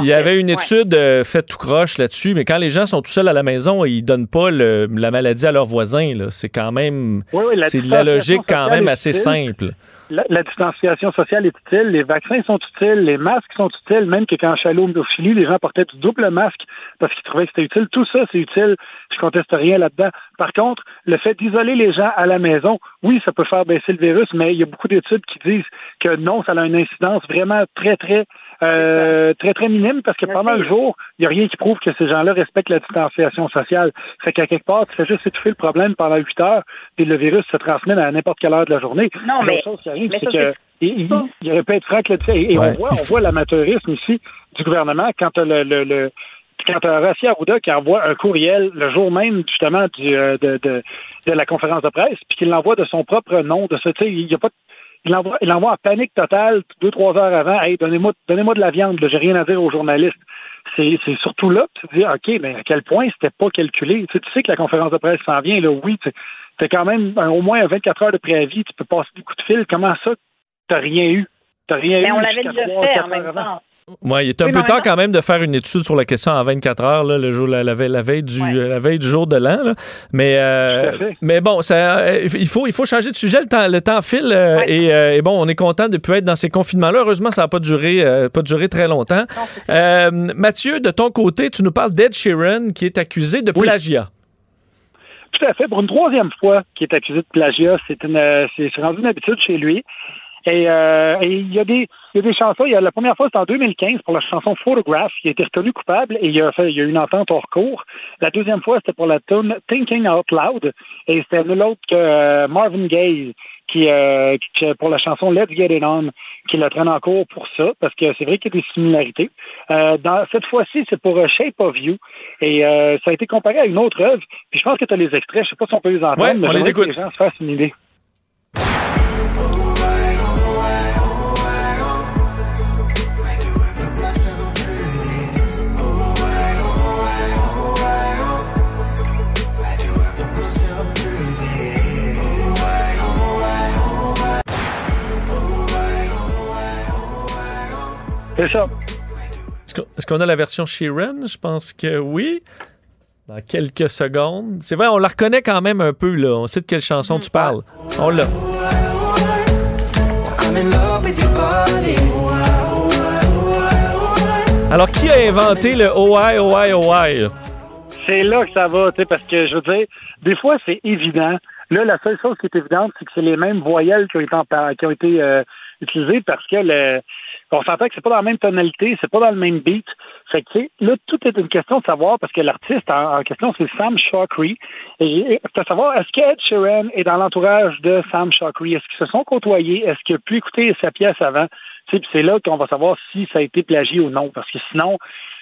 Il y avait une Ouais. étude euh, faite tout croche là-dessus, mais quand les gens sont tout seuls à la maison, ils donnent pas le- la maladie à leurs voisins. là. C'est quand même... Oui, oui, la c'est de la logique quand même assez simple. La, la distanciation sociale est utile, les vaccins sont utiles, les masques sont utiles, même que quand je suis allé au les gens portaient du double masque parce qu'ils trouvaient que c'était utile. Tout ça, c'est utile. Je conteste rien là-dedans. Par contre, le fait d'isoler les gens à la maison, oui, ça peut faire baisser le virus, mais il y a beaucoup d'études qui disent que non, ça a une incidence vraiment très, très, euh, très, très minime parce que pendant le jour, il n'y a rien qui prouve que ces gens-là respectent la distanciation sociale. Fait qu'à quelque part, tu fais juste étouffer le problème pendant 8 heures, puis le virus se transmet à n'importe quelle heure de la journée. Non, mais- chose qui arrive, mais c'est ça, que c'est- il, il- il aurait pu être franc là-dessus. Et, et Ouais. on voit, on voit l'amateurisme ici du gouvernement quand le, le, le quand t'as Rassi Arruda qui envoie un courriel le jour même justement du, euh, de, de, de la conférence de presse, puis qu'il l'envoie de son propre nom, de ce, tu sais, il y a pas il l'envoie, il l'envoie en panique totale deux, trois heures avant. Hey, donnez-moi, donnez-moi de la viande, là, j'ai rien à dire aux journalistes. C'est, c'est surtout là, que tu te dis, OK, mais à quel point c'était pas calculé? Tu sais, tu sais que la conférence de presse s'en vient, là, oui, tu as quand même un- au moins 24 heures de préavis, tu peux passer des coups de fil. Comment ça, t'as rien eu? T'as rien Mais eu on l'avait déjà fait en même temps. Ouais, il est un Oui, peu tard quand même de faire une étude sur la question en 24 heures, là, le jour, la, la veille, la veille du, euh, la veille du jour de l'an. Mais, euh, mais bon, ça, euh, il, faut, il faut changer de sujet. Le temps, le temps file. euh, et, euh, et bon, on est content de plus être dans ces confinements-là. Heureusement, ça n'a pas duré, pas duré très longtemps. Mathieu, de ton côté, tu nous parles d'Ed Sheeran qui est accusé de plagiat. Tout à fait. Pour une troisième fois qui est accusé de plagiat, c'est rendu une habitude chez lui. Et, euh, et il y a des, il y a des chansons. Il y a, la première fois, c'était en 2015 pour la chanson Photograph. Il a été reconnu coupable et il a fait, il y a eu une entente hors cours. La deuxième fois, c'était pour la tune Thinking Out Loud et c'était nul autre que euh, Marvin Gaye qui, euh, qui, pour la chanson Let's Get It On, qui la traîne en cours pour ça, parce que c'est vrai qu'il y a des similarités. Euh, dans, cette fois-ci, c'est pour euh, Shape of You, et euh, ça a été comparé à une autre œuvre, puis je pense que tu as les extraits, je sais pas si on peut les entendre, Ouais, mais on les que écoute. les gens se fassent une idée. C'est ça. Est-ce qu'on a la version Sheeran? Je pense que oui. Dans quelques secondes. C'est vrai, on la reconnaît quand même un peu, là. On sait de quelle chanson tu parles. On l'a. Alors, qui a inventé le OI, OI, OI? C'est là que ça va, tu sais, parce que je veux dire, des fois, c'est évident. Là, la seule chose qui est évidente, c'est que c'est les mêmes voyelles qui ont été, en- qui ont été euh, utilisées parce que le, on s'entend que c'est pas dans la même tonalité, c'est pas dans le même beat. Fait que, tu sais, là, tout est une question de savoir parce que l'artiste en, en question, c'est Sam Shockery. Et, c'est à savoir, est-ce que Ed Sheeran est dans l'entourage de Sam Shockery? Est-ce qu'ils se sont côtoyés? Est-ce qu'il a pu écouter sa pièce avant? C'est là qu'on va savoir si ça a été plagié ou non. Parce que sinon,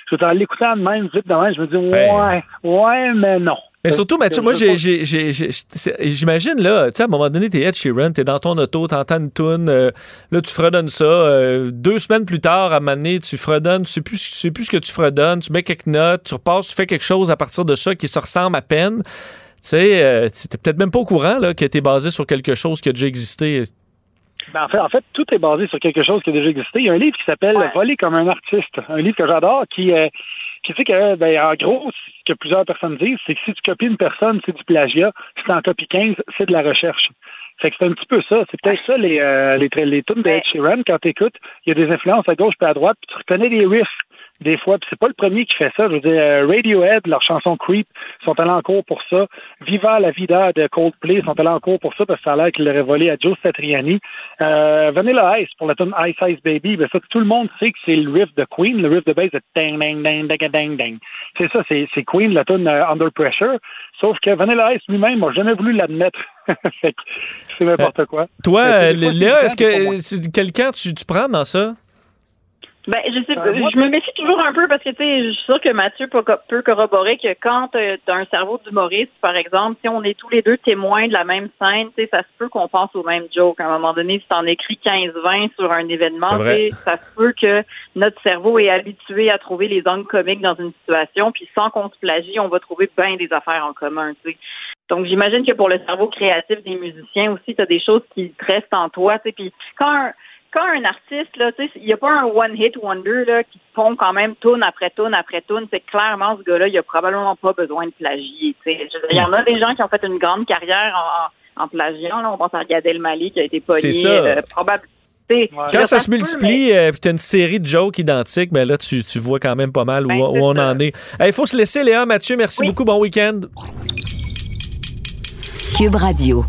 je veux dire, en l'écoutant de même, vite de même, je me dis, ouais, ouais, mais non. Mais surtout, Mathieu, Je moi, veux j'ai- pas- j'ai- j'ai- j'ai- c'est- j'imagine, là, tu sais, à un moment donné, t'es Ed Sheeran, t'es dans ton auto, t'entends une toune, euh, là, tu fredonnes ça. euh, deux semaines plus tard, à un moment donné, tu fredonnes, tu sais plus, tu sais plus ce que tu fredonnes, tu mets quelques notes, tu repasses, tu fais quelque chose à partir de ça qui se ressemble à peine. Tu sais, euh, t'es peut-être même pas au courant, là, que t'es basé sur quelque chose qui a déjà existé. Ben, en, fait, en fait, tout est basé sur quelque chose qui a déjà existé. Il y a un livre qui s'appelle Voler comme un artiste, un livre que j'adore, qui, euh, qui dit que, ben, en gros, ce que plusieurs personnes disent, c'est que si tu copies une personne, c'est du plagiat. Si tu en copies 15, c'est de la recherche. Fait que c'est un petit peu ça. C'est peut-être ça, les, euh, les, les tunes de Ed Sheeran. Quand tu écoutes, il y a des influences à gauche puis à droite, puis tu reconnais des riffs des fois, puis c'est pas le premier qui fait ça. Je veux dire, euh, Radiohead, leur chanson Creep, sont allés en cours pour ça. Viva la vida de Coldplay sont allés en cours pour ça parce que ça a l'air qu'ils l'auraient volé à Joe Satriani. Euh, Vanilla Ice pour la tune Ice Ice Baby, ben ça, tout le monde sait que c'est le riff de Queen, le riff de bass de dang dang dang dang dang dang. C'est ça, c'est Queen, la tune euh, Under Pressure. Sauf que Vanilla Ice lui-même n'a jamais voulu l'admettre. c'est n'importe quoi. Toi, euh, que des fois, Léa, est-ce que c'est quelqu'un tu, tu prends dans ça? Ben, je sais pas. Euh, moi- je me méfie toujours un peu parce que, tu sais, je suis sûre que Mathieu peut, peut corroborer que quand tu as un cerveau d'humoriste, par exemple, si on est tous les deux témoins de la même scène, tu sais, ça se peut qu'on pense au même joke. À un moment donné, si t'en écris 15-20 sur un événement, ça se peut que notre cerveau est habitué à trouver les angles comiques dans une situation, puis sans qu'on se plagie, on va trouver bien des affaires en commun, tu sais. Donc, j'imagine que pour le cerveau créatif des musiciens aussi, tu as des choses qui te restent en toi, tu sais. Puis quand un, quand un artiste, là, tu sais, il n'y a pas un one-hit wonder là, qui pond quand même tune après tune après tune. C'est clairement, ce gars-là, il a probablement pas besoin de plagier. Il y en a des gens qui ont fait une grande carrière en, en, en plagiant. Là. On pense à Gad Elmaleh qui a été pogné. C'est ça. euh, probable- tu sais, Quand ça se mais- multiplie et que tu as une série de jokes identiques, ben là, tu, tu vois quand même pas mal où, Ben, où on ça. en est. Il faut se laisser, Léa. Mathieu, merci beaucoup. Bon week-end. Cube Radio.